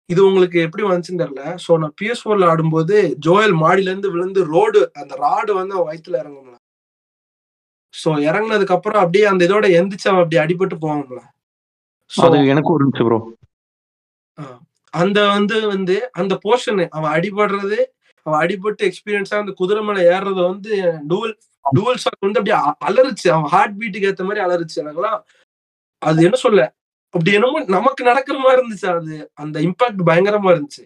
இது உங்களுக்கு எப்படி வந்துச்சுன்னு தெரியல. ஸோ நான் பிஎஸ் ஃபோர்ல ஆடும்போது ஜோயல் மாடியில இருந்து விழுந்து ரோடு அந்த ராடு வந்து அவன் வயித்துல இறங்கும்ல. ஸோ இறங்குனதுக்கு அப்புறம் அப்படியே அந்த இதோட எந்திரிச்சு அவன் அப்படி அடிபட்டு அது எனக்கு இருந்துச்சு ப்ரோ அந்த வந்து வந்து அந்த போர்ஷன் அவன் அடிபடுறது அவன் அடிபட்டு எக்ஸ்பீரியன்ஸா அந்த குதிரை மேல ஏறுறது வந்து டூவல் டூவல் ஷாட் வந்து அப்படியே அலறுச்சு. அவன் ஹார்ட் பீட்டுக்கு ஏத்த மாதிரி அலறுச்சு. எனக்குலாம் அது என்ன சொல்ல? அப்படி என்னமோ நமக்கு நடக்கிற மாதிரி இருந்துச்சு அது. அந்த இம்பாக்ட் பயங்கரமா இருந்துச்சு.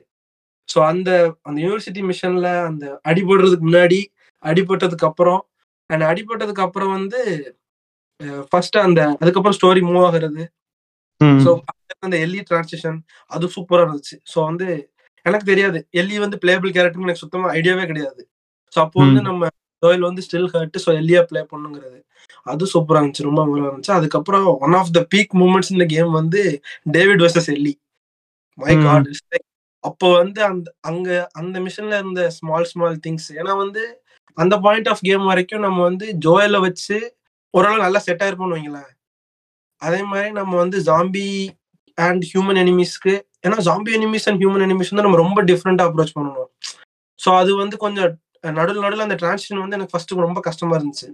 ஸோ அந்த அந்த யூனிவர்சிட்டி மிஷன்ல அந்த அடிபடுறதுக்கு முன்னாடி அடிபட்டதுக்கு அப்புறம் அண்ட் அடிபட்டதுக்கு அப்புறம் வந்து ஃபர்ஸ்ட் அந்த அதுக்கப்புறம் ஸ்டோரி மூவ் ஆகுறது. ஸோ அந்த எல்லி டிரான்சிஷன் அது சூப்பரா இருந்துச்சு. ஸோ வந்து எனக்கு தெரியாது. எல்லி வந்து பிளேபிள் கேரக்டர் எனக்கு சுத்தமா ஐடியாவே கிடையாது. ஸோ அப்போ வந்து. நம்ம ஜோயல் வந்து ஸ்டில் ஹர்ட் ஸோ எல்லியா ப்ளே பண்ணுங்கிறது. அது சூப்பரா இருந்துச்சு ரொம்ப நல்லா இருந்துச்சு. அதுக்கப்புறம் one of the peak moments இந்த கேம் வந்து David versus Ellie my. Hmm. God அப்போ வந்து அந்த அங்க அந்த மிஷன்ல இருந்த ஸ்மால் ஸ்மால் திங்ஸ் ஏன்னா வந்து அந்த பாயிண்ட் ஆஃப் கேம் வரைக்கும் நம்ம வந்து ஜோயல வச்சு ஓரளவு நல்லா செட் ஆயிருப்போம்னு வைங்களேன். அதே மாதிரி நம்ம வந்து ஜாம்பி அண்ட் ஹியூமன் எனிமீஸ்க்கு ஏன்னா zombie enemies and human enemies வந்து நம்ம ரொம்ப டிஃப்ரெண்டா அப்ரோச் பண்ணணும். ஸோ அது வந்து கொஞ்சம் நடுவில் நடுவில் அந்த டிரான்சிஷன் வந்து எனக்கு ஃபர்ஸ்ட் ரொம்ப கஷ்டமா இருந்துச்சு.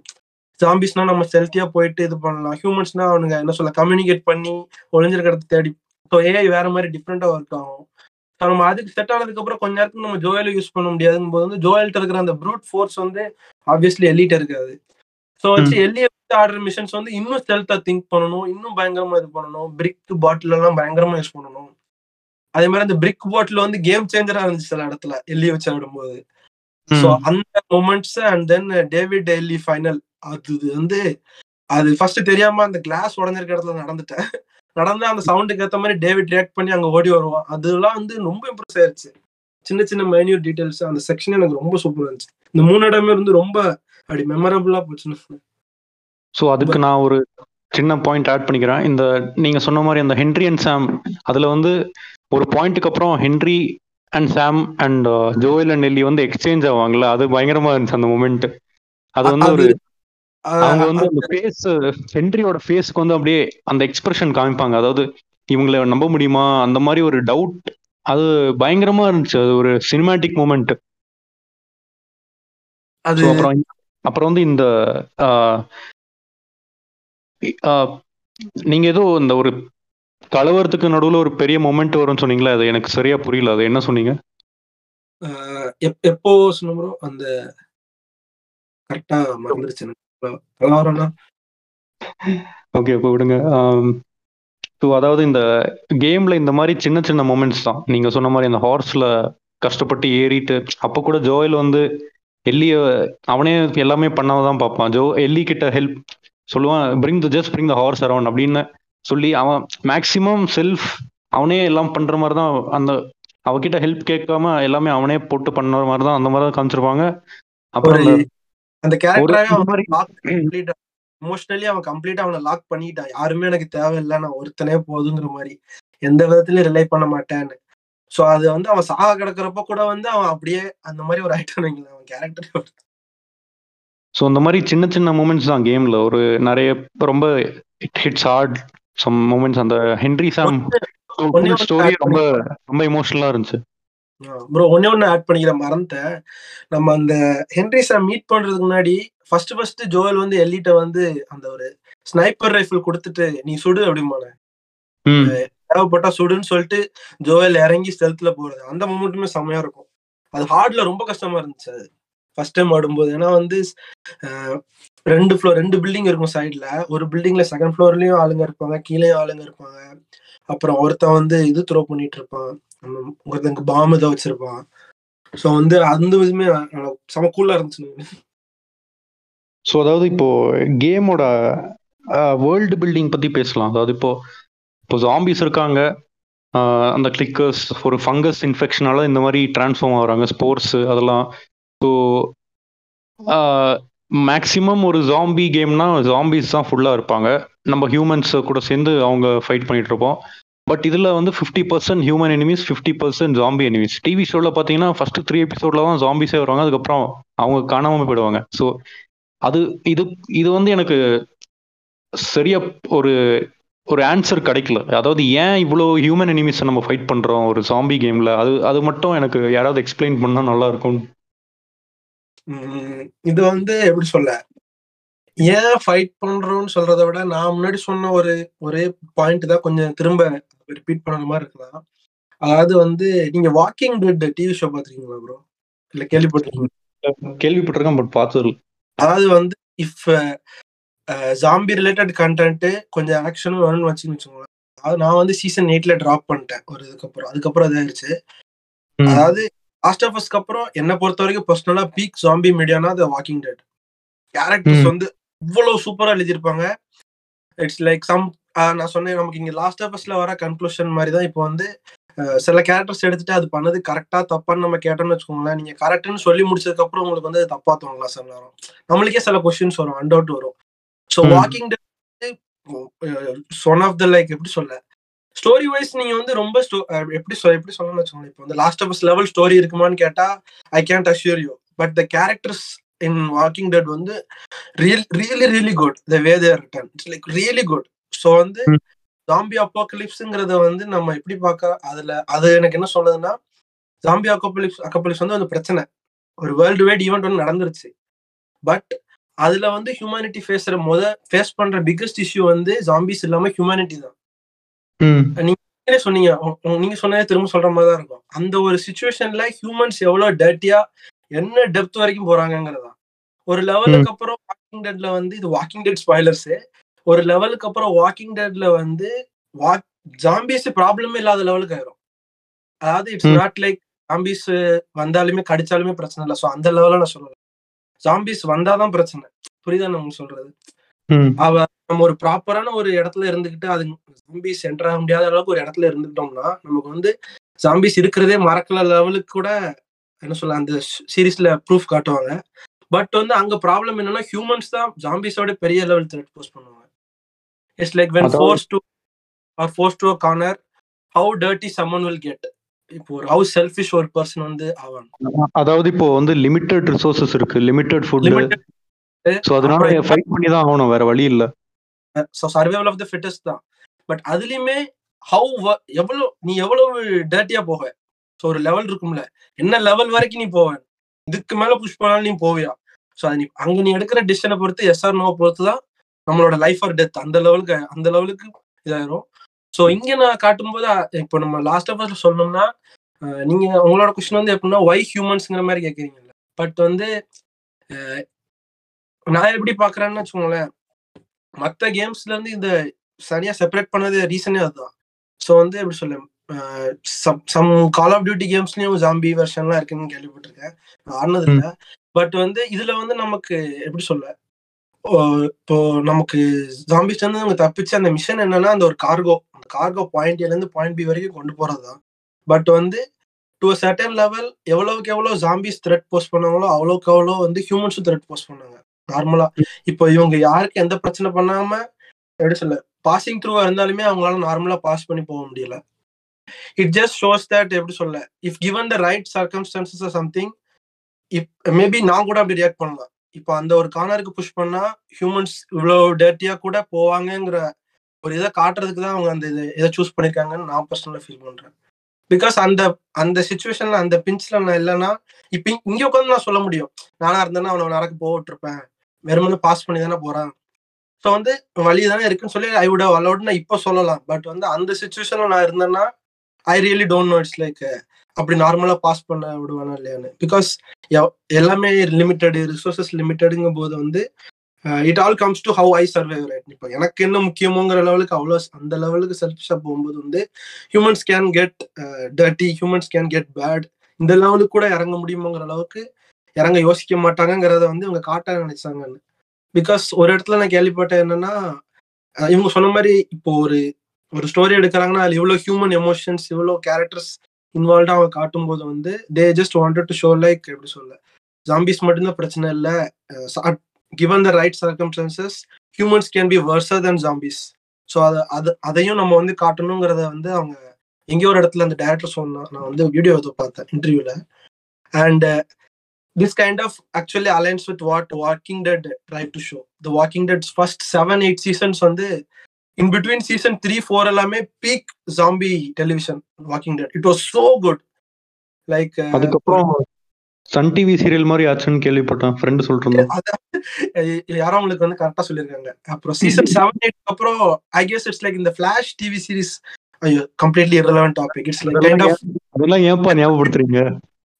ஜாம்பிஸ்னா நம்ம செல்த்தியா போயிட்டு இது பண்ணலாம். ஹியூமன்ஸ்னா அவனுங்க என்ன சொல்ல கம்யூனிகேட் பண்ணி ஒளிஞ்சிருக்கிறத தேடி ஸோ ஏஐ வேற மாதிரி டிஃப்ரெண்டா ஒர்க் ஆகும். நம்ம அதுக்கு செட் ஆனதுக்கு அப்புறம் கொஞ்ச நேரத்துக்கு நம்ம ஜோயலை யூஸ் பண்ண முடியாதுங்கும் போது வந்து ஜோயல்ட்ட இருக்கிற அந்த ப்ரூட் ஃபோர்ஸ் வந்து ஆப்வியஸ்லி எல்லிட்ட இருக்காது. ஸோ வச்சு எல்லிய ஆடுற மிஷன்ஸ் வந்து இன்னும் ஸ்டெல்த்தா திங்க் பண்ணணும் இன்னும் பயங்கரமா இது பண்ணணும் பிரிக் பாட்டில் எல்லாம் பயங்கரமா யூஸ் பண்ணணும். அதே மாதிரி அந்த பிரிக் போட்ல வந்து கேம் சேஞ்சரா இருந்துச்சு சில இடத்துல எல்லி வச்சு ஆடும்போது. சோ அந்த moments and then David Ellie final அது வந்து அது ஃபர்ஸ்ட் தெரியாம அந்த கிளாஸ் உடஞ்சிருக்க இடத்துல நடந்துட்டேன். நடந்தா அந்த சவுண்டுக்கு ஏத்த மாதிரி டேவிட் ரியாக்ட் பண்ணி அங்க ஓடி வருவான். அதெல்லாம் வந்து ரொம்ப இம்ப்ரெஸ் ஆயிருச்சு. சின்ன சின்ன மைன்யூட் டீடைல்ஸ் அந்த செக்ஷன் எனக்கு ரொம்ப சூப்பரா இருந்துச்சு. இந்த மூணு இடமே இருந்து ரொம்ப அப்படி மெமரபிளா போச்சுன்னு ஸோ அதுக்கு நான் ஒரு சின்ன பாயிண்ட் ஆட் பண்ணிக்கிறேன். இந்த நீங்க சொன்ன மாதிரி அந்த ஹென்ரி அண்ட் சாம் அதுல வந்து ஒரு பாயிண்ட்டுக்கு அப்புறம் Henry and Sam and Joel and Ellie வந்து எக்ஸ்சேஞ்ச் ஆவாங்கல்ல? அது பயங்கரமா இருந்துச்சு அந்த மூமெண்ட் அது வந்து ஒரு அவங்க வந்து அந்த ஃபேஸ் ஹென்ரியோட ஃபேஸ்க்கு வந்து அப்படியே அந்த எக்ஸ்பிரஷன் காமிப்பாங்க. அதாவது இவங்களை நம்ப முடியுமா? அந்த மாதிரி ஒரு டவுட் அது பயங்கரமா இருந்துச்சு. அது ஒரு சினிமேட்டிக் மூமெண்ட் அது அப்புறம் அப்புறம் வந்து இந்த நீங்க ஏதோ இந்த ஒரு கலவரத்துக்கு நடுவுல ஒரு பெரிய மொமெண்ட் வரும்னு சொன்னீங்களா அது எனக்கு சரியா புரியல. அது என்ன சொன்னீங்க? எப்போ சொன்ன bro? அந்த கரெக்டா மறந்துருச்சு ஓகே இப்போ விடுங்க. ஸோ அதாவது இந்த கேம்ல இந்த மாதிரி சின்ன சின்ன மொமெண்ட்ஸ் தான். நீங்க சொன்ன மாதிரி அந்த ஹார்ஸ்ல கஷ்டப்பட்டு ஏறிட்டு அப்போ கூட ஜோயல் வந்து எல்லிய அவனே எல்லாமே பண்ணாதான் பார்ப்பான். ஜோ எல்லி கிட்ட ஹெல்ப் சொல்லுவான் bring the just bring the horse around அப்படின்னு சொல்லி அவன் மேக்சிமம் செல்ஃப் அவனே எல்லாம் பண்ற மாதிரி தான் அந்த அவகிட்ட ஹெல்ப் கேட்காம எல்லாமே அவனே போட்டு பண்ண மாதிரி தான் அந்த மாதிரி தான் காமிச்சிருப்பாங்க. அப்புறம் அந்த- அந்த கம்ப்ளீட்டா இமோஷனலி அவன் கம்ப்ளீட்டா அவனை லாக் பண்ணிட்டான் யாருமே எனக்கு தேவையில்லை. நான் ஒருத்தனே போதுங்கிற மாதிரி. எந்த விதத்துலயும் ரிலை பண்ண மாட்டேன்னு. சோ அது வந்து அவன் சாக கிடக்குறப்ப கூட வந்து அவன் அப்படியே அந்த மாதிரி ஒரு ஐட்டம் வைங்களேன். அவன் கேரக்டர் ஸோ இந்த மாதிரி சின்ன சின்ன மூமெண்ட்ஸ் தான் கேம்ல ஒரு நிறைய ரொம்ப ஹிட்ஸ் ஹார்ட் சம் மூமெண்ட்ஸ் அந்த ஹென்ரி சாம் ஸ்டோரி ரொம்ப ரொம்ப இமோஷனலா இருந்துச்சு. ப்ரோ ஒன்னே ஒண்ணு ஆட் பண்ணிக்கிறேன் மறந்துட்டேன். நம்ம அந்த ஹென்ரி சாம் மீட் பண்றதுக்கு முன்னாடி ஃபர்ஸ்ட் ஃபர்ஸ்ட் ஜோயல் வந்து எல்லிட்ட வந்து அந்த ஒரு ஸ்னைப்பர் ரைஃபிள் கொடுத்துட்டு நீ சுடு அப்படிமான தேவைப்பட்டா சுடுன்னு சொல்லிட்டு ஜோயல் இறங்கி ஸ்டெல்த்ல போறது. அந்த மூமெண்ட்டுமே செம்மையா இருக்கும். அது ஹார்ட்ல ரொம்ப கஷ்டமா இருந்துச்சு அது. ஃபர்ஸ்ட் டைம் ஆடும்போது. ஏன்னா வந்து ரெண்டு ஃப்ளோர் ரெண்டு பில்டிங் இருக்கும் சைட்ல ஒரு பில்டிங்ல செகண்ட் ஃப்ளோர்லயும் ஆளுங்க இருப்பாங்க கீழேயும் ஆளுங்க இருப்பாங்க. அப்புறம் ஒருத்தன் வந்து இது த்ரோ பண்ணிட்டு இருப்பான். ஒருத்தங்க ஒருத்தனுக்கு பாம்பு வச்சிருப்பான் ஸோ வந்து அந்த விதமே செம கூலா இருந்துச்சு ஸோ அதாவது இப்போ கேமோட வேர்ல்டு பில்டிங் பத்தி பேசலாம். அதாவது இப்போ இப்போ ஜாம்பிஸ் இருக்காங்க. அந்த கிளிக்கர்ஸ் ஒரு ஃபங்கஸ் இன்ஃபெக்ஷனால இந்த மாதிரி டிரான்ஸ்ஃபார்ம் ஆகுறாங்க. ஸ்போர்ட்ஸ் அதெல்லாம். ஸோ மேக்ஸிமம் ஒரு ஜாம்பி கேம்னா ஜாம்பிஸ் தான் ஃபுல்லாக இருப்பாங்க. நம்ம ஹியூமன்ஸ் கூட சேர்ந்து அவங்க ஃபைட் பண்ணிட்டு இருப்போம். பட் இதில் வந்து fifty percent human enemies fifty percent zombie enemies TV ஷோவில் பார்த்தீங்கன்னா ஃபர்ஸ்ட் த்ரீ எபிசோடில் தான் ஜாம்பிஸே வருவாங்க அதுக்கப்புறம் அவங்க காணாமல் போயிடுவாங்க. ஸோ அது இது இது வந்து எனக்கு சரியா ஒரு ஒரு ஆன்சர் கிடைக்கல. அதாவது ஏன் இவ்வளோ ஹியூமன் எனிமீஸை நம்ம ஃபைட் பண்றோம் ஒரு ஜாம்பி கேம்ல அது அது மட்டும் எனக்கு யாராவது எக்ஸ்பிளைன் பண்ணா நல்லா இருக்கும். இது வந்து எப்படி சொல்ல? ஏன் ஃபைட் பண்றோம்னு சொல்றதை விட நான் முன்னாடி சொன்ன ஒரு ஒரே பாயிண்ட் தான் கொஞ்சம் திரும்ப ரிப்பீட் பண்ண மாதிரி இருக்கலாம். அதாவது வந்து நீங்க வாக்கிங் டெட் டிவி ஷோ பாத்திருக்கீங்களா ப்ரோ இல்ல கேள்விப்பட்டிருக்கீங்க கேள்விப்பட்டிருக்கேன் பட் பார்த்தது அதாவது வந்து இஃப் ஜாம்பி ரிலேட்டட் கண்டென்ட் கொஞ்சம் ஆக்ஷனும் வேணும்னு வச்சுன்னு வச்சுக்கோங்களேன். அதாவது நான் வந்து சீசன் எயிட்ல டிராப் பண்ணிட்டேன் ஒரு இதுக்கப்புறம் அதுக்கப்புறம் இதாயிருச்சு. அதாவது லாஸ்ட் ஆஃப் அஸ்க்கு அப்புறம் என்ன பொறுத்த வரைக்கும் பர்சனலா பீக் ஜாம்பி மீடியானா த வாக்கிங் டெட் கேரக்டர்ஸ். வந்து இவ்வளவு சூப்பரா எழுதியிருப்பாங்க. இட்ஸ் லைக் சம் நான் சொன்னேன் நமக்கு இங்க லாஸ்ட் ஆஃப் அஸ்ல வர கன்க்ளூஷன் மாதிரி தான் இப்போ வந்து சில கேரக்டர்ஸ் எடுத்துட்டு அது பண்ணது கரெக்டா தப்பான்னு நம்ம கேட்டோம்னு வச்சுக்கோங்களேன் நீங்க கரெக்ட்னு சொல்லி முடிச்சதுக்கு அப்புறம் உங்களுக்கு வந்து தப்பா தோணலாம் சில நேரம் நம்மளுக்கே சில கொஸ்டின்ஸ் வரும் அண்டவுட் வரும். So. Walking one of the like எப்படி சொல்ல? ஸ்டோரி வைஸ் நீங்க வந்து ரொம்ப எப்படி சொல்ல எப்படி சொல்லணும்னு வச்சுக்கோங்க இப்போ வந்து லாஸ்ட் ஆஃப் லெவல் ஸ்டோரி இருக்குமான்னு கேட்டா I can't assure you but the characters in walking dead வந்து real really really good the way they're written it's like really good so வந்து. ஜாம்பி அப்பாக்கலிப்ஸ்ங்கிறத வந்து நம்ம எப்படி பார்க்க அதுல அது எனக்கு என்ன சொல்றதுன்னா ஜாம்பி அக்கோபலிப்ஸ் அக்கோபலிப்ஸ் வந்து ஒரு பிரச்சனை. ஒரு வேர்ல்டு வைட் ஈவெண்ட் ஒன்று நடந்துருச்சு. பட் அதுல வந்து ஹியூமனிட்டி ஃபேஸ்ற முத ஃபேஸ் பண்ற பிக்கஸ்ட் இஷ்யூ வந்து ஜாம்பிஸ் இல்லாம ஹியூமனிட்டி தான். நீங்களே சொன்னீங்க நீங்க சொன்னதே திரும்ப சொல்ற மாதிரி தான் இருக்கும். அந்த ஒரு சுச்சுவேஷன்ல ஹியூமன்ஸ் எவ்வளவு டர்ட்டியா என்ன டெப்த் வரைக்கும் போறாங்கங்கிறதா ஒரு லெவலுக்கு அப்புறம் வாக்கிங் டெட்ல வந்து இது வாக்கிங் டெட் ஸ்பாய்லர்ஸ் ஒரு லெவலுக்கு அப்புறம் வாக்கிங் டெட்ல வந்து வாக் ஜாம்பிஸ் ப்ராப்ளமே இல்லாத லெவலுக்கு ஆயிரும். அதாவது இட்ஸ். நாட் லைக் ஜாம்பிஸ் வந்தாலுமே கடிச்சாலுமே பிரச்சனை இல்லை. ஸோ அந்த லெவலில் நான் சொல்லல ஜாம்பிஸ் வந்தாதான் பிரச்சனை. புரியுதா நம்ம சொல்றது? அவ நம்ம ஒரு ப்ராப்பரான ஒரு இடத்துல இருந்துகிட்டு அது ஜாம்பிஸ் என்டர் ஆக முடியாத அளவுக்கு ஒரு இடத்துல இருந்துக்கிட்டோம்னா நமக்கு வந்து ஜாம்பிஸ் இருக்கிறதே மறக்கல லெவலுக்கு கூட என்ன சொல்ல அந்த சீரீஸ்ல ப்ரூஃப் காட்டுவாங்க. பட் வந்து அங்க ப்ராப்ளம் என்னன்னா ஹியூமன்ஸ் தான் ஜாம்பிஸோட பெரிய லெவல் த்ரெட் போஸ்ட் பண்ணுவாங்க. It's like when force to or force to corner how dirty someone will get இப்போ ஒரு ஹவு செல்ஃபிஷ் ஒரு பர்சன் வந்து ஆவான் அதாவது இப்போ வந்து லிமிட்டட் ரிசோர்சஸ் இருக்கு லிமிட்டட் ஃபுட் ஸோ அதனால ஃபைட் பண்ணி தான் ஆகணும் வேற வழி இல்ல. So survival of the fittest தான். பட் அதுலயுமே ஹவு எவ்வளவு நீ எவ்வளவு டர்ட்டியா போக ஸோ ஒரு லெவல் இருக்கும்ல. என்ன லெவல் வரைக்கும் நீ போவ? இதுக்கு மேல புஷ் பண்ணாலும் நீ போவியா? ஸோ அது நீ அங்க நீ எடுக்கிற டிசிஷனை பொறுத்து எஸ்ஆர் நோ பொறுத்து தான் நம்மளோட லைஃப் ஆர் டெத் அந்த லெவலுக்கு அந்த லெவலுக்கு இதாயிரும். ஸோ இங்க நான் காட்டும்போது அஹ், இப்போ நம்ம லாஸ்ட் ஆஃப் சொல்லணும்னா அஹ், நீங்க உங்களோட கொஸ்டின் வந்து எப்படின்னா ஒய் ஹியூமன்ஸ்ங்கிற மாதிரி கேட்குறீங்கல்ல பட் வந்து நான் எப்படி பாக்குறேன்னு வச்சுக்கோங்களேன். மற்ற கேம்ஸ்ல இருந்து இந்த சரியா செப்பரேட் பண்ணது ரீசனே அதுதான். ஸோ வந்து எப்படி சொல்ல சம் கால் ஆஃப் டியூட்டி கேம்ஸ்லயும் ஜாம்பி வெர்ஷன்லாம் இருக்குன்னு கேள்விப்பட்டிருக்கேன். நான் ஆடினது இல்லை பட் வந்து இதுல வந்து நமக்கு எப்படி சொல்ல இப்போ நமக்கு ஜாம்பிஸ் வந்து அவங்க தப்பிச்சு அந்த மிஷன் என்னன்னா அந்த ஒரு கார்கோ அந்த கார்கோ பாயிண்ட் ஏல இருந்து பாயிண்ட் பி வரைக்கும் கொண்டு போறதுதான். பட் வந்து டு அ சர்டன் லெவல் எவ்வளவுக்கு எவ்வளவு ஜாம்பிஸ் த்ரெட் போஸ்ட் பண்ணாங்களோ அவ்வளவுக்கு அவ்வளோ வந்து ஹியூமன்ஸும் த்ரெட் போஸ்ட் பண்ணாங்க. நார்மலா இப்போ இவங்க யாருக்கு எந்த பிரச்சனை பண்ணாம எப்படி சொல்ல பாசிங் த்ரூவா இருந்தாலுமே அவங்களால நார்மலா பாஸ் பண்ணி போக முடியல. இட் ஜஸ்ட் ஷோஸ் தட் எப்படி சொல்ல if given the right circumstances something if maybe நான் கூட அப்படி ரியாக்ட் பண்ணலாம். இப்போ அந்த ஒரு கார்னருக்கு புஷ் பண்ணா ஹியூமன்ஸ் இவ்வளோ டேர்ட்டியா கூட போவாங்கங்கிற ஒரு இதை காட்டுறதுக்கு தான் அவங்க அந்த இது இதை சூஸ் பண்ணிருக்காங்கன்னு நான் பர்சனலாக ஃபீல் பண்றேன். பிகாஸ் அந்த அந்த சுச்சுவேஷன்ல அந்த பிஞ்ச்ல நான் இல்லைன்னா இப்போ இங்க உட்காந்து நான் சொல்ல முடியும். நானா இருந்தேன்னா அவனை நடக்க போட்டுருப்பேன் வெறுமனு பாஸ் பண்ணி தானே போறான். ஸோ வந்து வழி தானே இருக்குன்னு சொல்லி ஐ விட அலௌட் நான் இப்போ சொல்லலாம். பட் வந்து அந்த சுச்சுவேஷன்ல நான் இருந்தேன்னா I really don't know it's like அப்படி நார்மலா பாஸ் பண்ண விடுவானா இல்லையான்னு? பிகாஸ் எல்லாமே லிமிட்டடு ரிசோர்சஸ் லிமிட்டடுங்கும் போது வந்து it all comes to how I survive right இப்போ எனக்கு என்ன முக்கியமோங்கிற லெவலுக்கு அவ்வளோ அந்த லெவலுக்கு செல்ஃபிஷாக போகும்போது வந்து humans can get dirty humans can get bad இந்த லெவலுக்கு கூட இறங்க முடியுமோங்கிற அளவுக்கு இறங்க யோசிக்க மாட்டாங்கங்கிறத வந்து இவங்க காட்ட நினைச்சாங்கன்னு. பிகாஸ் ஒரு இடத்துல நான் கேள்விப்பட்டேன் என்னன்னா இவங்க சொன்ன மாதிரி இப்போ ஒரு ஒரு ஸ்டோரி எடுக்கிறாங்கன்னா அதில் இவ்வளோ ஹியூமன் எமோஷன்ஸ் இவ்வளோ கேரக்டர்ஸ் இன்வால்வ்டா அவங்க காட்டும்போது வந்து they just wanted to show like எப்படி சொல்ல ஜாம்பிஸ் மட்டும்தான் பிரச்சனை இல்லை. Given the right circumstances humans can be worse than zombies so அது அது அதையும் நம்ம வந்து காட்டணுங்கிறத வந்து அவங்க எங்கேயோ ஒரு இடத்துல அந்த டேரக்டர் சொன்னா நான் வந்து வீடியோ இதை பார்த்தேன் இன்டர்வியூல and this kind of actually aligns with what walking dead try to show the walking dead first seven eight seasons வந்து in between season three four எல்லாமே peak zombie television walking dead it was so good like அதுக்கப்புறம் Sun TV serial மாதிரி ஆச்சுன்னு கேள்விப்பட்டேன். Friend இருந்தான். யாரோ உங்களுக்கு வந்து கரெக்டா சொல்லிருக்காங்க அப்புறம் சீசன் செவன் எயிட் அப்புறம் ஐ கெஸ் இட்ஸ் லைக் இந்த ஃபிளாஷ் டிவி சீரிஸ் ஐயோ completely irrelevant topic it's like kind of அதெல்லாம் ஏன்பா ஞாபகப்படுத்துறீங்க?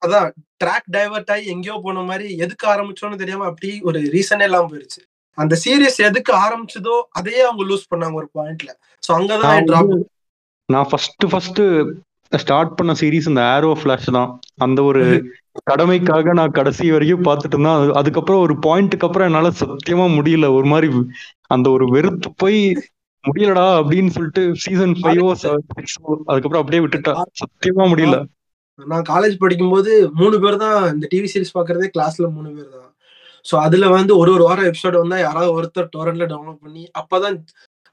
அதான் ட்ராக் டைவர்ட் ஆகி எங்கேயோ போன மாதிரி எதுக்கு ஆரம்பிச்சோன்னு தெரியாம அப்படி ஒரு ரீசனே இல்லாம போயிருச்சு. அந்த சீரியஸ் எதுக்கு ஆரம்பிச்சதோ அதையே அவங்க லூஸ் பண்ணாங்க ஒரு பாயிண்ட்ல சோ அங்கதான் நான் ஃபர்ஸ்ட் ஃபர்ஸ்ட் ஸ்டார்ட் பண்ண சீரிஸ் இந்த ஆரோ ஃபிளாஷ் தான். அந்த ஒரு கடமைக்காக நான் கடைசி வரைக்கும் பார்த்துட்டு இருந்தேன். அது- அதுக்கப்புறம் ஒரு பாயிண்ட்டுக்கு அப்புறம் என்னால சத்தியமா முடியல. ஒரு மாதிரி அந்த ஒரு வெறுத்து போய் முடியலடா அப்படின்னு சொல்லிட்டு சீசன் ஃபைவோ அதுக்கப்புறம் அப்படியே விட்டுட்டேன் சத்தியமா முடியல. நான் காலேஜ் படிக்கும்போது மூணு பேர் தான் இந்த டிவி சீரிஸ் பாக்குறதே கிளாஸ்ல மூணு பேர் தான். ஸோ அதுல வந்து ஒரு ஒரு வாரம் எபிசோடு வந்தா யாராவது ஒருத்தர் டோரண்ட்ல டவுன்லோட் பண்ணி அப்பதான்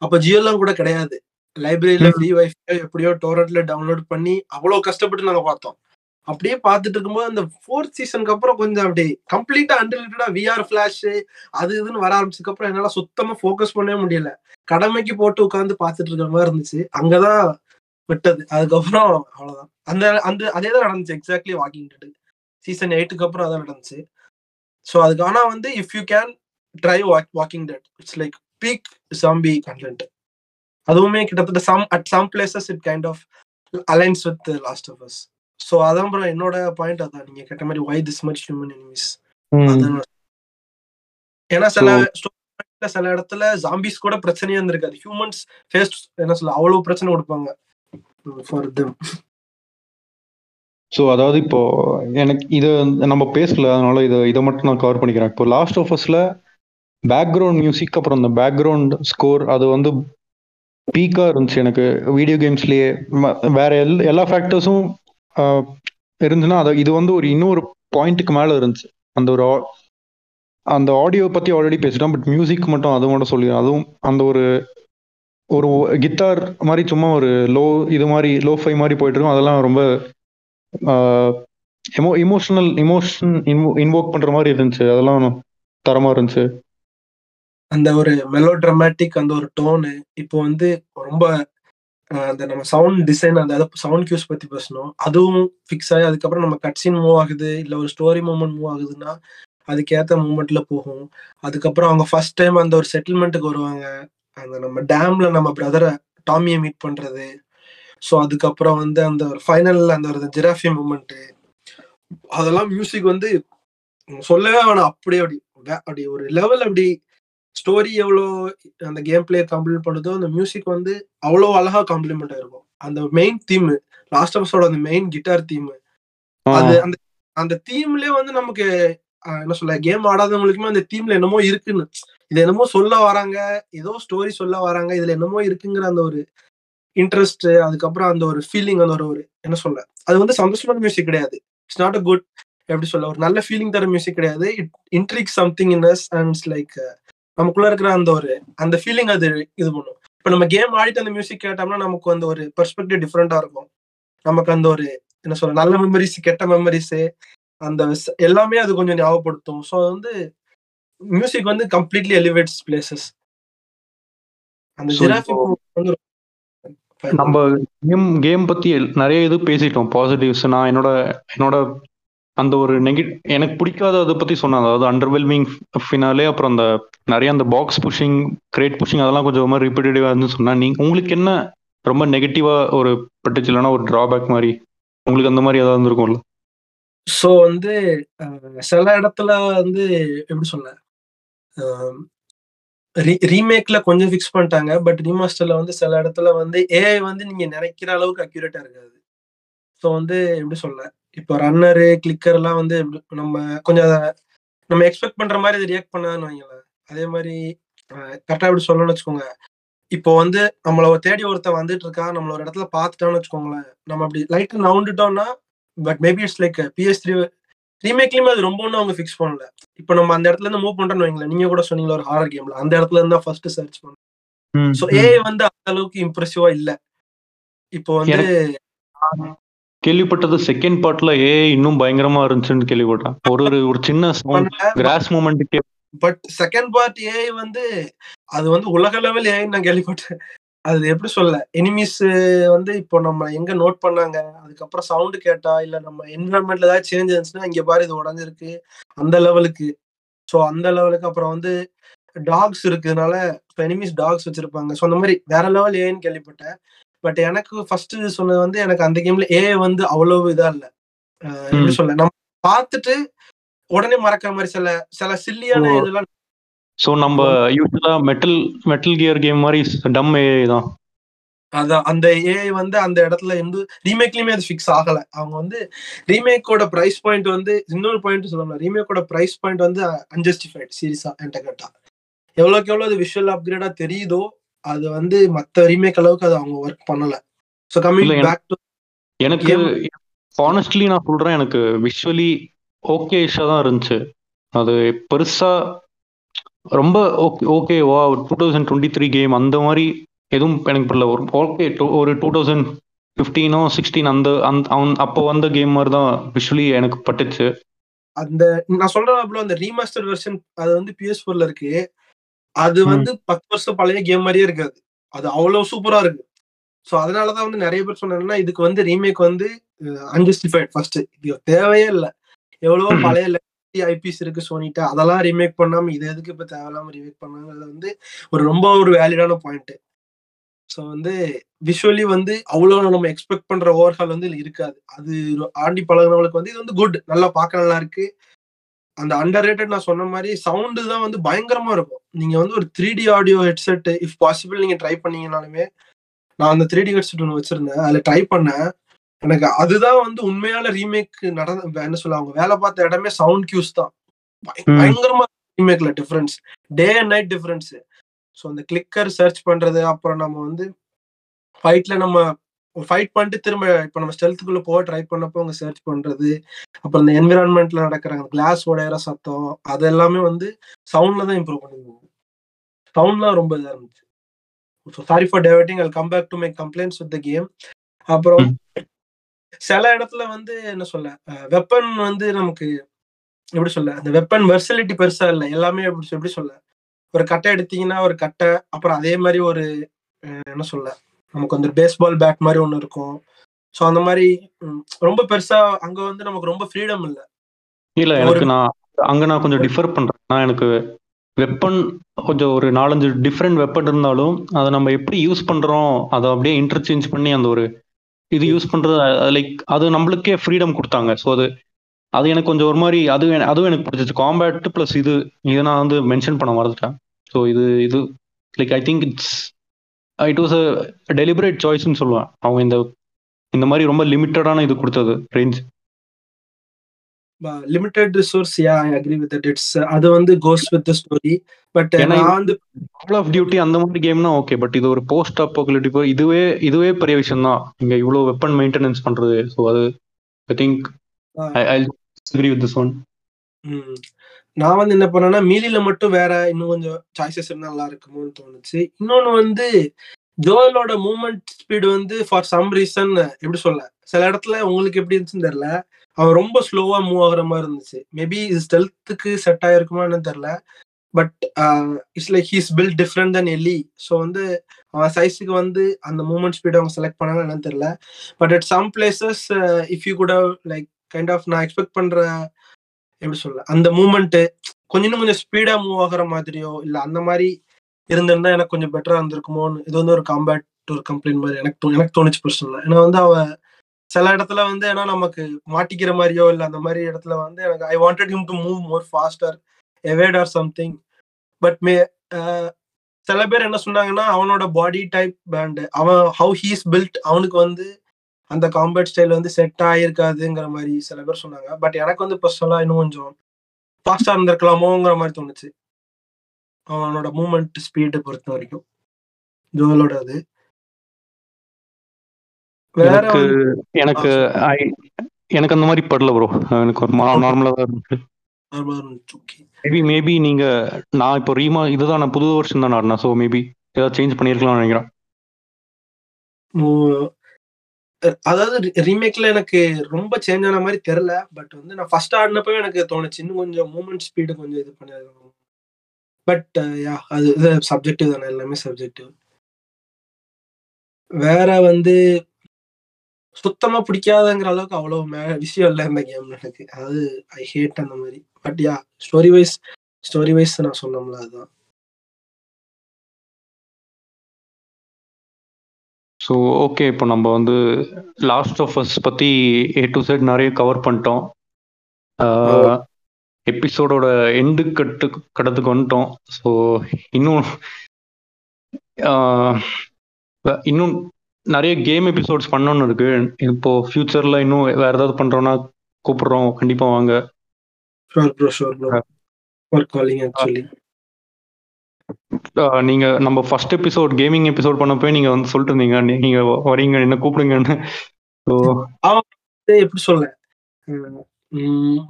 அப்ப ஜியோலாம் கூட கிடையாது. லைப்ரரியில. ஃப்ரீ வைஃபை எப்படியோ டோரண்ட்ல டவுன்லோட் பண்ணி அவ்வளவு கஷ்டப்பட்டு நாங்க பார்த்தோம். அப்படியே பார்த்துட்டு இருக்கும்போது அந்த ஃபோர்த் சீசனுக்கு அப்புறம் கொஞ்சம் அப்படி கம்ப்ளீட்டா அன்ரிலேட்டடா விஆர் ஃபிளாஷ் அது இதுன்னு வர ஆரம்பிச்சதுக்கு அப்புறம் என்னால சுத்தமா ஃபோக்கஸ் பண்ணவே முடியல. கடமைக்கு போட்டு உட்காந்து பார்த்துட்டு இருக்கிற மாதிரி இருந்துச்சு. அங்கதான் விட்டது. அதுக்கப்புறம் அவ்வளவுதான். அந்த அந்த அதே தான் நடந்துச்சு எக்ஸாக்ட்லி வாக்கிங் டெட் சீசன் எயிட்டுக்கு அப்புறம் அதான் நடந்துச்சு. ஸோ அதுக்கு ஆனா வந்து if you can try walking dead it's like peak zombie content அதுவுமே கிட்டத்தட்ட some at some places it kind of aligns with last of us so அதான் bro என்னோட பாயிண்ட் அதான். நீங்க கேட்ட மாதிரி why this much human enemies ஏன்னா சில சில இடத்துல ஜாம்பிஸ் கூட பிரச்சனையே இருந்திருக்காது. ஹியூமன்ஸ் ஃபேஸ் என்ன சொல்ல அவ்வளவு பிரச்சனை கொடுப்பாங்க. ஃபார் தெம் ஸோ அதாவது இப்போ எனக்கு இது நம்ம பேசல அதனால இதை இதை மட்டும் நான் கவர் பண்ணிக்கிறேன். இப்போ லாஸ்ட் ஆஃப் அஸ்ல பேக்ரவுண்ட் மியூசிக் அப்புறம் அந்த பேக்ரவுண்ட் ஸ்கோர் அது வந்து பீக்கா இருந்துச்சு எனக்கு. வீடியோ கேம்ஸ்லயே வேற எல் எல்லா ஃபேக்டர்ஸும் இருந்துச்சுன்னா அதை இது வந்து ஒரு இன்னொரு பாயிண்ட்டுக்கு மேலே இருந்துச்சு. அந்த ஒரு அந்த ஆடியோ பத்தி ஆல்ரெடி பேசிட்டோம் பட் மியூசிக் மட்டும் அது மட்டும் சொல்லி அதுவும் அந்த ஒரு ஒரு கிட்டார் மாதிரி சும்மா ஒரு லோ இது மாதிரி லோ ஃபை மாதிரி போயிட்டு இருக்கும். அதெல்லாம் ரொம்ப எமோ இமோஷனல் இமோஷன் இன்வோக் பண்ற மாதிரி இருந்துச்சு. அதெல்லாம் தரமா இருந்துச்சு. அந்த ஒரு மெலோ ட்ரமாட்டிக் அந்த ஒரு டோனு இப்போ வந்து ரொம்ப அந்த நம்ம சவுண்ட் டிசைன் அந்த சவுண்ட் கியூஸ் பத்தி பேசணும். அதுவும் ஃபிக்ஸ் ஆகி அதுக்கப்புறம் நம்ம கட்சின் மூவ் ஆகுது இல்லை ஒரு ஸ்டோரி மூமெண்ட் மூவ் ஆகுதுன்னா அதுக்கேற்ற மூமெண்ட்ல போகும். அதுக்கப்புறம் அவங்க ஃபர்ஸ்ட் டைம் அந்த ஒரு செட்டில்மெண்ட்டுக்கு வருவாங்க. அந்த நம்ம டேம்ல நம்ம பிரதரை டாமியை மீட் பண்றது. ஸோ அதுக்கப்புறம் வந்து அந்த ஒரு ஃபைனல்ல அந்த ஒரு ஜிராஃபி மூமெண்ட் அதெல்லாம் மியூசிக் வந்து சொல்லவே வேணாம். அப்படி அப்படி அப்படி ஒரு லெவல் அப்படி ஸ்டோரி எவ்வளோ அந்த கேம் பிளே கம்ப்ளீட் பண்ணுதோ அந்த மியூசிக் வந்து அவ்வளோ அழகா காம்ப்ளிமெண்ட் இருக்கும். அந்த மெயின் தீம் லாஸ்ட் ஆஃப்ஸோட அந்த மெயின் கிட்டார் தீம் அது அந்த அந்த தீம்லயே வந்து நமக்கு என்ன சொல்ல கேம் ஆடாதவங்களுக்குமே அந்த தீம்ல என்னமோ இருக்குன்னு. இது என்னமோ சொல்ல வராங்க ஏதோ ஸ்டோரி சொல்ல வராங்க இதுல என்னமோ இருக்குங்கிற அந்த ஒரு இன்ட்ரெஸ்ட் அதுக்கப்புறம் அந்த ஒரு ஃபீலிங் அந்த ஒரு ஒரு என்ன சொல்ல அது வந்து சந்தோஷமான மியூசிக் கிடையாது. இட்ஸ் நாட் அ குட் எப்படி சொல்ல ஒரு நல்ல ஃபீலிங் தர மியூசிக் கிடையாது. It intrigue something in us and like நமக்குள்ள இருக்கிற அந்த ஒரு அந்த ஃபீலிங் அது இது பண்ணும். இப்ப நம்ம கேம் ஆடிட்டு அந்த மியூசிக் கேட்டோம்னா நமக்கு அந்த ஒரு பெர்ஸ்பெக்டிவ் டிஃப்ரெண்டா இருக்கும். நமக்கு அந்த ஒரு என்ன சொல்ற நல்ல மெமரிஸ் கெட்ட மெமரிஸ் அந்த எல்லாமே அது கொஞ்சம் ஞாபகப்படுத்தும். ஸோ வந்து மியூசிக் வந்து கம்ப்ளீட்லி எலிவேட்ஸ் பிளேசஸ் அந்த So, ஜிராஃபி இப்போ வந்து நம்ம கேம் கேம் பத்தி நிறைய இது பேசிட்டோம் பாசிட்டிவ்ஸ் நான் என்னோட என்னோட அந்த ஒரு நெகட் எனக்கு பிடிக்காத அதை பத்தி சொன்னேன் அதாவது அண்டர்வெல்மிங் ஃபினாலே அப்புறம் அந்த நிறைய அந்த பாக்ஸ் புஷிங் கிரேட் புஷிங் அதெல்லாம் கொஞ்சம் ரொம்ப ரிப்பீட்டடிவா இருந்து சொன்னா நீங்க உங்களுக்கு என்ன ரொம்ப நெகட்டிவா ஒரு பட்டுச்சுலன்னா ஒரு டிராபேக் மாதிரி உங்களுக்கு அந்த மாதிரி ஏதாவது இருந்திருக்கும்ல? ஸோ வந்து சில இடத்துல வந்து எப்படி சொல்ல ரீமேக்ல கொஞ்சம் ஃபிக்ஸ் பண்ணிட்டாங்க. பட் ரீமாஸ்டர்ல வந்து சில இடத்துல வந்து ஏஐ வந்து நீங்க நினைக்கிற அளவுக்கு அக்யூரேட்டா இருக்காது. ஸோ வந்து எப்படி சொல்ல? இப்போ ரன்னரு கிளிக்கர் எல்லாம் வந்து எப்படி- நம்ம கொஞ்சம் அதை நம்ம எக்ஸ்பெக்ட் பண்ற மாதிரி அதை ரியாக்ட் பண்ணாதுன்னு வைங்களேன். அதே மாதிரி கரெக்டா எப்படி சொல்லணும்னு வச்சுக்கோங்க. இப்போ வந்து நம்மள தேடி ஒருத்தன் வந்துட்டு இருக்கா நம்மள ஒரு இடத்துல பார்த்துட்டோம்னு வச்சுக்கோங்களேன். நம்ம அப்படி லைட்டா நவுண்டுட்டோம்னா but maybe it's like PS three ரீமேக்லயுமே அது ரொம்ப ஒன்றும் அவங்க ஃபிக்ஸ் பண்ணல. இப்போ நம்ம அந்த இடத்துல இருந்து மூவ் பண்றோம்னு வைங்களேன் நீங்க கூட சொன்னீங்களா ஒரு ஹாரர் கேம்ல அந்த இடத்துல இருந்தா ஃபர்ஸ்ட் சர்ச் பண்ணோம் ஸோ ஏ வந்து அந்த அளவுக்கு இம்ப்ரெசிவா இல்ல. இப்போ வந்து கேள்விப்பட்டது செகண்ட் பார்ட்ல ஏ இன்னும் பயங்கரமா இருந்துச்சுன்னு கேள்விப்பட்டேன். ஒரு ஒரு ஒரு சின்ன கிராஸ் மூமெண்ட்டுக்கே பட் செகண்ட் பார்ட் ஏஐ வந்து அது வந்து உலக லெவல் ஏஐ நான் கேள்விப்பட்டேன். அது எப்படி சொல்ல எனிமீஸ் வந்து இப்போ நம்ம எங்க நோட் பண்ணாங்க? அதுக்கப்புறம் சவுண்டு கேட்டா இல்ல நம்ம என்விரான்மெண்ட்ல ஏதாவது சேஞ்ச் இருந்துச்சுன்னா இங்க பாரு இது உடஞ்சிருக்கு. அந்த லெவலுக்கு ஸோ அந்த லெவலுக்கு அப்புறம் வந்து டாக்ஸ் இருக்குனால எனிமீஸ் டாக்ஸ் வச்சிருப்பாங்க. ஸோ அந்த மாதிரி வேற லெவல் ஏன்னு கேள்விப்பட்டேன். பட் எனக்கு ஃபர்ஸ்ட் சொன்னது வந்து எனக்கு அந்த கேம்ல ஏ வந்து அவ்வளவு இதா இல்ல. எப்படி. சொல்ல? நம்ம பார்த்துட்டு உடனே மறக்கிற மாதிரி சில சில சில்லியான. இதெல்லாம் ஸோ நம்ம யூஸ்வலா மெட்டல் மெட்டல் கியர் கேம் மாதிரி டம் ஏ தான். அதான் அந்த ஏஐ வந்து அந்த இடத்துல இருந்து ரீமேக்லயுமே அது ஃபிக்ஸ் ஆகல. அவங்க வந்து ரீமேக்கோட பிரைஸ் பாயிண்ட் வந்து இன்னொரு பாயிண்ட் சொல்லலாம் ரீமேக்கோட பிரைஸ் பாயிண்ட் வந்து அன்ஜஸ்டிஃபைட் சீரியஸா என்கிட்ட கேட்டா. எவ்வளவுக்கு எவ்வளவு அது விஷுவல் அப்கிரேடா தெரியுதோ அது வந்து மத்த ரீமேக் அளவுக்கு அது அவங்க ஒர்க் பண்ணல. ஸோ எனக்கு- பேக் டு எனக்கு ஆனஸ்ட்லி நான் சொல்றேன் எனக்கு விஷுவலி ஓகேஷா தான் இருந்துச்சு. அது பெருசா ரொம்ப ஓகே ஓகே வா two thousand twenty three game அந்த மாதிரி எதுவும் எனக்கு புரியல. ஒரு ஓகே ஒரு டூ தௌசண்ட் ஃபிஃப்டீனோ சிக்ஸ்டீன் அந்த அந்த அப்போ வந்த கேம் மாதிரி தான் விஷுவலி எனக்கு பட்டுச்சு. அந்த நான் சொல்றேன் அந்த ரீமாஸ்டர் வெர்ஷன் அது வந்து பிஎஸ் ஃபோர்ல இருக்கு. அது. வந்து பத்து வருஷம் பழைய கேம் மாதிரியே இருக்காது. அது அவ்வளவு சூப்பரா இருக்கு. ஸோ அதனாலதான் வந்து நிறைய பேர் சொன்னாங்கன்னா இதுக்கு வந்து ரீமேக் வந்து அன்ஜஸ்டிஃபைட் ஃபர்ஸ்ட் இது தேவையே இல்லை. எவ்வளவோ. பழைய ஐபிஎஸ் இருக்கு சோனிட்ட அதெல்லாம் ரீமேக் பண்ணாம இது எதுக்கு இப்ப தேவையில்லாம ரீமேக் பண்ணாங்கிறது வந்து ஒரு ரொம்ப ஒரு வேலிடான பாயிண்ட் ஸோ வந்து விஷுவலி வந்து அவ்வளோ நம்ம எக்ஸ்பெக்ட் பண்ற ஓவர்ஹால் வந்து இதுல இருக்காது. அது ஆண்டி பழகினவங்களுக்கு வந்து இது வந்து குட் நல்லா பார்க்க நல்லா இருக்கு. அந்த அண்டர் ரேட்டட் நான் சொன்ன மாதிரி சவுண்டு தான் வந்து பயங்கரமா இருக்கும். நீங்க வந்து ஒரு three D audio headset if possible நீங்க ட்ரை பண்ணீங்கனாலுமே நான் அந்த த்ரீ டி ஹெட்செட் ஒன்று வச்சிருந்தேன். அதில் ட்ரை பண்ணேன். எனக்கு அதுதான் வந்து உண்மையான ரீமேக் நடந்த என்ன சொல்ல அவங்க வேலை பார்த்த இடமே சவுண்ட் கியூஸ் தான். பயங்கரமா ரீமேக்ல difference day and night difference so அந்த கிளிக்கர் சர்ச் பண்றது அப்புறம் நம்ம வந்து ஃபைட்ல நம்ம ஃபைட் பண்ணிட்டு திரும்ப இப்போ நம்ம ஸ்டெல்த்துக்குள்ள போக ட்ரை பண்ணப்போ அவங்க சர்ச் பண்றது அப்புறம் இந்த என்விரான்மெண்ட்ல நடக்கிற கிளாஸ் உடையிற சத்தம் அது எல்லாமே வந்து சவுண்ட்ல தான் இம்ப்ரூவ் பண்ணிருந்தாங்க சவுண்ட்லாம் ரொம்ப இதா இருந்துச்சு. Sorry for diverting I come back to my complaints with the game அப்புறம் சில இடத்துல வந்து என்ன சொல்ல வெப்பன் வந்து நமக்கு எப்படி சொல்ல அந்த வெப்பன் வெர்சலிட்டி பெருசா இல்லை. எல்லாமே எப்படி எப்படி சொல்ல ஒரு கட்டை எடுத்தீங்கன்னா ஒரு கட்டை அப்புறம் அதே மாதிரி ஒரு என்ன சொல்ல நமக்கு வந்து பேஸ்பால் பேட் மாதிரி ஒன்று இருக்கும். ஸோ அந்த மாதிரி ரொம்ப பெருசா அங்க வந்து நமக்கு ரொம்ப ஃப்ரீடம் இல்லை. இல்ல எனக்கு நான் அங்க நான் கொஞ்சம் டிஃபர் பண்றேன். நான் எனக்கு வெப்பன் கொஞ்சம் ஒரு நாலஞ்சு டிஃப்ரெண்ட் வெப்பன் இருந்தாலும் அதை நம்ம எப்படி யூஸ் பண்றோம் அதை அப்படியே இன்டர்சேஞ்ச் பண்ணி அந்த ஒரு இது யூஸ் பண்றது லைக் அது நம்மளுக்கே ஃப்ரீடம் கொடுத்தாங்க. ஸோ அது அது எனக்கு கொஞ்சம் ஒரு மாதிரி அது அதுவும் எனக்கு பிடிச்சிச்சு காம்பேட் ப்ளஸ் இது இதை நான் வந்து மென்ஷன் பண்ண மறந்துட்டேன். ஸோ இது இது like I think it's it was a deliberate சாய்ஸ்னு சொல்லுவேன். அவங்க இந்த இந்த மாதிரி ரொம்ப லிமிட்டடான இது கொடுத்தது range limited resource yeah I agree with it's அது வந்து goes with the story but நான் வந்து கால் ஆஃப் டியூட்டி அந்த மாதிரி கேம்னா ஓகே பட் இது ஒரு போஸ்ட் அப்போக்லிட்டிவ் இதுவே இதுவே பெரிய விஷயம் தான் இங்க இவ்வளவு வெப்பன் மெயின்டெனன்ஸ் பண்றது. ஸோ அது I think I I agree with this one. நான் வந்து என்ன பண்ணேன்னா மீலில மட்டும் வேற இன்னும் கொஞ்சம் சாய்ஸஸ் இருந்தா நல்லா இருக்குமோன்னு தோணுச்சு. இன்னொன்னு வந்து ஜோயலோட மூவ்மெண்ட் ஸ்பீடு வந்து ஃபார் சம் ரீசன் எப்படி சொல்ல சில இடத்துல உங்களுக்கு எப்படி இருந்துச்சுன்னு தெரியல. அவன் ரொம்ப ஸ்லோவா மூவ் ஆகுற மாதிரி இருந்துச்சு. மேபி இது ஸ்டெல்த்துக்கு செட் ஆயிருக்குமான்னு தெரியல. But it's like he's built different than Ellie so வந்து அவன் சைஸுக்கு வந்து அந்த மூமெண்ட் ஸ்பீட் அவங்க செலக்ட் பண்ணாங்க என்னன்னு தெரியல. But at some places if you could like kind of நான் எக்ஸ்பெக்ட் பண்ற எப்படி சொல்ல அந்த மூமெண்ட்டு கொஞ்சம் இன்னும் கொஞ்சம் ஸ்பீடா மூவ் ஆகுற மாதிரியோ இல்ல அந்த மாதிரி இருந்திருந்தா எனக்கு கொஞ்சம் பெட்டரா இருந்திருக்குமோன்னு இது வந்து ஒரு காம்பேட் ஒரு கம்ப்ளைண்ட் மாதிரி எனக்கு தோ- எனக்கு தோணுச்சு பர்சனலா ஏன்னா வந்து அவன் சில இடத்துல வந்து ஏன்னா நமக்கு மாட்டிக்கிற மாதிரியோ இல்லை அந்த மாதிரி இடத்துல வந்து எனக்கு I wanted him to move more faster evade or something but may சில பேர் என்ன சொன்னாங்கன்னா அவனோட பாடி டைப் பேண்டு அவன் ஹவு ஹீஸ் பில்ட் அவனுக்கு வந்து அந்த காம்பேட் ஸ்டைல் வந்து செட் ஆகிருக்காதுங்கிற மாதிரி சில பேர் சொன்னாங்க. பட் எனக்கு வந்து பர்சனலாக இன்னும் கொஞ்சம் ஃபாஸ்டாக இருந்திருக்கலாமோங்கிற மாதிரி தோணுச்சு. அவனோட மூமெண்ட் ஸ்பீடு பொறுத்த வரைக்கும். ஜோயலோட அது. எனக்கு எனக்கு ஐ எனக்கு அந்த மாதிரி படல ப்ரோ எனக்கு ஒரு நார்மலா தான். மேபி மேபி நீங்க நான் இப்போ ரீமா இதுதான் நான் புது வருஷம் தான் ஆடினேன் ஸோ மேபி ஏதாவது சேஞ்ச் பண்ணியிருக்கலாம்னு நினைக்கிறேன். அதாவது ரீமேக்ல எனக்கு ரொம்ப சேஞ்ச் ஆன மாதிரி தெரியல பட் வந்து நான் ஃபர்ஸ்ட் ஆடினப்பவே எனக்கு தோணுச்சு. இன்னும் கொஞ்சம் மூமெண்ட் ஸ்பீடு கொஞ்சம் இது பண்ணிருக்கணும் பட் யா அது சப்ஜெக்டிவ் தானே எல்லாமே சப்ஜெக்டிவ் வேற வந்து சுத்தமா பிடிக்காதங்கிற அளவுக்கு அவ்வளவு மே- விஷயம் இல்லை இந்த கேம்ல எனக்கு. அது ஐ ஹேட் அந்த மாதிரி. But yeah story wise story wise நான் சொன்னோம்ல அதுதான். ஸோ ஓகே இப்போ நம்ம வந்து லாஸ்ட் ஆஃப் அஸ் பற்றி ஏ டு செட் நிறைய கவர் பண்ணிட்டோம். எபிசோடோட எண்டு கட்டு கடத்துக்கு வந்துட்டோம். ஸோ இன்னும் இன்னும் நிறைய கேம் எபிசோட்ஸ் பண்ணணும்னு இருக்கு. இப்போ ஃபியூச்சரில் இன்னும் வேற ஏதாவது பண்ணுறோன்னா கூப்பிடுறோம். கண்டிப்பாக வாங்க. நீங்க நம்ம ஃபர்ஸ்ட் எபிசோட் கேமிங் எபிசோட் பண்ணப்போ நீங்க வந்து சொல்லிட்டு இருந்தீங்க நீங்க வரீங்க என்ன கூப்பிடுங்கன்னு. எப்படி சொல்ல?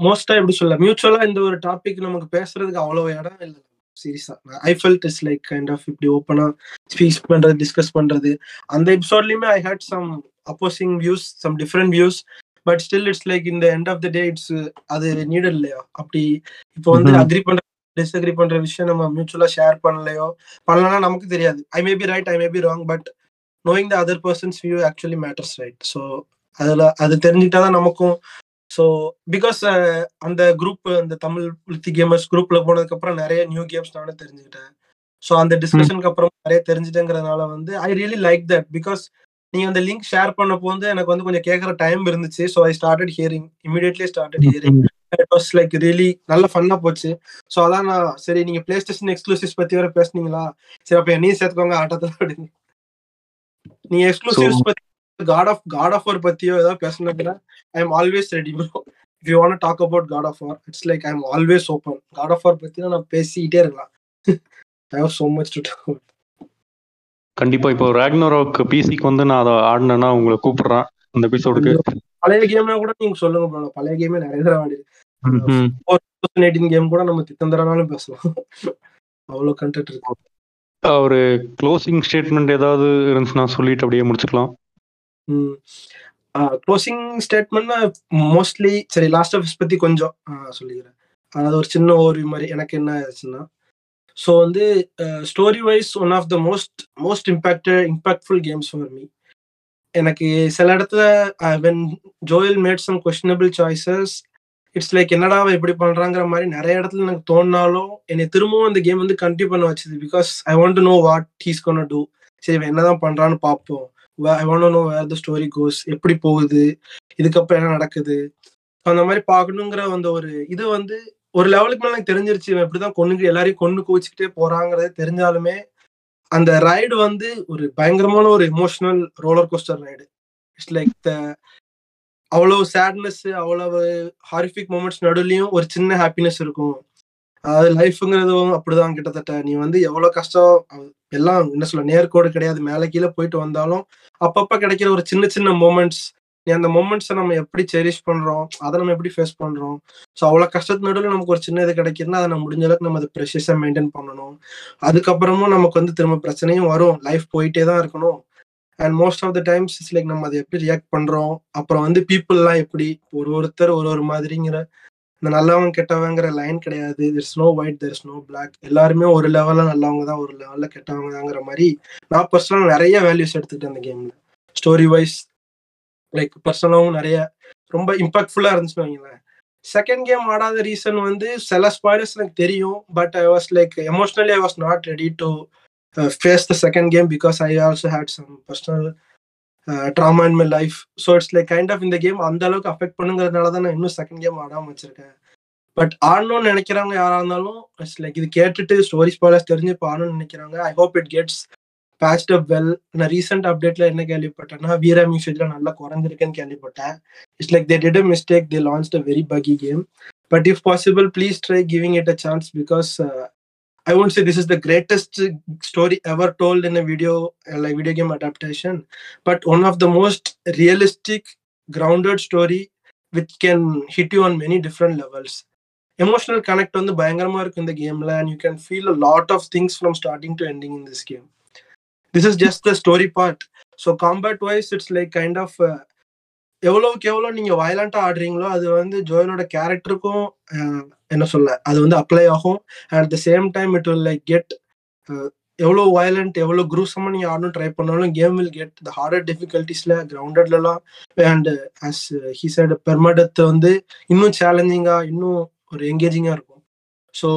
மோஸ்டா எப்படி சொல்ல? மியூச்சுவலா இந்த ஒரு டாபிக் நமக்கு பேசுறதுக்கு அவ்வளவு இடம் இல்ல. சீரியஸா I felt is like kind of இப்படி ஓப்பனா ஸ்பீச் பண்றது டிஸ்கஸ் பண்றது. அந்த எபிசோட்லயுமே I hate some opposing views some different views but still it's like இந்த end of the day it's அது நீடட் இல்லையா? அப்படி இப்போ வந்து. அக்ரி பண்ற டிஸ்அக்ரி பண்ற விஷயம் நம்ம மியூச்சுவலா ஷேர் பண்ணலையோ? பண்ணலன்னா நமக்கு தெரியாது. I may be right I may be wrong but knowing the other person's view actually matters right so அதுல அது தெரிஞ்சுக்கிட்டாதான் நமக்கும் ஸோ பிகாஸ் அந்த குரூப் அந்த தமிழ் லித்தி கேமர்ஸ் குரூப்ல போனதுக்கு அப்புறம் நிறைய நியூ கேம்ஸ் நானும் தெரிஞ்சுக்கிட்டேன். ஸோ அந்த டிஸ்கஷனுக்கு அப்புறம் நிறைய தெரிஞ்சுட்டேங்கிறதுனால வந்து I really like that because நீங்க அந்த லிங்க் ஷேர் பண்ணப்போ வந்து எனக்கு வந்து கொஞ்சம் கேட்கற டைம் இருந்துச்சு. So I started hearing immediately started hearing it was like really நல்ல ஃபன்னா போச்சு. ஸோ அதான் நான் சரி நீங்க பிளே ஸ்டேஷன் எக்ஸ்க்ளூசிவ்ஸ் பத்தி வேற பேசுனீங்களா? சரி அப்ப என்னையும் சேர்த்துக்கோங்க ஆட்டத்துல அப்படின்னு. நீங்க எக்ஸ்க்ளூசிவ்ஸ் பத்தி God of God of war பத்தியோ ஏதாவது பேசணும்னா I am always ready bro if you want talk about God of war it's like I am always open God of war பத்தி நான் பேசிக்கிட்டே இருக்கலாம். I have so much to talk கண்டிப்பா இப்போ ரேக்னரோக் பிசிக்கு வந்து நான் அதை ஆடினேன்னா உங்களை கூப்பிடுறேன் அந்த எபிசோடுக்கு பழைய கேம்னா கூட நீங்க சொல்லுங்க ப்ரோ பழைய கேமே நிறைய தடவை ஆடி தௌசண்ட் எயிட்டீன் கேம் கூட நம்ம தித்தந்தரனாலும் பேசலாம். அவ்வளவு கண்டென்ட் இருக்கு. ஒரு க்ளோசிங் ஸ்டேட்மெண்ட் ஏதாவது இருந்துச்சுன்னா சொல்லிட்டு அப்படியே முடிச்சுக்கலாம். க்ளோசிங் ஸ்டேட்மெண்ட்னா மோஸ்ட்லி சரி லாஸ்ட் ஆஃப் பத்தி கொஞ்சம் ஆஹ் சொல்லிக்கிறேன். அதாவது ஒரு சின்ன ஓர்வியூ மாதிரி எனக்கு என்ன ஆச்சுன்னா ஸோ வந்து story wise one of the most most impacted impactful games for me எனக்கு சில இடத்துல when Joel made some questionable choices it's like என்னடா அவன் எப்படி பண்றாங்கிற மாதிரி நிறைய இடத்துல எனக்கு தோணினாலும் என்னை திரும்பவும் அந்த கேம் வந்து கண்டினியூ பண்ண வச்சது because I want to know what he's gonna do சரி இவன் என்னதான் பண்றான்னு பார்ப்போம். I want know where the story goes எப்படி போகுது இதுக்கப்புறம் என்ன நடக்குது அந்த மாதிரி பார்க்கணுங்கிற அந்த ஒரு இது வந்து ஒரு லெவலுக்கு மேலே எனக்கு தெரிஞ்சிருச்சு இவன் இப்படிதான் கொண்டு எல்லாரையும் கொண்டு குவிச்சுக்கிட்டே போறாங்கிறது தெரிஞ்சாலுமே அந்த ரைடு வந்து ஒரு பயங்கரமான ஒரு emotional roller coaster ride it's like the அவ்வளவு சேட்னஸ் அவ்வளவு ஹாரிஃபிக் மூமெண்ட்ஸ் நடுவுலயும் ஒரு சின்ன ஹாப்பினஸ் இருக்கும். அது லைஃப்ங்கிறதும் அப்படிதான் கிட்டத்தட்ட. நீ வந்து எவ்வளவு கஷ்டம் எல்லாம் என்ன சொல்ல நேர்கோடு கிடையாது. மேலே கீழே போயிட்டு வந்தாலும் அப்பப்ப கிடைக்கிற ஒரு சின்ன சின்ன மூமெண்ட்ஸ் நீ அந்த மூமெண்ட்ஸை நம்ம எப்படி செரிஷ் பண்றோம் அதை நம்ம எப்படி ஃபேஸ் பண்றோம். ஸோ அவ்வளோ கஷ்டத்து நடுவில் நமக்கு ஒரு சின்ன இது கிடைக்குதுன்னா அதை நம்ம முடிஞ்ச அளவுக்கு நம்ம அதை ப்ரெஷஸாக மெயின்டைன் பண்ணணும். அதுக்கப்புறமும் நமக்கு வந்து திரும்ப பிரச்சனையும் வரும். லைஃப் போயிட்டே தான் இருக்கணும். And most of the times it's like நம்ம அதை எப்படி ரியாக்ட் பண்றோம். அப்புறம் வந்து பீப்புள்லாம் எப்படி ஒரு ஒருத்தர் ஒரு ஒரு மாதிரிங்கிற இந்த நல்லவன் கெட்டவங்கிற லைன் கிடையாது. There's no white there's no black எல்லாருமே ஒரு லெவலில் நல்லவங்க தான் ஒரு லெவலில் கெட்டவங்க தாங்கிற மாதிரி நான் பர்சனலாக நிறைய வேல்யூஸ் எடுத்துக்கிட்டேன் அந்த கேம்ல ஸ்டோரி வைஸ் லைக் பர்சனலாகவும் நிறைய ரொம்ப இம்பாக்ட்ஃபுல்லாக இருந்துச்சுன்னு வைங்களேன். செகண்ட் கேம் ஆடாத ரீசன் வந்து சில ஸ்பாய்லர்ஸ் எனக்கு தெரியும் but I was like emotionally I was not ready to face the second game because I also had some personal trauma in my life so it's like kind of இந்த game அந்த அளவுக்கு affect பண்ணுங்கிறதுனால தான் நான் இன்னும் second game ஆடாமல் வச்சிருக்கேன். But ஆடணும்னு நினைக்கிறவங்க யாராக இருந்தாலும் இட்ஸ் லைக் இது கேட்டுட்டு ஸ்டோரி ஸ்பாய்லர்ஸ் தெரிஞ்சு இப்போ ஆடணும்னு நினைக்கிறாங்க. I hope it gets patched up well நான் ரீசெண்ட் அப்டேட்ல என்ன கேள்விப்பட்டேன்னா வீரா மியூசிக்ல நல்லா குறைஞ்சிருக்குன்னு கேள்விப்பட்டேன். It's like they did a mistake they launch a very buggy game but if possible please try giving it a chance because I won't say this is the greatest story ever told in a video uh, like video game adaptation but one of the most realistic grounded story which can hit you on many different levels emotional connect வந்து பயங்கரமா இருக்கு இந்த கேம்ல and you can feel a lot of things from starting to ending in this game this is just the story part so combat wise it's like kind of uh, எவ்வளவுக்கு எவ்வளவு நீங்க வயலண்டா ஆடுறீங்களோ அது வந்து ஜோயலோட கேரக்டருக்கும் என்ன சொல்ல அது வந்து அப்ளை ஆகும். At the same time it will like get எவ்வளோ வயலண்ட் எவ்வளோ குரூசமா நீங்க ஆடணும் ட்ரை பண்ணாலும் game will get the harder டிஃபிகல்ட்டிஸ்ல கிரவுண்டட்லலாம் and as he side permadeath வந்து இன்னும் சேலஞ்சிங்கா இன்னும் ஒரு என்கேஜிங்கா இருக்கும். So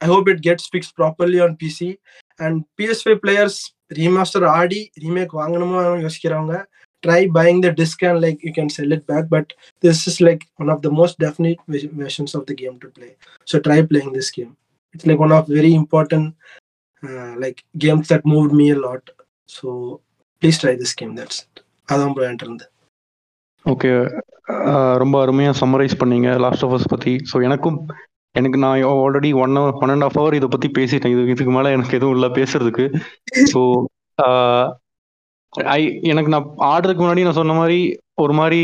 I hope it gets fix properly on PC and PS players remaster Aadi remake வாங்கணுமா யோசிக்கிறவங்க try buying the disc and like you can sell it back but this is like one of the most definite versions of the game to play so try playing this game it's like one of very important uh, like games that moved me a lot so please try this game that's it அதான் bro இருந்து okay ரொம்ப அருமையாக summarize பண்ணீங்க last of as பற்றி so எனக்கும் எனக்கு நான் already one hour one and half hour இதை பற்றி பேசிட்டேன் இது இதுக்கு மேலே எனக்கு எதுவும் இல்லை பேசுறதுக்கு ஸோ ஐ எனக்கு நான் ஆடுறதுக்கு முன்னாடி நான் சொன்ன மாதிரி ஒரு மாதிரி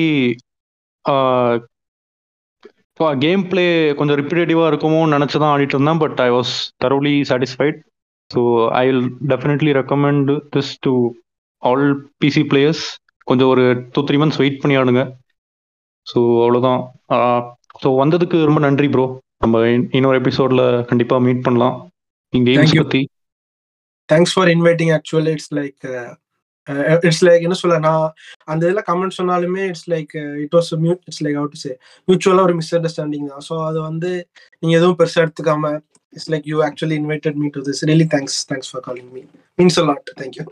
கேம் பிளே கொஞ்சம் ரிப்பீட்டேட்டிவாக இருக்குமோன்னு நினச்சி தான் ஆடிட்டு இருந்தேன் but I was thoroughly satisfied so I will definitely recommend this to all PC players கொஞ்சம் ஒரு டூ த்ரீ மந்த்ஸ் வெயிட் பண்ணி ஆடுங்க. ஸோ அவ்வளோதான் ஸோ வந்ததுக்கு ரொம்ப நன்றி ப்ரோ நம்ம இன்னொரு எபிசோடில் கண்டிப்பாக மீட் பண்ணலாம். நீங்கள் கேம்ஸ் பற்றி thanks for inviting actually it's like it's like என்ன சொல்ல நான் அந்த இதில் கமெண்ட் சொன்னாலுமே it's like it was mute it's like out say மியூச்சுவலாக ஒரு மிஸ் அண்டர்ஸ்டாண்டிங் தான். ஸோ அது வந்து நீங்கள் எதுவும் பெருசாக எடுத்துக்காம it's like you actually invited me to this really thanks thanks for calling me means a lot thank you